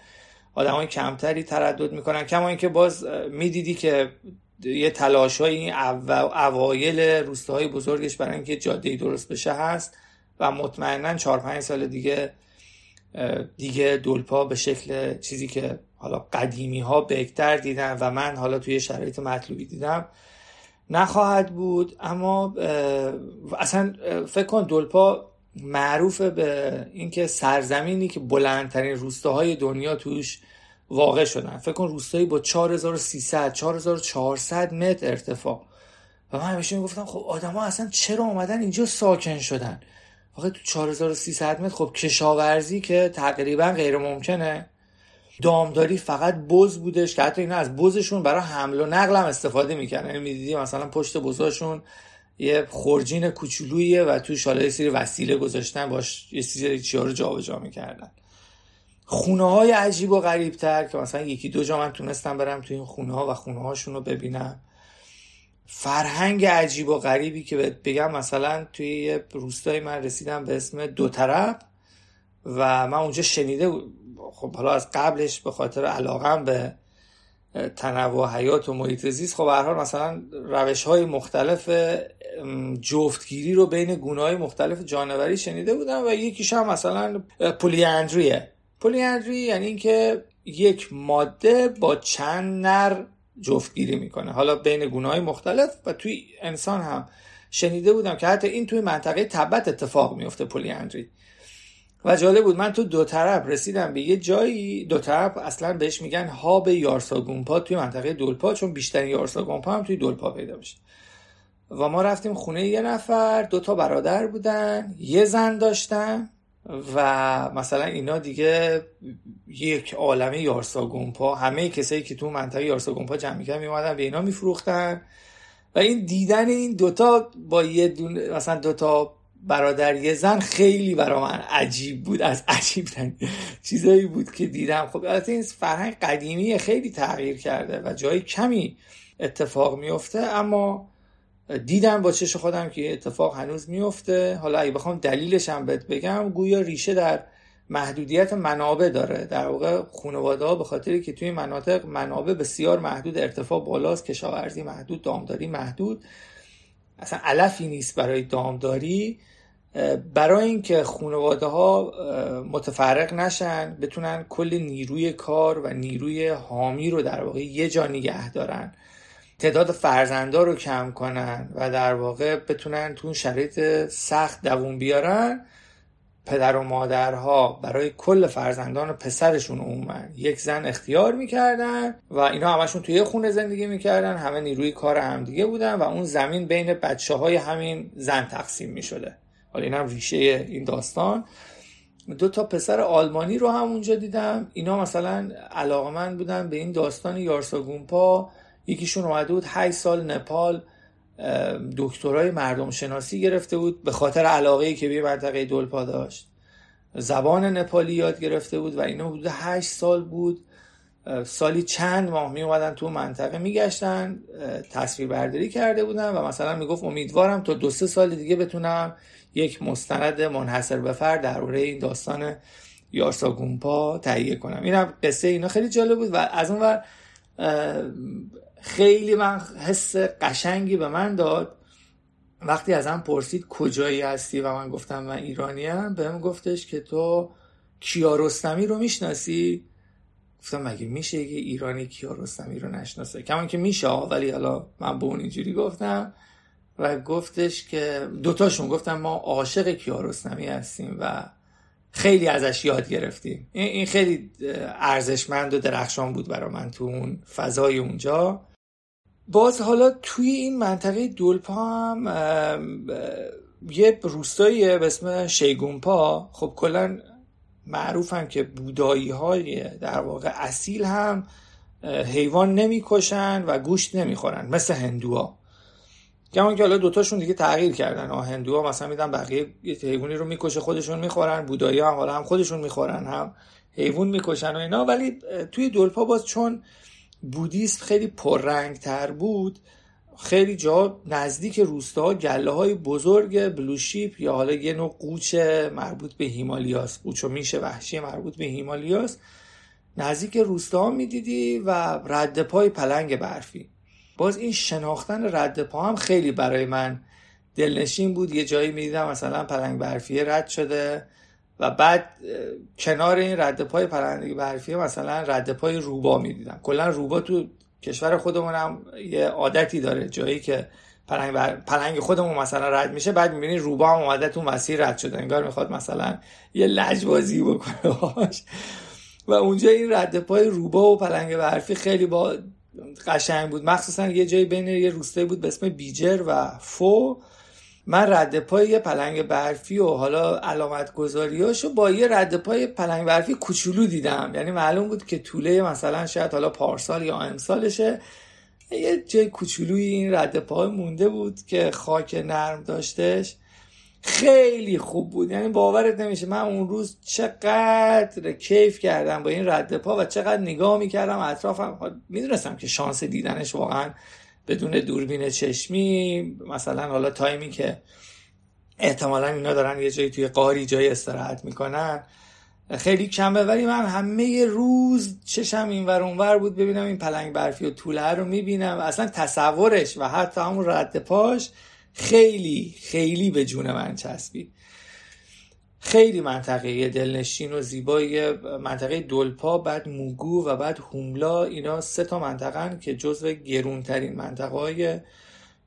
های کمتری تردد می‌کنن. کما اینکه باز می‌دیدی که یه تلاش های اوایل روستاهای بزرگش برای اینکه جاده درست بشه هست و مطمئنا 4 5 سال دیگه دیگه دولپا به شکل چیزی که حالا قدیمی ها بهتر دیدن و من حالا توی شرایط مطلوبی دیدم نخواهد بود. اما اصلا فکر کن دولپا معروف به اینکه سرزمینی که بلندترین روستاهای دنیا توش واقع شدن. فکر کن روستایی با 4300 4400 متر ارتفاع. و من همیشه می‌گفتم خب آدما اصلا چرا اومدن اینجا ساکن شدن؟ واقعا تو 4300 متر خب کشاورزی که تقریبا غیر ممکنه. دامداری فقط بز بودش که حتی اینا از بزشون برای حمل و نقل هم استفاده می‌کنن یعنی می‌دیدی مثلا پشت بزاشون یه خورجین کوچولویه و تو شاله یه سری وسیله گذاشتن باش یه سری چیا رو جابجا می‌کردن. خونه های عجیب و غریب تر که مثلا یکی دو جا من تونستم برم تو این خونه ها و خونه هاشون رو ببینم. فرهنگ عجیب و غریبی که بگم مثلا توی یه روستایی من رسیدم به اسم دو طرف و من اونجا شنیده خب حالا از قبلش به خاطر علاقم به تنوع حیات و محیط زیست خب حال مثلا روش های مختلف جفتگیری رو بین گونه های مختلف جانوری شنیده بودم و یکیش هم مثلا پولیاندریه. پولیاندری یعنی اینکه یک ماده با چند نر جفتگیری می‌کنه. حالا بین گونه های مختلف و توی انسان هم شنیده بودم که حتی این توی منطقه تبت اتفاق میفته پولیاندری. و جالب بود من تو دو طرف رسیدم به یه جایی دو طرف اصلا بهش میگن هاب یارساگونپا توی منطقه دولپا چون بیشترین یارساگونپا هم توی دولپا پیدا میشه. و ما رفتیم خونه یه نفر دو تا برادر بودن یه زن داشتن و مثلا اینا دیگه یک عالمه یارساگونپا همه کسایی که تو منطقه یارساگونپا جمع می‌کردن میومدن به اینا میفروختن. و این دیدن این دوتا با یه دونه مثلا دوتا برادر زن خیلی برا من عجیب بود از عجیب چیزایی بود که دیدم. خب البته این فرهنگ قدیمی خیلی تغییر کرده و جای کمی اتفاق میفته اما دیدم با چش خودم که اتفاق هنوز میفته. حالا اگه بخوام دلیلش هم بهت بگم گویا ریشه در محدودیت منابع داره. در واقع خانواده ها به خاطری که توی مناطق منابع بسیار محدود ارتفاع بالاست کشاورزی محدود دامداری محدود. اصلا علفی نیست برای دامداری. برای اینکه خانواده ها متفرق نشن بتونن کل نیروی کار و نیروی حامی رو در واقع یه جا نگه دارن. تعداد فرزندا رو کم کنن و در واقع بتونن تو شرایط سخت دوون بیارن. پدر و مادرها برای کل فرزندان و پسرشون عموما یک زن اختیار می‌کردن و اینا همشون توی خونه زندگی می‌کردن. همه نیروی کار همدیگه بودن و اون زمین بین بچه های همین زن تقسیم می‌شده. حالا این هم ریشه این داستان. دو تا پسر آلمانی رو هم اونجا دیدم. اینا مثلا علاقمند بودن به این داستان یارساگونپا یکیشون اومده بود 8 سال نپال دکترای مردم شناسی گرفته بود به خاطر علاقه که به منطقه دلپا داشت. زبان نپالی یاد گرفته بود و اینا حدود 8 سال بود. سالی چند ماه می اومدن تو منطقه میگشتن تصویر برداری کرده بودن و مثلا می‌گفت امیدوارم تا دو سه سال دیگه بتونم یک مستند منحصر به فرد درباره این داستان یارسا گومپا تهیه کنم. این قصه اینا خیلی جالب بود و از اون خیلی من حس قشنگی به من داد. وقتی ازم پرسید کجایی هستی و من گفتم من ایرانیم بهم گفتش که تو کیارستمی رو می‌شناسی؟ گفتم مگه میشه یه ایرانی کیارستمی رو نشناسه؟ کمان که میشه ولی حالا من به اون اینجوری گفتم. و گفتش که دوتاشون گفتم ما عاشق کیارستمی هستیم و خیلی ازش یاد گرفتیم. این خیلی ارزشمند و درخشان بود برای من تو اون فضای اونجا. باز حالا توی این منطقه دولپا هم یه روستایی به اسم شیگونپا خب کلا معروفن که بودایی های در واقع اصیل هم حیوان نمی‌کشن و گوشت نمی‌خورن مثل هندوها. کمان که حالا دوتاشون دیگه تغییر کردن. ها هندوها مثلا میدن بقیه یه حیوانی رو می‌کشه خودشون می‌خورن. بودایی هم حالا هم خودشون می‌خورن هم حیوان می‌کشن و اینا. ولی توی دولپا باز چون بودیست خیلی پررنگ تر بود خیلی جا نزدیک روستا گله های بزرگ بلوشیپ یا حالا یه نوع قوچ مربوط به هیمالیاس قوچ و میشه وحشی مربوط به هیمالیاس نزدیک روستا می‌دیدی و رد پای پلنگ برفی. باز این شناختن رد پا هم خیلی برای من دلنشین بود. یه جایی می‌دیدم مثلا پلنگ برفیه رد شده و بعد کنار این رد پای پرندگی برفی مثلا رد پای روبا می‌دیدم. کلا روبا تو کشور خودمون هم یه عادتی داره. جایی که پلنگ, بر... پلنگ خودمون مثلا رد میشه بعد می‌بینی روبا هم اومده تو مسیر رد شده. انگار می‌خواد مثلا یه لجبازی بکنه باش و اونجا این رد پای روبا و پلنگ برفی خیلی با قشنگ بود. مخصوصا یه جایی بین یه روستایی بود به اسم بیجر و فو. من رد پای یه پلنگ برفی و حالا علامت گذاریاشو با یه رد پای پلنگ برفی کوچولو دیدم. یعنی معلوم بود که طوله مثلا شاید حالا پارسال یا امسالشه. یه جای کوچولوی این رد پای مونده بود که خاک نرم داشتش. خیلی خوب بود. یعنی باورت نمیشه من اون روز چقدر کیف کردم با این رد پا و چقدر نگاه می‌کردم اطرافم. می‌دونستم که شانس دیدنش واقعا بدون دوربین چشمی مثلا حالا تایمی که احتمالا اینا دارن یه جایی توی قاری جای استراحت می‌کنن. خیلی کمه ولی من همه روز چشم این ور اونور بود ببینم این پلنگ برفی و طوله رو می‌بینم. اصلا تصورش و حتی همون رد پاش خیلی خیلی به جون من چسبید. خیلی منطقه دلنشین و زیبایی منطقه دلپا بعد موگو و بعد هوملا اینا سه تا منطقه که جزو گرونترین منطقه های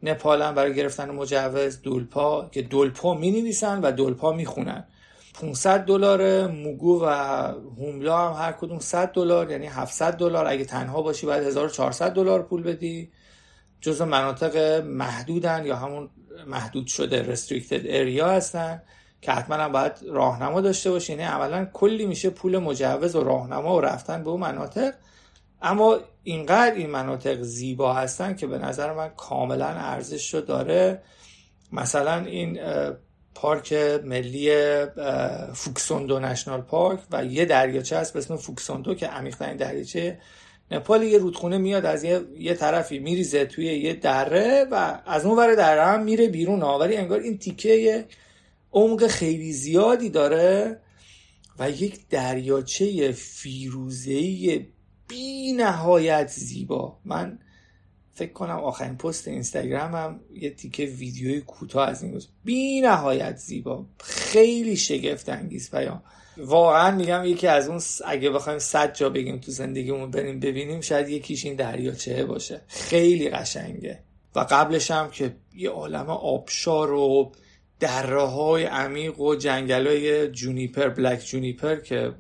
نپالن برای گرفتن مجوز دلپا که دلپا می نویسن و دلپا می خونن 500 دلار موگو و هوملا هم هر کدوم 100 دلار یعنی 700 دلار. اگه تنها باشی باید 1400 دلار پول بدی. جزو مناطق محدودن یا همون محدود شده restricted area هستن که حتما هم باید راهنما داشته باشه یعنی عملا کلی میشه پول مجوز و راهنما و رفتن به اون مناطق. اما اینقدر این مناطق زیبا هستن که به نظر من کاملا ارزش رو داره. مثلا این پارک ملی فوکسوندو نشنال پارک و یه دریاچه هست به اسم فوکسوندو که عمیق‌ترین دریاچه نپال یه رودخونه میاد از یه, یه طرفی میریزه توی یه دره و از اون ور دره هم میره بیرون ولی انگار این تیکه عمق خیلی زیادی داره و یک دریاچه فیروزهی بی نهایت زیبا. من فکر کنم آخرین پست اینستاگرامم یه تیکه ویدیوی کوتاه از این بود بی نهایت زیبا. خیلی شگفت انگیز پیام واقعا میگم یکی از اون اگه بخوایم صد جا بگیم تو زندگیمون بریم ببینیم شاید یکیش این دریاچه باشه. خیلی قشنگه. و قبلش هم که یه عالم آبشار و دره های عمیق و جنگل های جونیپر بلک جونیپر که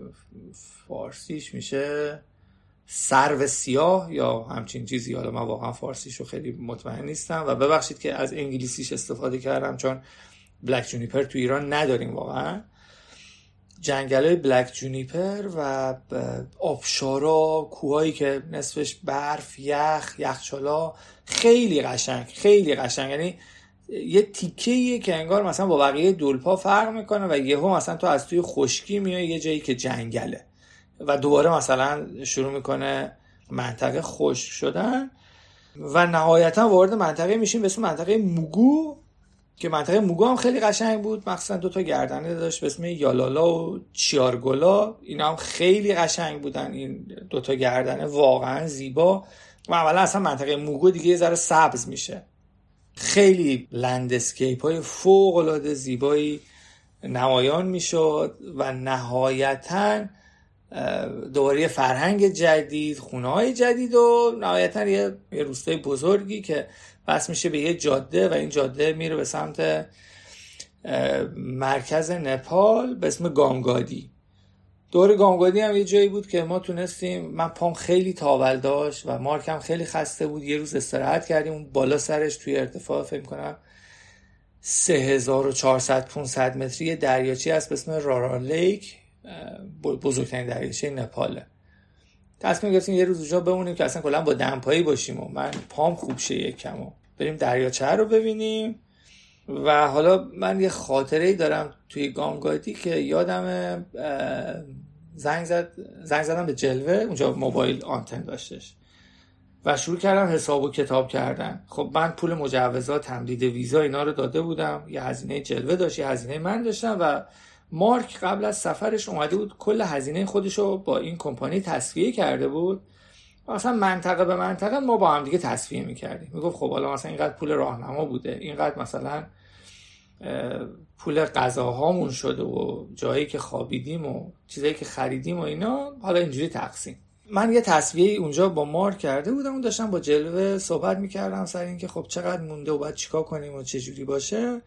فارسیش میشه سرو سیاه یا همچین چیزی. حالا من واقعا فارسیشو خیلی مطمئن نیستم. و ببخشید که از انگلیسیش استفاده کردم چون بلک جونیپر تو ایران نداریم واقعا. جنگل بلک جونیپر و آبشارا کوهایی که نصفش برف یخ یخچالا خیلی قشنگ خیلی قشنگ. یعنی یه تیکه که انگار مثلا با بقیه دلپا فرق می‌کنه و یهو مثلا تو از توی خشکی میای یه جایی که جنگله و دوباره مثلا شروع می‌کنه منطقه خشک شدن و نهایتا وارد منطقه میشیم به اسم منطقه موگو. که منطقه موگو هم خیلی قشنگ بود. مخصوصا دو تا گردنه داشت به اسم یالالا و چیارگولا. اینا هم خیلی قشنگ بودن. این دو تا گردنه واقعا زیبا. و اولا اصلا منطقه موگو دیگه یه ذره سبز میشه. خیلی لندسکیپ های فوق العاده زیبایی نمایان می‌شد و نهایتا دوباره فرهنگ جدید خونه های جدید و نهایتا یه, روستای بزرگی که بس میشه به یه جاده و این جاده میره به سمت مرکز نپال به اسم گامگادی. دور گامگادی هم یه جایی بود که ما تونستیم من پام خیلی تاول داشت و مارکم خیلی خسته بود. یه روز استراحت کردیم اون بالا سرش توی ارتفاع فکر کنم 3400 500 متری دریاچه هست به اسم رارا لیک بزرگترین دریاچه نپاله. تصمیم گرفتیم یه روز اونجا بمونیم که اصلا کلا با دمپایی باشیم و من پام خوب شه یک کم و بریم دریاچه رو ببینیم. و حالا من یه خاطره ای دارم توی گامگادی که یادم زنگ زد زنگ زدم به جلوه اونجا موبایل آنتن داشتش. و شروع کردم حساب و کتاب کردن. خب من پول مجوزات تمدید ویزا اینا رو داده بودم. یه هزینه جلوه داشت یه هزینه من داشتم و مارک قبل از سفرش اومده بود کل هزینه خودش رو با این کمپانی تصفیه کرده بود. مثلا منطقه به منطقه ما با هم دیگه تصفیه می‌کردیم. می‌گفت خب حالا مثلا اینقدر پول راهنما بوده اینقدر مثلا پول غذاهامون شده و جایی که خوابیدیم و چیزایی که خریدیم و اینا حالا اینجوری تقسیم. من یه تصویه اونجا با مار کرده بودم اون داشتم با جلوه صحبت می‌کردم سر اینکه خب چقدر مونده و باید چیکار کنیم و چه جوری باشه.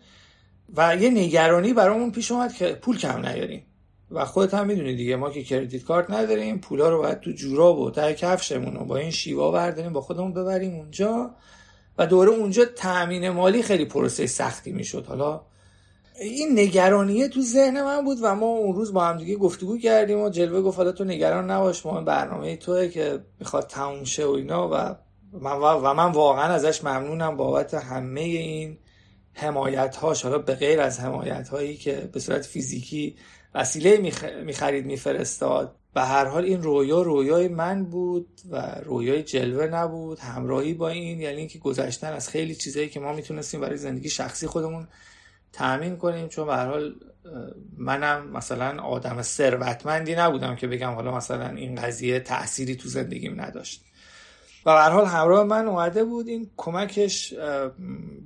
و یه نگرانی برامون پیش اومد که پول کم نیاریم. و خودت هم می‌دونی دیگه ما که کردیت کارت نداریم پولا رو باید تو جوراب و ته کفشمون رو با این شیوا برداریم با خودمون ببریم اونجا. و دوره اونجا تأمین مالی خیلی پروسه سختی می‌شد. حالا این نگرانیه تو ذهن من بود و ما اون روز با هم دیگه گفتگو کردیم و جلوه گفت حالا تو نگران نباش ما برنامه توه که می‌خواد تموم شه و اینا. و من و من واقعا ازش ممنونم بابت همه این حمایت هاش حالا به غیر از حمایت هایی که به صورت فیزیکی وسیله می‌خرید میفرستاد. به هر حال این رویا رویای من بود و رویای جلوه نبود. همراهی با این یعنی اینکه گذشتن از خیلی چیزایی که ما می‌تونستیم برای زندگی شخصی خودمون تأمین کنیم. چون به هر حال منم مثلا آدم ثروتمندی نبودم که بگم حالا مثلا این قضیه تأثیری تو زندگیم نداشت. و به حال همراه من اومده بود. این کمکش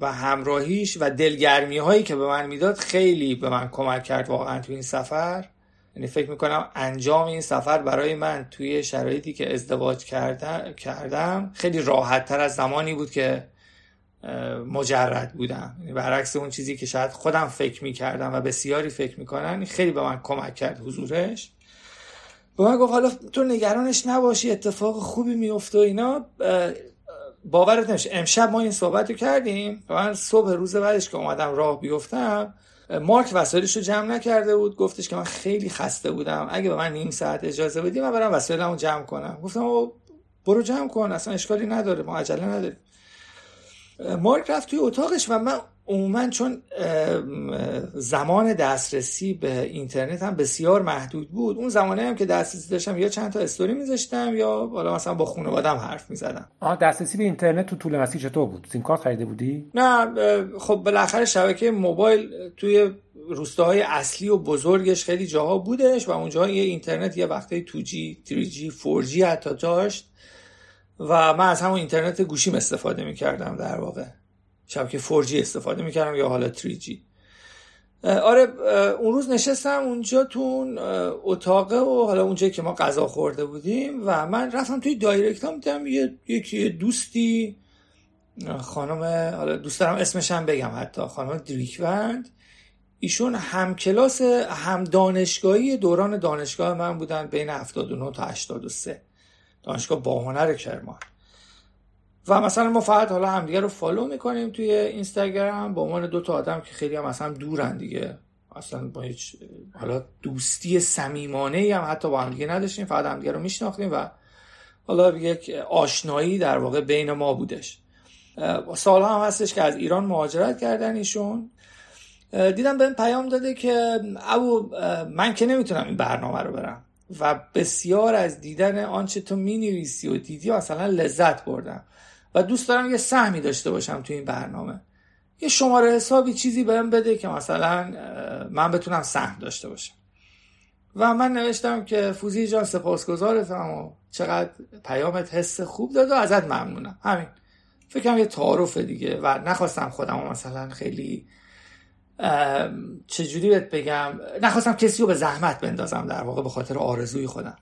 و همراهیش و دلگرمی هایی که به من می‌داد خیلی به من کمک کرد واقعا تو این سفر. یعنی فکر می‌کنم انجام این سفر برای من توی شرایطی که ازدواج کردم خیلی راحت تر از زمانی بود که مجرد بودم. یعنی برعکس اون چیزی که شاید خودم فکر می‌کردم و بسیاری فکر می‌کنن خیلی به من کمک کرد حضورش. به من گفت حالا تو نگرانش نباشی اتفاق خوبی میفته و اینا. باورت نمیشه. امشب ما این صحبت رو کردیم. و من صبح روز بعدش که اومدم راه بیفتم مارک وسایلش رو جمع نکرده بود. گفتش که من خیلی خسته بودم. اگه به من نیم ساعت اجازه بدی من برم وسایلمو رو جمع کنم. گفتم برو جمع کن. اصلا اشکالی نداره. ما عجله نداریم. مارک رفت توی اتاقش و من عموما چون زمان دسترسی به اینترنت هم بسیار محدود بود. اون زمانه هم که دسترسی داشتم یا چند تا استوری میذاشتم یا حالا مثلا با خانوادم حرف می‌زدم.
آه دسترسی به اینترنت تو طول مسیر چطور بود؟ سیم کارت خریده بودی؟
نه خب بالاخره شبکه موبایل توی روستاهای اصلی و بزرگش خیلی جاها بودش و اونجا یه اینترنت یه وقتی 2G 3G 4G حتی داشت. و من از همون اینترنت گوشیم استفاده می‌کردم در واقع. شبکه 4G استفاده می‌کردم یا حالا 3G آره اون روز نشستم اونجا تو اون اتاقه و حالا اونجایی که ما غذا خورده بودیم و من رفتم توی دایرکت هم دیدم یکی دوستی خانم حالا دوست دارم اسمش هم بگم حتی خانم دریکوند. ایشون هم کلاس هم دانشگاهی دوران دانشگاه من بودن بین 79 تا 83 دانشگاه با هنر کرمان. و مثلا ما فقط حالا همدیگه رو فالو می‌کنیم توی اینستاگرام با عنوان دو تا آدم که خیلی هم اصلا دورن دیگه. اصلا با هیچ حالا دوستی صمیمانه هم حتی با همدیگه نداشتیم فقط همدیگه رو میشناختیم و حالا یک آشنایی در واقع بین ما بودش. سالها هم هستش که از ایران مهاجرت کردن ایشون. دیدم به پیام داده که او من که نمی‌تونم این برنامه رو برم. و بسیار از دیدن آنچه تو می نویسی و دیدی مثلا لذت بردم. و دوست دارم یه سهمی داشته باشم تو این برنامه. یه شماره حسابی چیزی بهم بده که مثلا من بتونم سهم داشته باشم. و من نوشتم که فوزی جان سپاسگزارتم و چقدر پیامت حس خوب داد و ازت ممنونم. همین. فکرم یه تعارف دیگه و نخواستم خودم مثلا خیلی چجوری بهت بگم نخواستم کسی رو به زحمت بندازم در واقع به خاطر آرزوی خودم.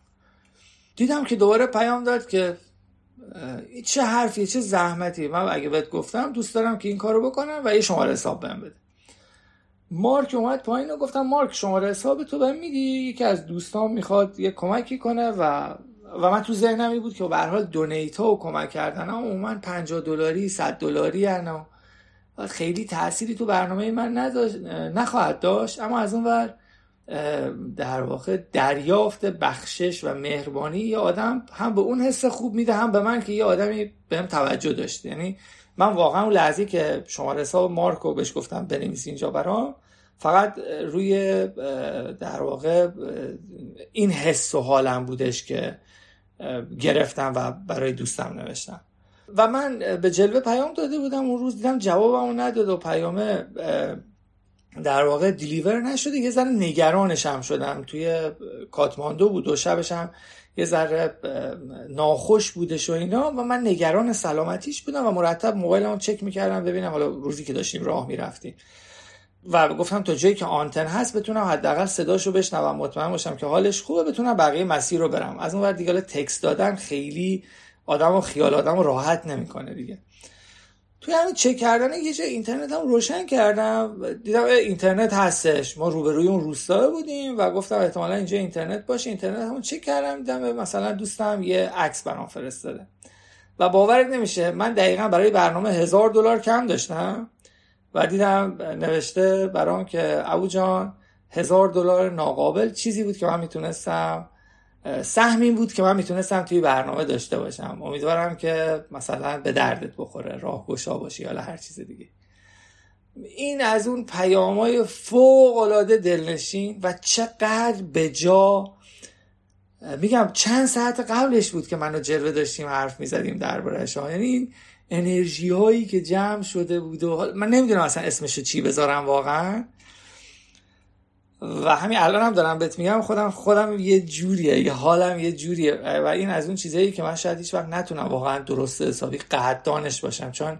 دیدم که دوباره پیام داد که چه حرفی چه زحمتی من اگه بهت گفتم دوست دارم که این کارو بکنم و یه شماره حساب بهم بده. مارک اومد پایین و گفتم مارک شماره حساب تو بهم میدی؟ یکی از دوستان می‌خواد یه کمکی کنه و و من تو ذهنم بود که به هر حال دونیت ها و کمک کردن ها عموما 50 دلاری 100 دلاری خیلی تأثیری تو برنامه من نداشت نخواهد داشت. اما از اون ور در واقع دریافت بخشش و مهربانی یه آدم هم به اون حس خوب میده هم به من که یه آدمی بهم توجه داشته. یعنی من واقعا اون لحظه که شما حساب مارکو بهش گفتم بنویسی اینجا برام فقط روی در واقع این حس و حالم بودش که گرفتم و برای دوستم نوشتم. و من به جلوه پیام داده بودم اون روز دیدم جوابمو نداد و پیامه در واقع دیلیور نشده یه ذره نگرانش هم شدم. توی کاتماندو بود و شبش هم یه ذره ناخوش بودش و اینا و من نگران سلامتیش بودم و مرتب موبایلمو چک می‌کردم ببینم حالا روزی که داشتیم راه می‌رفتیم. و گفتم تا جایی که آنتن هست بتونم حداقل صداشو بشنوم مطمئن باشم که حالش خوبه بتونم بقیه مسیر رو برم. از اون ور دیگه تکست دادن خیلی آدم و خیال آدم راحت نمی‌کنه دیگه. توی همین چک کردن یه جای اینترنت هم روشن کردم. دیدم اینترنت هستش. ما روبروی اون روستا بودیم و گفتم احتمالا اینجا اینترنت باشه. اینترنت همون چک کردم دیدم مثلا دوستم یه عکس برام فرستاده. و باورت نمیشه من دقیقا برای برنامه هزار دلار کم داشتم و دیدم نوشته برام که ابو جان هزار دلار ناقابل چیزی بود که من می‌تونستم سهمی بود که من می‌تونستم توی برنامه داشته باشم. امیدوارم که مثلا به دردت بخوره راه گشا باشی یا هر چیز دیگه. این از اون پیام های فوق العاده دلنشین و چقدر به جا میگم چند ساعت قبلش بود که منو جلوه داشتیم حرف می‌زدیم دربارهش یعنی این انرژی هایی که جمع شده بود و من نمی‌دونم اصلا اسمشو چی بذارم واقعا. و همین الان هم دارم بهت میگم خودم خودم یه جوریه یه حالم یه جوریه. و این از اون چیزایی که من شاید هیچ وقت نتونم واقعا درست حسابی قدردانش باشم چون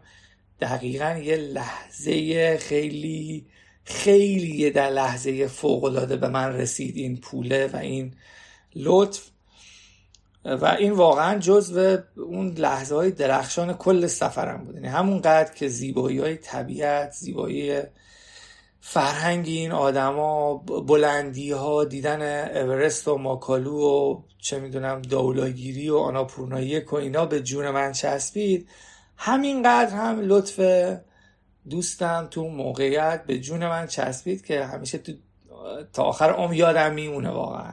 دقیقا یه لحظه خیلی خیلی در لحظه فوق العاده به من رسید این پوله و این لطف. و این واقعا جزو اون لحظه های درخشان کل سفرم بود. یعنی همون قدر که زیبایی های طبیعت زیبایی فرهنگ این آدما بلندی ها دیدن اورست و ماکالو و چه می‌دونم دولاگیری و آناپورنایی و اینا به جون من چسبید. همینقدر هم لطف دوستم تو موقعیت به جون من چسبید که همیشه تو تا آخر عمر یادم میمونه واقعا.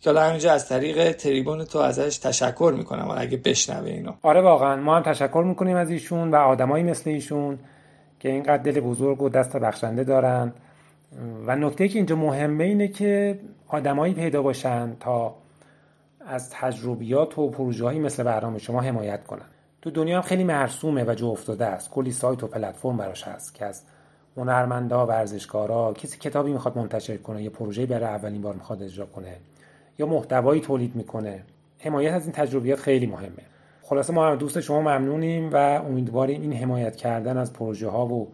که حالا همینجا از طریق تریبون تو ازش تشکر می‌کنم اگه بشنوه اینو
آره واقعا. ما هم تشکر می‌کنیم از ایشون و آدمایی مثل ایشون. که اینقدر دل بزرگ و دست بخشنده دارن. و نکته که اینجا مهمه اینه که آدمایی پیدا باشن تا از تجربیات و پروژه مثل برنامه شما حمایت کنن. تو دنیا هم خیلی مرسومه و جو افتاده است. کلی سایت و پلتفرم براش هست که از هنرمندا ورزشکارا کسی کتابی می‌خواد منتشر کنه یا پروژه برای اولین بار می‌خواد اجرا کنه یا محتوایی تولید می‌کنه. حمایت از این تجربیات خیلی مهمه. خلاصه ما هم دوست شما ممنونیم و امیدواریم این حمایت کردن از پروژه ها و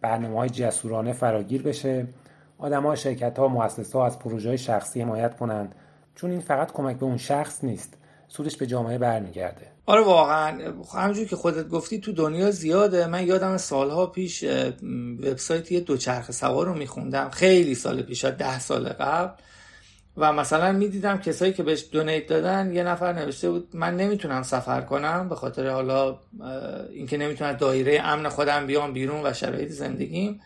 برنامه های جسورانه فراگیر بشه. آدم ها شرکت ها مؤسسه ها از پروژه های شخصی حمایت کنند. چون این فقط کمک به اون شخص نیست سودش به جامعه برمیگرده.
آره واقعا. همونجور که خودت گفتی تو دنیا زیاده. من یادم سالها پیش وبسایت یه دوچرخه سوار رو میخوندم. خیلی سال پیش ده سال قبل. و مثلا می‌دیدم کسایی که بهش دونیت دادن یه نفر نوشته بود من نمی‌تونم سفر کنم به خاطر حالا اینکه نمی‌تونم دایره امن خودم بیام بیرون و شرایط زندگیم.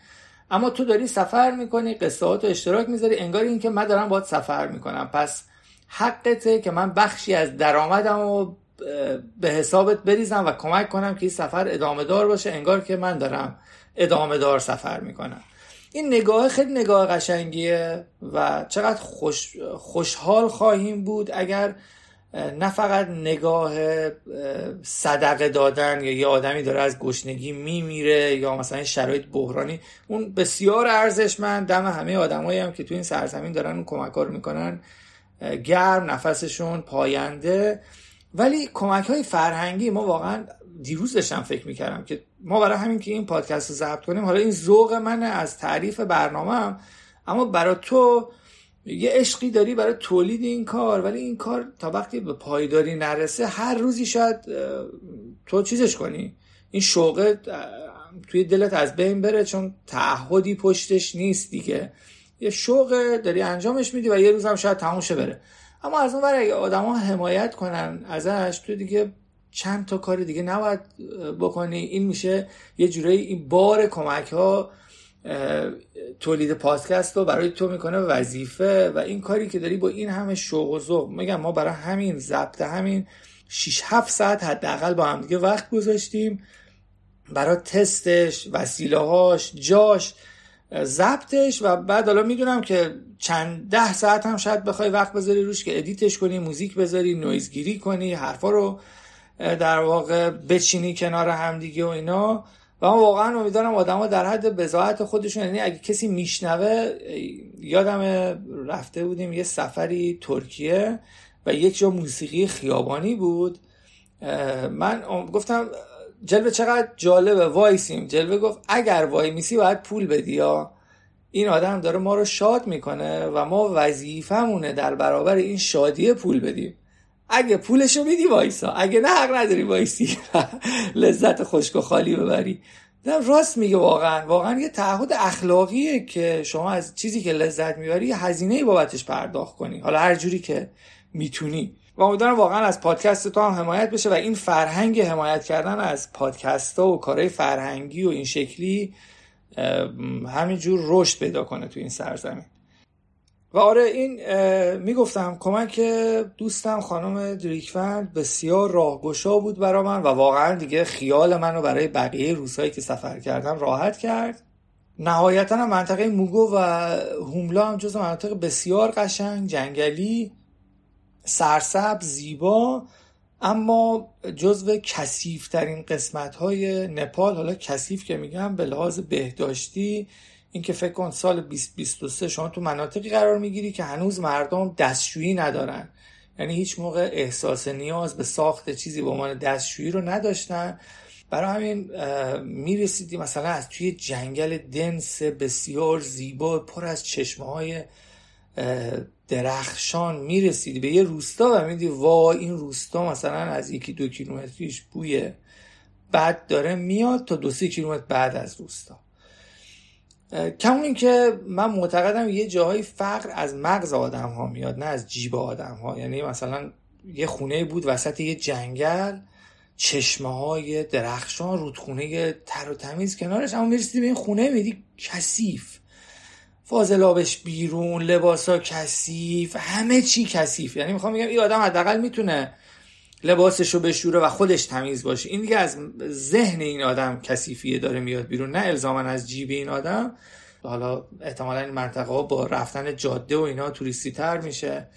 اما تو داری سفر می‌کنی قصه و اشتراک می‌ذاری انگار اینکه من دارم باید سفر می‌کنم. پس حقته که من بخشی از درآمدم و به حسابت بریزم و کمک کنم که این سفر ادامه دار باشه انگار که من دارم ادامه دار سفر می‌کنم. این نگاه خیلی نگاه قشنگیه و چقدر خوش خوشحال خواهیم بود اگر نه فقط نگاه صدقه دادن یا یه آدمی داره از گشنگی میمیره یا مثلا شرایط بحرانی. اون بسیار ارزشمند دم همه آدمایی هم که تو این سرزمین دارن اون کمک رو می‌کنن گرم نفسشون پاینده. ولی کمک های فرهنگی ما واقعا دیروز داشتم فکر می‌کردم که ما برای همین که این پادکست رو ضبط کنیم حالا این ذوق منه از تعریف برنامه هم اما برای تو یه عشقی داری برای تولید این کار ولی این کار تا وقتی به پایداری نرسه هر روزی شاید تو چیزش کنی. این شوقه توی دلت از بین بره چون تعهدی پشتش نیست دیگه. یه شوق داری انجامش میدی و یه روز هم شاید تموم بره. اما از اون ور اگه آدما حمایت کنن ازش تو دیگه چند تا کار دیگه نباید بکنی. این میشه یه جورایی این بار کمک ها تولید پادکست رو برای تو می‌کنه وظیفه و این کاری که داری با این همه شوق و ذوق. میگم ما برای همین ضبط همین 6 7 ساعت حداقل با هم دیگه وقت گذاشتیم. برای تستش وسیله هاش جاش ضبطش و بعد حالا می‌دونم که چند ده ساعت هم شاید بخوای وقت بذاری روش که edit ش کنی موزیک بذاری نویزگیری کنی حرفا رو در واقع بچینی کنار همدیگه و اینا. و من واقعا امیدوارم آدما در حد بزاعت خودشون یعنی اگه کسی میشنوه یادم رفته بودیم یه سفری ترکیه و یک جا موسیقی خیابانی بود. من گفتم جلوه چقدر جالبه وایسیم. جلوه گفت اگر وای میسی باید پول بدی یا. این آدم داره ما رو شاد می‌کنه و ما وظیفمونه در برابر این شادی پول بدیم. اگه پولشو میدی وایسا. اگه نه حق نداری وایسی. لذت خشک و خالی ببری. راست میگه واقعا. واقعا یه تعهد اخلاقیه که شما از چیزی که لذت می‌بری هزینه بابتش پرداخت کنی. حالا هر جوری که می‌تونی. و امیدوارم واقعا از پادکست تو هم حمایت بشه و این فرهنگ حمایت کردن از پادکست ها و کارهای فرهنگی و این شکلی همینجور رشد پیدا کنه تو این سرزمین. و آره این می‌گفتم کمک دوستم خانم دریکفند بسیار راهگشا بود برا من و واقعا دیگه خیال منو برای بقیه روزهایی که سفر کردم راحت کرد. نهایتا منطقه موگو و هوملا هم جز مناطق بسیار قشنگ جنگلی سرسب زیبا اما جزو کسیف ترین قسمت های نپال حالا کسیف که میگم به لحاظ بهداشتی اینکه فکر کن سال 2023 شما تو مناطقی قرار می‌گیری که هنوز مردم دستشویی ندارن. یعنی هیچ موقع احساس نیاز به ساخت چیزی به عنوان دستشویی رو نداشتن. برای همین می‌رسیدی مثلا از توی جنگل دنس بسیار زیبا پر از چشمه های درخشان می‌رسیدی. به یه روستا و میدی وا این روستا مثلا از یکی دو کیلومتریش بوی بد داره میاد تا دو سه کیلومتر بعد از روستا. کمون این که من معتقدم یه جاهای فقر از مغز آدم ها میاد نه از جیب آدم ها یعنی مثلا یه خونه بود وسط یه جنگل چشمه های درخشان رودخونه تر و تمیز کنارش اما می‌رسیدی به این خونه میدی کثیف. فاضلابش بیرون لباسا کثیف همه چی کثیف. یعنی می‌خوام بگم این آدم حداقل می‌تونه لباسش رو بشوره و خودش تمیز باشه. این دیگه از ذهن این آدم کثیفیه داره میاد بیرون نه الزاما از جیب این آدم. حالا احتمالا این منطقه ها با رفتن جاده و اینا توریستی تر میشه.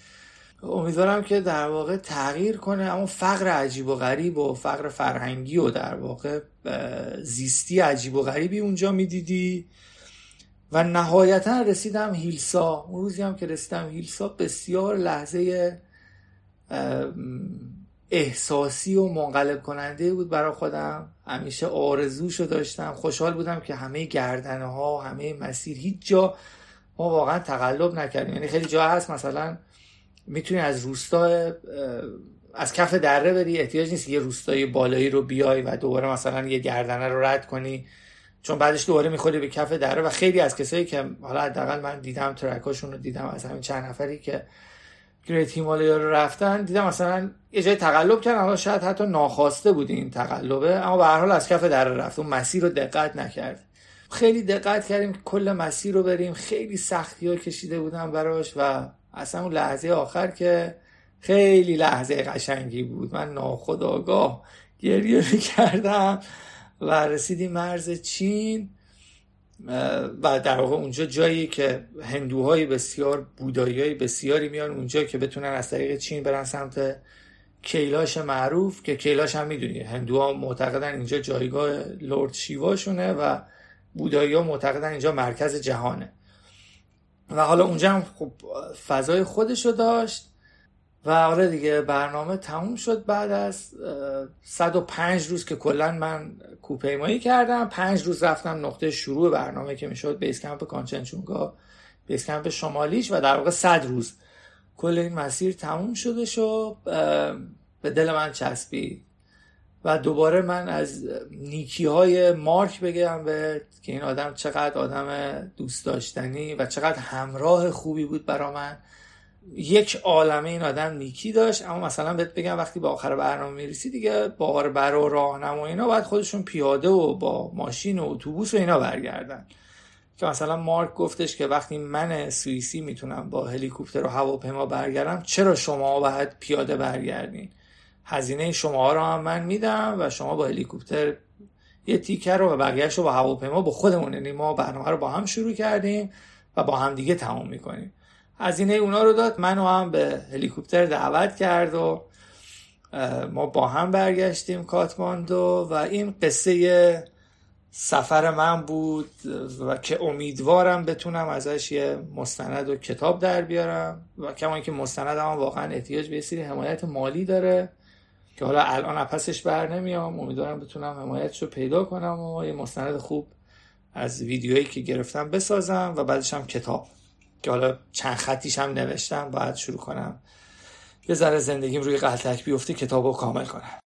امیدوارم که در واقع تغییر کنه اما فقر عجیب و غریب و فقر فرهنگی و در واقع زیستی عجیب و غریبی اونجا می‌دیدی. و نهایتا رسیدم هیلسا. اون روزی هم که رسیدم هیلسا بسیار لحظه احساسی و منقلب کننده بود برای خودم. همیشه آرزوشو داشتم. خوشحال بودم که همه گردنه ها همه مسیر هیچ جا ما واقعا تقلب نکردیم. یعنی خیلی جا هست مثلا می‌تونی از روستا از کف دره بری. احتیاج نیست یه روستای بالایی رو بیای و دوباره مثلا یه گردنه رو رد کنی. چون بعدش دوباره می‌خوری به کف دره. و خیلی از کسایی که حالا حداقل من دیدم ترکاشون رو دیدم از همین چند نفری که گریت هیمالیا رو رفتن دیدم مثلا یه جای تقلب کردن حالا شاید حتی ناخواسته بود این تقلبه اما به هر حال از کف دره رفت. اون مسیر رو دقت نکرد. خیلی دقت کردیم کل مسیر رو بریم. خیلی سختی ها کشیده بودم براش و اصلا اون لحظه آخر که خیلی لحظه قشنگی بود. من ناخداگاه گریه کردم و رسیدیم مرز چین. و در واقع اونجا جایی که هندوهای بسیار بودایی بسیاری میان اونجا که بتونن از طریق چین برن سمت کیلاش معروف که کیلاش هم می‌دونی. هندوها معتقدن اینجا جایگاه لورد شیواشونه و بودایی ها معتقدن اینجا مرکز جهانه. و حالا اونجا هم خب فضای خودشو داشت. و آره دیگه برنامه تموم شد بعد از 105 روز که کلا من کوپیمایی کردم. پنج روز رفتم نقطه شروع برنامه که می‌شد بیس کمپ کانچنچونگا بیس کمپ شمالیش و در واقع 100 روز. کل این مسیر تموم شده شد به دل من چسبید. و دوباره من از نیکی های مارک بگم به که این آدم چقدر آدم دوست داشتنی و چقدر همراه خوبی بود برا من. یک عالمه این آدم نیکی داشت اما مثلا بهت بگم وقتی به آخر برنامه می‌رسی دیگه بار بر و راهنما اینا باید خودشون پیاده و با ماشین و اتوبوس و اینا برگردن. که مثلا مارک گفتش که وقتی من سوئیسی می‌تونم با هلیکوپتر و هواپیما برگردم چرا شما باید پیاده برگردین؟ هزینه شما رو هم من میدم و شما با هلیکوپتر یه تیکر رو و بقیهش رو با هواپیما با خودمون یعنی ما برنامه رو با هم شروع کردیم و با هم دیگه تمام می‌کنیم. هزینه اونا رو داد. منو هم به هلیکوپتر دعوت کرد و ما با هم برگشتیم کاتماندو و این قصه سفر من بود و که امیدوارم بتونم ازش یه مستند و کتاب در بیارم و کما که مستند هم واقعا احتیاج به سری حمایت مالی داره که حالا الان پسش بر نمیام. امیدوارم بتونم حمایتشو پیدا کنم و یه مستند خوب از ویدیویی که گرفتم بسازم و بعدش هم کتاب. که حالا چند خطیش هم نوشتم باید شروع کنم. یه ذره زندگیم روی قلتک بیفته کتاب رو کامل کنم.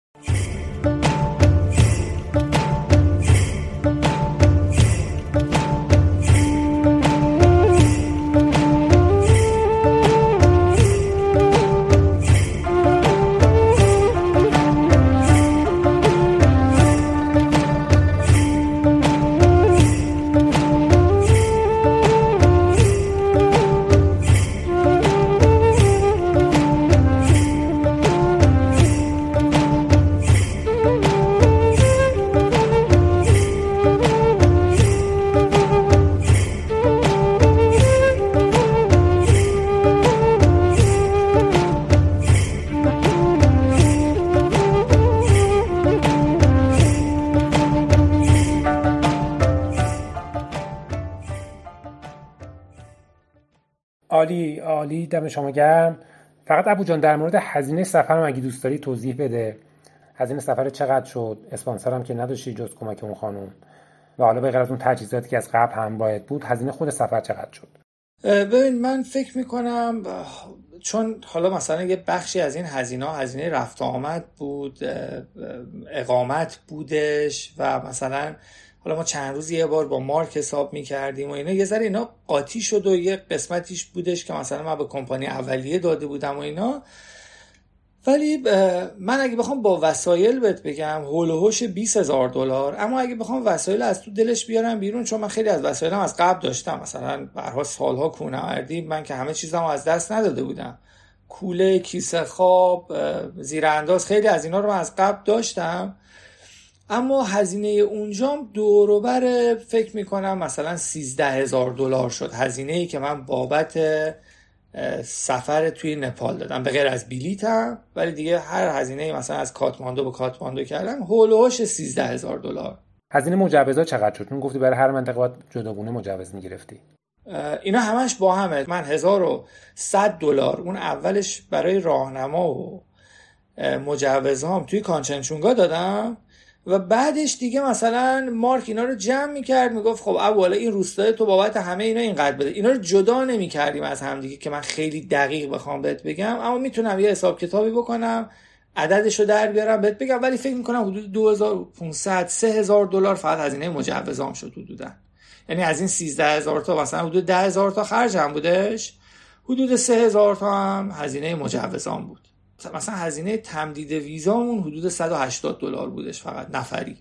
عالی دم شما گرم. فقط ابو جان در مورد هزینه سفر اگه دوست داری توضیح بده. هزینه سفر چقدر شد؟ اسپانسر که نداشتی جز کمک اون خانم. و حالا به از اون تجهیزاتی که از قبل هم باید بود هزینه خود سفر چقدر شد؟
ببین من فکر می‌کنم چون حالا مثلا یه بخشی از این هزینه هزینه رفت آمد بود اقامت بودش و مثلا حالا ما چند روز یه بار با مارک حساب می‌کردیم و اینا. یه ذره اینا قاطی شد و یه قسمتیش بودش که مثلا من به کمپانی اولیه داده بودم و اینا. ولی من اگه بخوام با وسایل بهت بگم هول و هوش 20 هزار دلار. اما اگه بخوام وسایل از تو دلش بیارم بیرون چون من خیلی از وسایلم از قبل داشتم. مثلا برها سالها کونوردی من که همه چیزم از دست نداده بودم. کوله کیسه خواب زیرانداز خیلی از اینا رو من از قبل داشتم. اما هزینه اونجام دوروبر فکر می‌کنم مثلا 13 هزار دلار شد. هزینه ای که من بابت سفر توی نپال دادم. به غیر از بلیتم ولی دیگه هر هزینه مثلا از کاتماندو به کاتماندو کردم هولوش 13 هزار دلار.
هزینه مجوزا چقدر شد؟ چون گفتی برای هر منطقه باید جداگونه مجوز می‌گرفتی.
اینا همش با همه. من 1100 دلار. اون اولش برای راهنما و مجوزهام توی کانچنچونگا دادم. و بعدش دیگه مثلا مارک اینا رو جمع می‌کرد می‌گفت خب اولا این روستای تو بابت همه اینا اینقدر بده. اینا رو جدا نمی‌کردیم از همدیگه که من خیلی دقیق بخوام بهت بگم. اما می‌تونم یه حساب کتابی بکنم عددش رو در بیارم بهت بگم. ولی فکر می‌کنم حدود 2500 3000 دلار فقط هزینه مجوزام شد حدودا. یعنی از این 13000 تا مثلا حدود 10000 تا خرجم بودش. حدود 3000 تا هم هزینه مجوزام بود. مثلا هزینه تمدید ویزامون حدود 180 دلار بودش فقط نفری.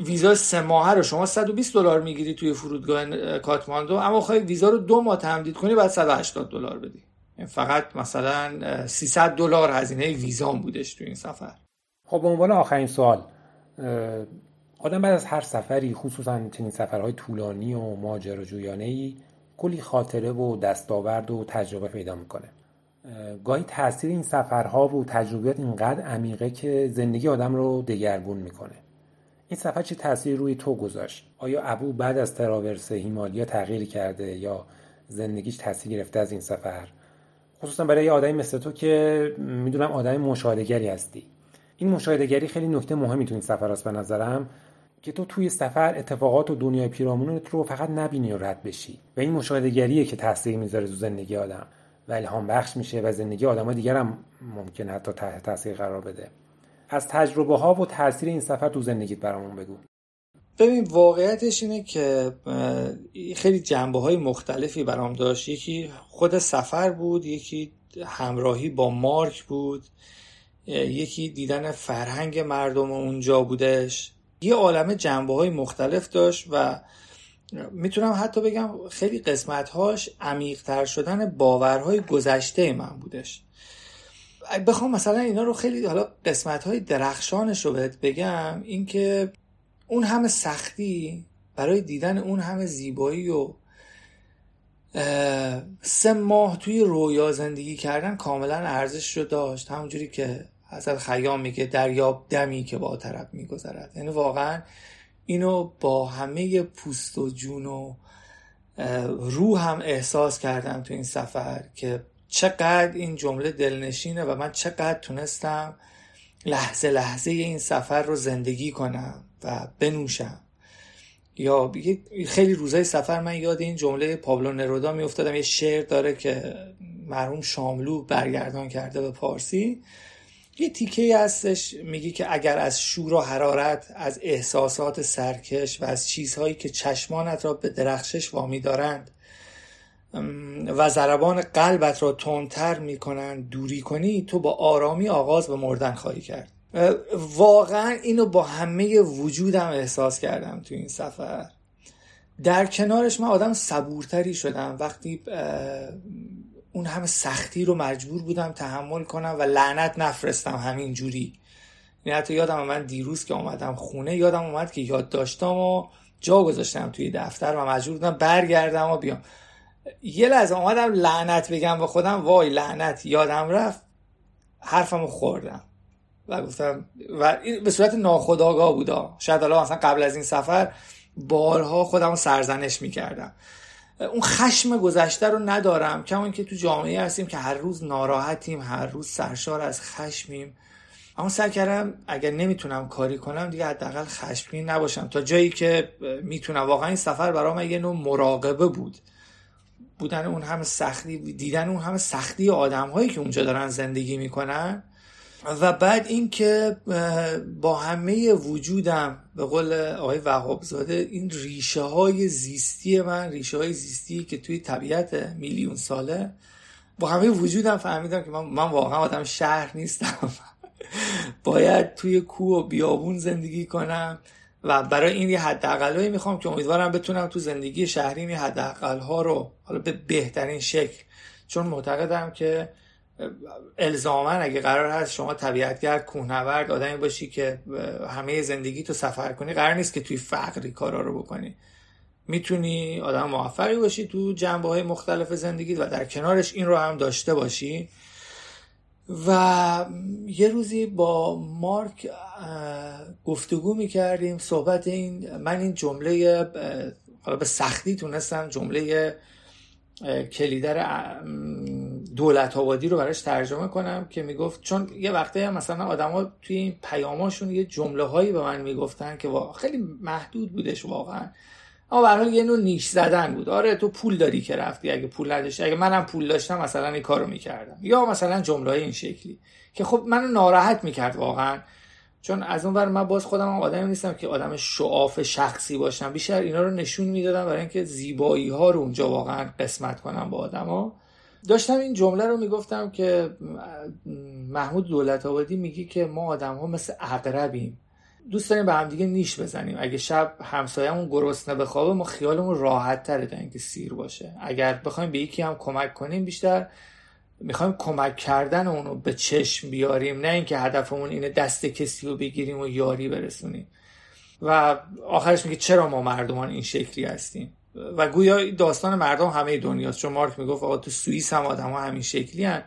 ویزا سه ماهه رو شما 120 دلار می‌گیری توی فرودگاه کاتماندو اما خواهی ویزا رو دو ماه تمدید کنی بعد 180 دلار بدی. یعنی فقط مثلا 300 دلار هزینه ویزام بودش توی این سفر.
خب به عنوان آخرین سوال آدم بعد از هر سفری خصوصا چنین سفرهای طولانی و ماجراجویانه ای کلی خاطره و دستاورد و تجربه پیدا می‌کنه. گاهی تاثیر این سفرها و تجربیات اینقدر عمیقه که زندگی آدم رو دگرگون می‌کنه. این سفر چه تاثیری روی تو گذاشت؟ آیا ابو بعد از تراورس هیمالیا تغییر کرده یا زندگیش تاثیر گرفته از این سفر؟ خصوصا برای یه آدمی مثل تو که می‌دونم آدم مشاهدهگری هستی. این مشاهدهگری خیلی نکته مهمی تو این سفر است به نظرم که تو توی سفر اتفاقات و دنیای پیرامونت رو فقط نبینی و رد بشی. و این مشاهدهگریه که تاثیر می‌ذاره تو زندگی آدم. و الهام بخش میشه و زندگی آدمای دیگر هم ممکن حتی تحت تاثیر قرار بده. از تجربه ها و تاثیر این سفر تو زندگیت برامون بگو.
ببین واقعیتش اینه که خیلی جنبه های مختلفی برام داشت. یکی خود سفر بود یکی همراهی با مارک بود یکی دیدن فرهنگ مردم اونجا بودش. یه عالم جنبه های مختلف داشت و می‌تونم حتی بگم خیلی قسمتهاش عمیقتر شدن باورهای گذشته من بودش. بخوام مثلا اینا رو خیلی حالا قسمت های درخشانش رو بهت بگم اینکه اون همه سختی برای دیدن اون همه زیبایی و سه ماه توی رویا زندگی کردن کاملا ارزش رو داشت. همونجوری که حضرت خیام میگه دریاب دمی که با طرف میگذرد. یعنی واقعا اینو با همه پوست و جون و روح هم احساس کردم تو این سفر که چقدر این جمله دلنشینه و من چقدر تونستم لحظه لحظه این سفر رو زندگی کنم و بنوشم. یا خیلی روزای سفر من یاد این جمله پابلو نرودا میافتادم. یه شعر داره که مرحوم شاملو برگردان کرده به پارسی. یه تیکه هستش میگی که اگر از شور و حرارت از احساسات سرکش و از چیزهایی که چشمانت را به درخشش وامی دارند و ضربان قلبت را تندتر می‌کنند دوری کنی تو با آرامی آغاز به مردن خواهی کرد. واقعا اینو با همه وجودم احساس کردم تو این سفر. در کنارش من آدم صبورتری شدم. وقتی اون همه سختی رو مجبور بودم تحمل کنم و لعنت نفرستم همین جوری یعنی حتی یادم من دیروز که اومدم خونه یادم اومد که یاد داشتم و جا گذاشتم توی دفتر و مجبور بودم برگردم و بیام. یه لحظه اومدم لعنت بگم به خودم وای لعنت یادم رفت حرفمو خوردم. و گفتم و به صورت ناخودآگاه بودا. شاید حالا مثلا قبل از این سفر بارها خودم سرزنش می‌کردم. اون خشم گذشته رو ندارم. کما که تو جامعه هستیم که هر روز ناراحتیم هر روز سرشار از خشمیم. اما سعی کردم اگر نمی‌تونم کاری کنم دیگه حداقل خشمگین نباشم. تا جایی که می‌تونم. واقعا این سفر برام یه نوع مراقبه بود. بودن اون همه سختی دیدن اون همه سختی آدم هایی که اونجا دارن زندگی می‌کنن و بعد اینکه با همه وجودم به قول آقای وهابزاده این ریشه های زیستی من ریشه های زیستی که توی طبیعت میلیون ساله با همه وجودم فهمیدم که من, من واقعا آدم شهر نیستم. باید توی کوه و بیابون زندگی کنم و برای این یه حداقلایی می‌خوام که امیدوارم بتونم تو زندگی شهری این حداقل ها رو حالا به بهترین شکل. چون معتقدم که الزاما اگه قرار هست شما طبیعتگرد کوهنورد آدمی باشی که همه زندگی تو سفر کنی قرار نیست که توی فقری کارا رو بکنی. می‌تونی آدم موفقی باشی تو جنبه های مختلف زندگی و در کنارش این رو هم داشته باشی. و یه روزی با مارک گفتگو می‌کردیم صحبت این من این جمله به سختی تونستم جمله کلیدر دولت آبادی رو براش ترجمه کنم که می‌گفت چون یه وقته هم مثلا آدما توی این پیاماشون یه جمله هایی به من می‌گفتن که خیلی محدود بودش واقعا. اما برای یه نوع نیش زدن بود. آره تو پول داری که رفتی اگه پول نداشتی اگه منم پول داشتم مثلا این کارو می‌کردم. یا مثلا جمله این شکلی. که خب منو ناراحت می‌کرد واقعا. چون از اون من باز خودم آدمی نیستم که آدم شعاف شخصی باشم. بیشتر اینا رو نشون می‌دادم برای اینکه زیبایی ها رو اونجا واقعا قسمت کنم با آدما داشتم این جمله رو می‌گفتم که محمود دولت آبادی میگی که ما آدم ها مثل اقربیم. دوست داریم به هم دیگه نیش بزنیم. اگه شب همسایه‌مون گرسنه بخوابه ما خیالمون راحت تره تا اینکه سیر باشه. اگر بخوایم به یکی هم کمک کنیم بیشتر می‌خوایم کمک کردن اونو به چشم بیاریم. نه اینکه هدفمون اینه دست کسی رو بگیریم و یاری برسونیم. و آخرش میگه چرا ما مردمان این شکلی هستیم؟ و گویا داستان مردم همه دنیاست چون مارک می‌گفت آقا تو سوئیس هم آدم ها همین شکلی هن.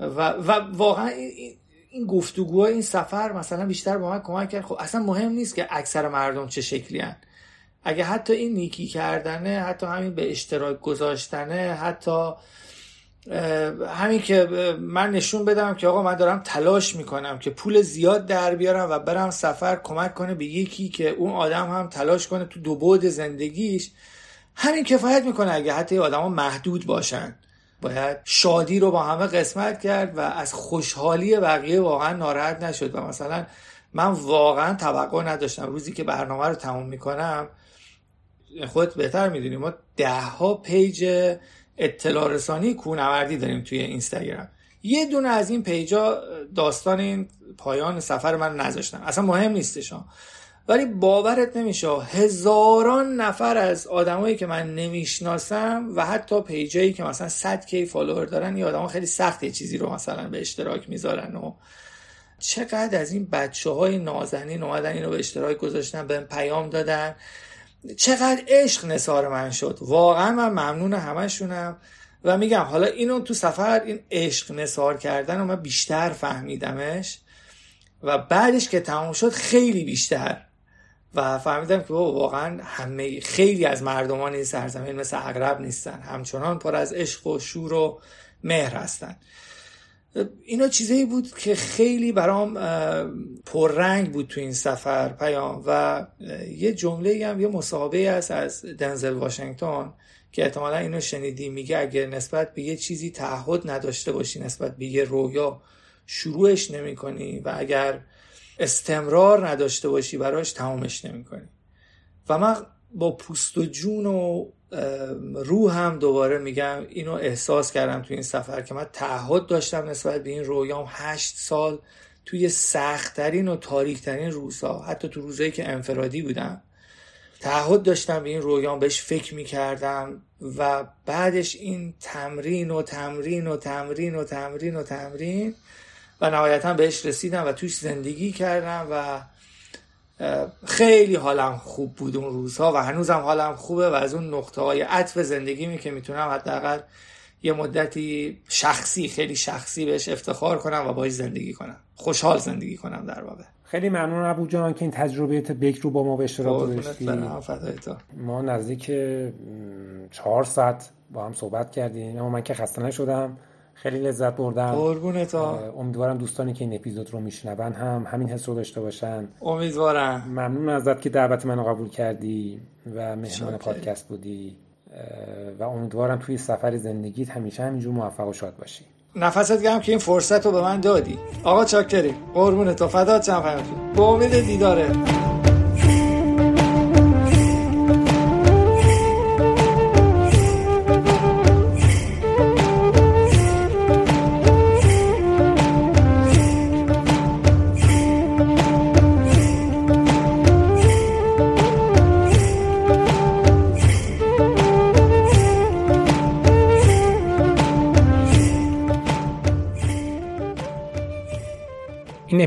و, و واقعا این, این گفتگوها این سفر مثلا بیشتر با من کمک کرد خب اصلا مهم نیست که اکثر مردم چه شکلی هن. اگه حتی این نیکی کردنه حتی همین به اشتراک گذاشتنه حتی همین که من نشون بدم که آقا من دارم تلاش می‌کنم که پول زیاد در بیارم و برم سفر کمک کنه به یکی که اون آدم هم تلاش کنه تو دو بود زندگیش. همین کفایت می‌کنه اگه حتی آدم محدود باشن. باید شادی رو با همه قسمت کرد و از خوشحالی بقیه واقعا ناراحت نشد و مثلا من واقعا توقع نداشتم. روزی که برنامه رو تموم می‌کنم خودت بهتر می‌دونی ما ده ها پیج اطلاع رسانی کوهنوردی داریم توی اینستاگرام. یه دونه از این پیجا داستان این پایان سفر من نذاشتم. اصلا مهم نیستشان ولی باورت نمیشه. هزاران نفر از آدمایی که من نمی‌شناسم و حتی پیجایی که مثلا 100 کی فالوور دارن یه آدم خیلی سخت یه چیزی رو مثلا به اشتراک می‌ذارن و چقدر از این بچه های نازنین اومدن اینو به اشتراک گذاشتن به پیام دادن. چقدر عشق نثار من شد. واقعا من ممنون همشونم و میگم حالا اینو تو سفر این عشق نثار کردن و من بیشتر فهمیدمش. و بعدش که تمام شد خیلی بیشتر. و فهمیدم که واقعا همه خیلی از مردمان این سرزمین مثل اغرب نیستن. همچنان پر از عشق و شور و مهر هستن. اینا چیزایی بود که خیلی برام پررنگ بود تو این سفر پیام. و یه جمله هم یه مصاحبه است از دنزل واشنگتن که احتمالا اینو شنیدی. میگه اگر نسبت به یه چیزی تعهد نداشته باشی نسبت به یه رویا شروعش نمی کنی و اگر استمرار نداشته باشی براش تمامش نمی کنی و من با پوست و جون و روح هم دوباره میگم اینو احساس کردم توی این سفر که من تعهد داشتم نسبت به این رویام هشت سال توی سختترین و تاریکترین روزها حتی تو روزایی که انفرادی بودم. تعهد داشتم به این رویام بهش فکر می‌کردم و بعدش این تمرین و تمرین و تمرین و تمرین و تمرین و نهایتا بهش رسیدم و توش زندگی کردم و خیلی حالم خوب بود اون روزها و هنوزم حالم خوبه و از اون نقطه های عطف زندگی می که می‌تونم حداقل یه مدتی شخصی خیلی شخصی بهش افتخار کنم و باش زندگی کنم. خوشحال زندگی کنم در واقع.
خیلی ممنون ابو جان که این تجربه بک رو با ما به اشتراک گذاشتی. ما نزدیک چهار ساعت با هم صحبت کردیم. اما من که خسته نشدم. خیلی لذت بردم.
قربونت
امیدوارم دوستانی که این اپیزود رو میشنون هم همین حس رو داشته باشن.
امیدوارم.
ممنون ازت که دعوت منو قبول کردی و مهمان پادکست بودی. و امیدوارم توی سفر زندگیت همیشه همینجور موفق و شاد باشی.
نفست گرم که این فرصت رو به من دادی. آقا چاکری قربونت تو فدات چم به امید دیداره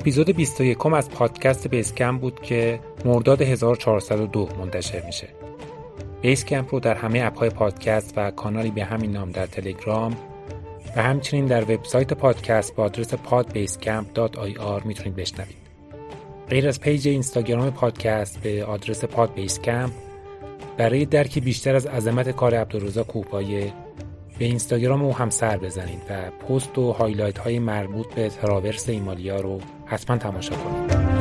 اپیزود 21 از پادکست بیسکمپ بود که مرداد 1402 منتشر میشه. بیسکمپ رو در همه app های پادکست و کانالی به همین نام در تلگرام و همچنین در وبسایت پادکست با آدرس podbasecamp.ir می‌تونید بشنوید. غیر از page اینستاگرام پادکست به آدرس podbasecamp برای درک بیشتر از عظمت کار عبدالرضا کوهپایه به اینستاگرام او هم سر بزنید و پست و highlight های مربوط به تراورس هیمالیا رو حتما تماشا کنید.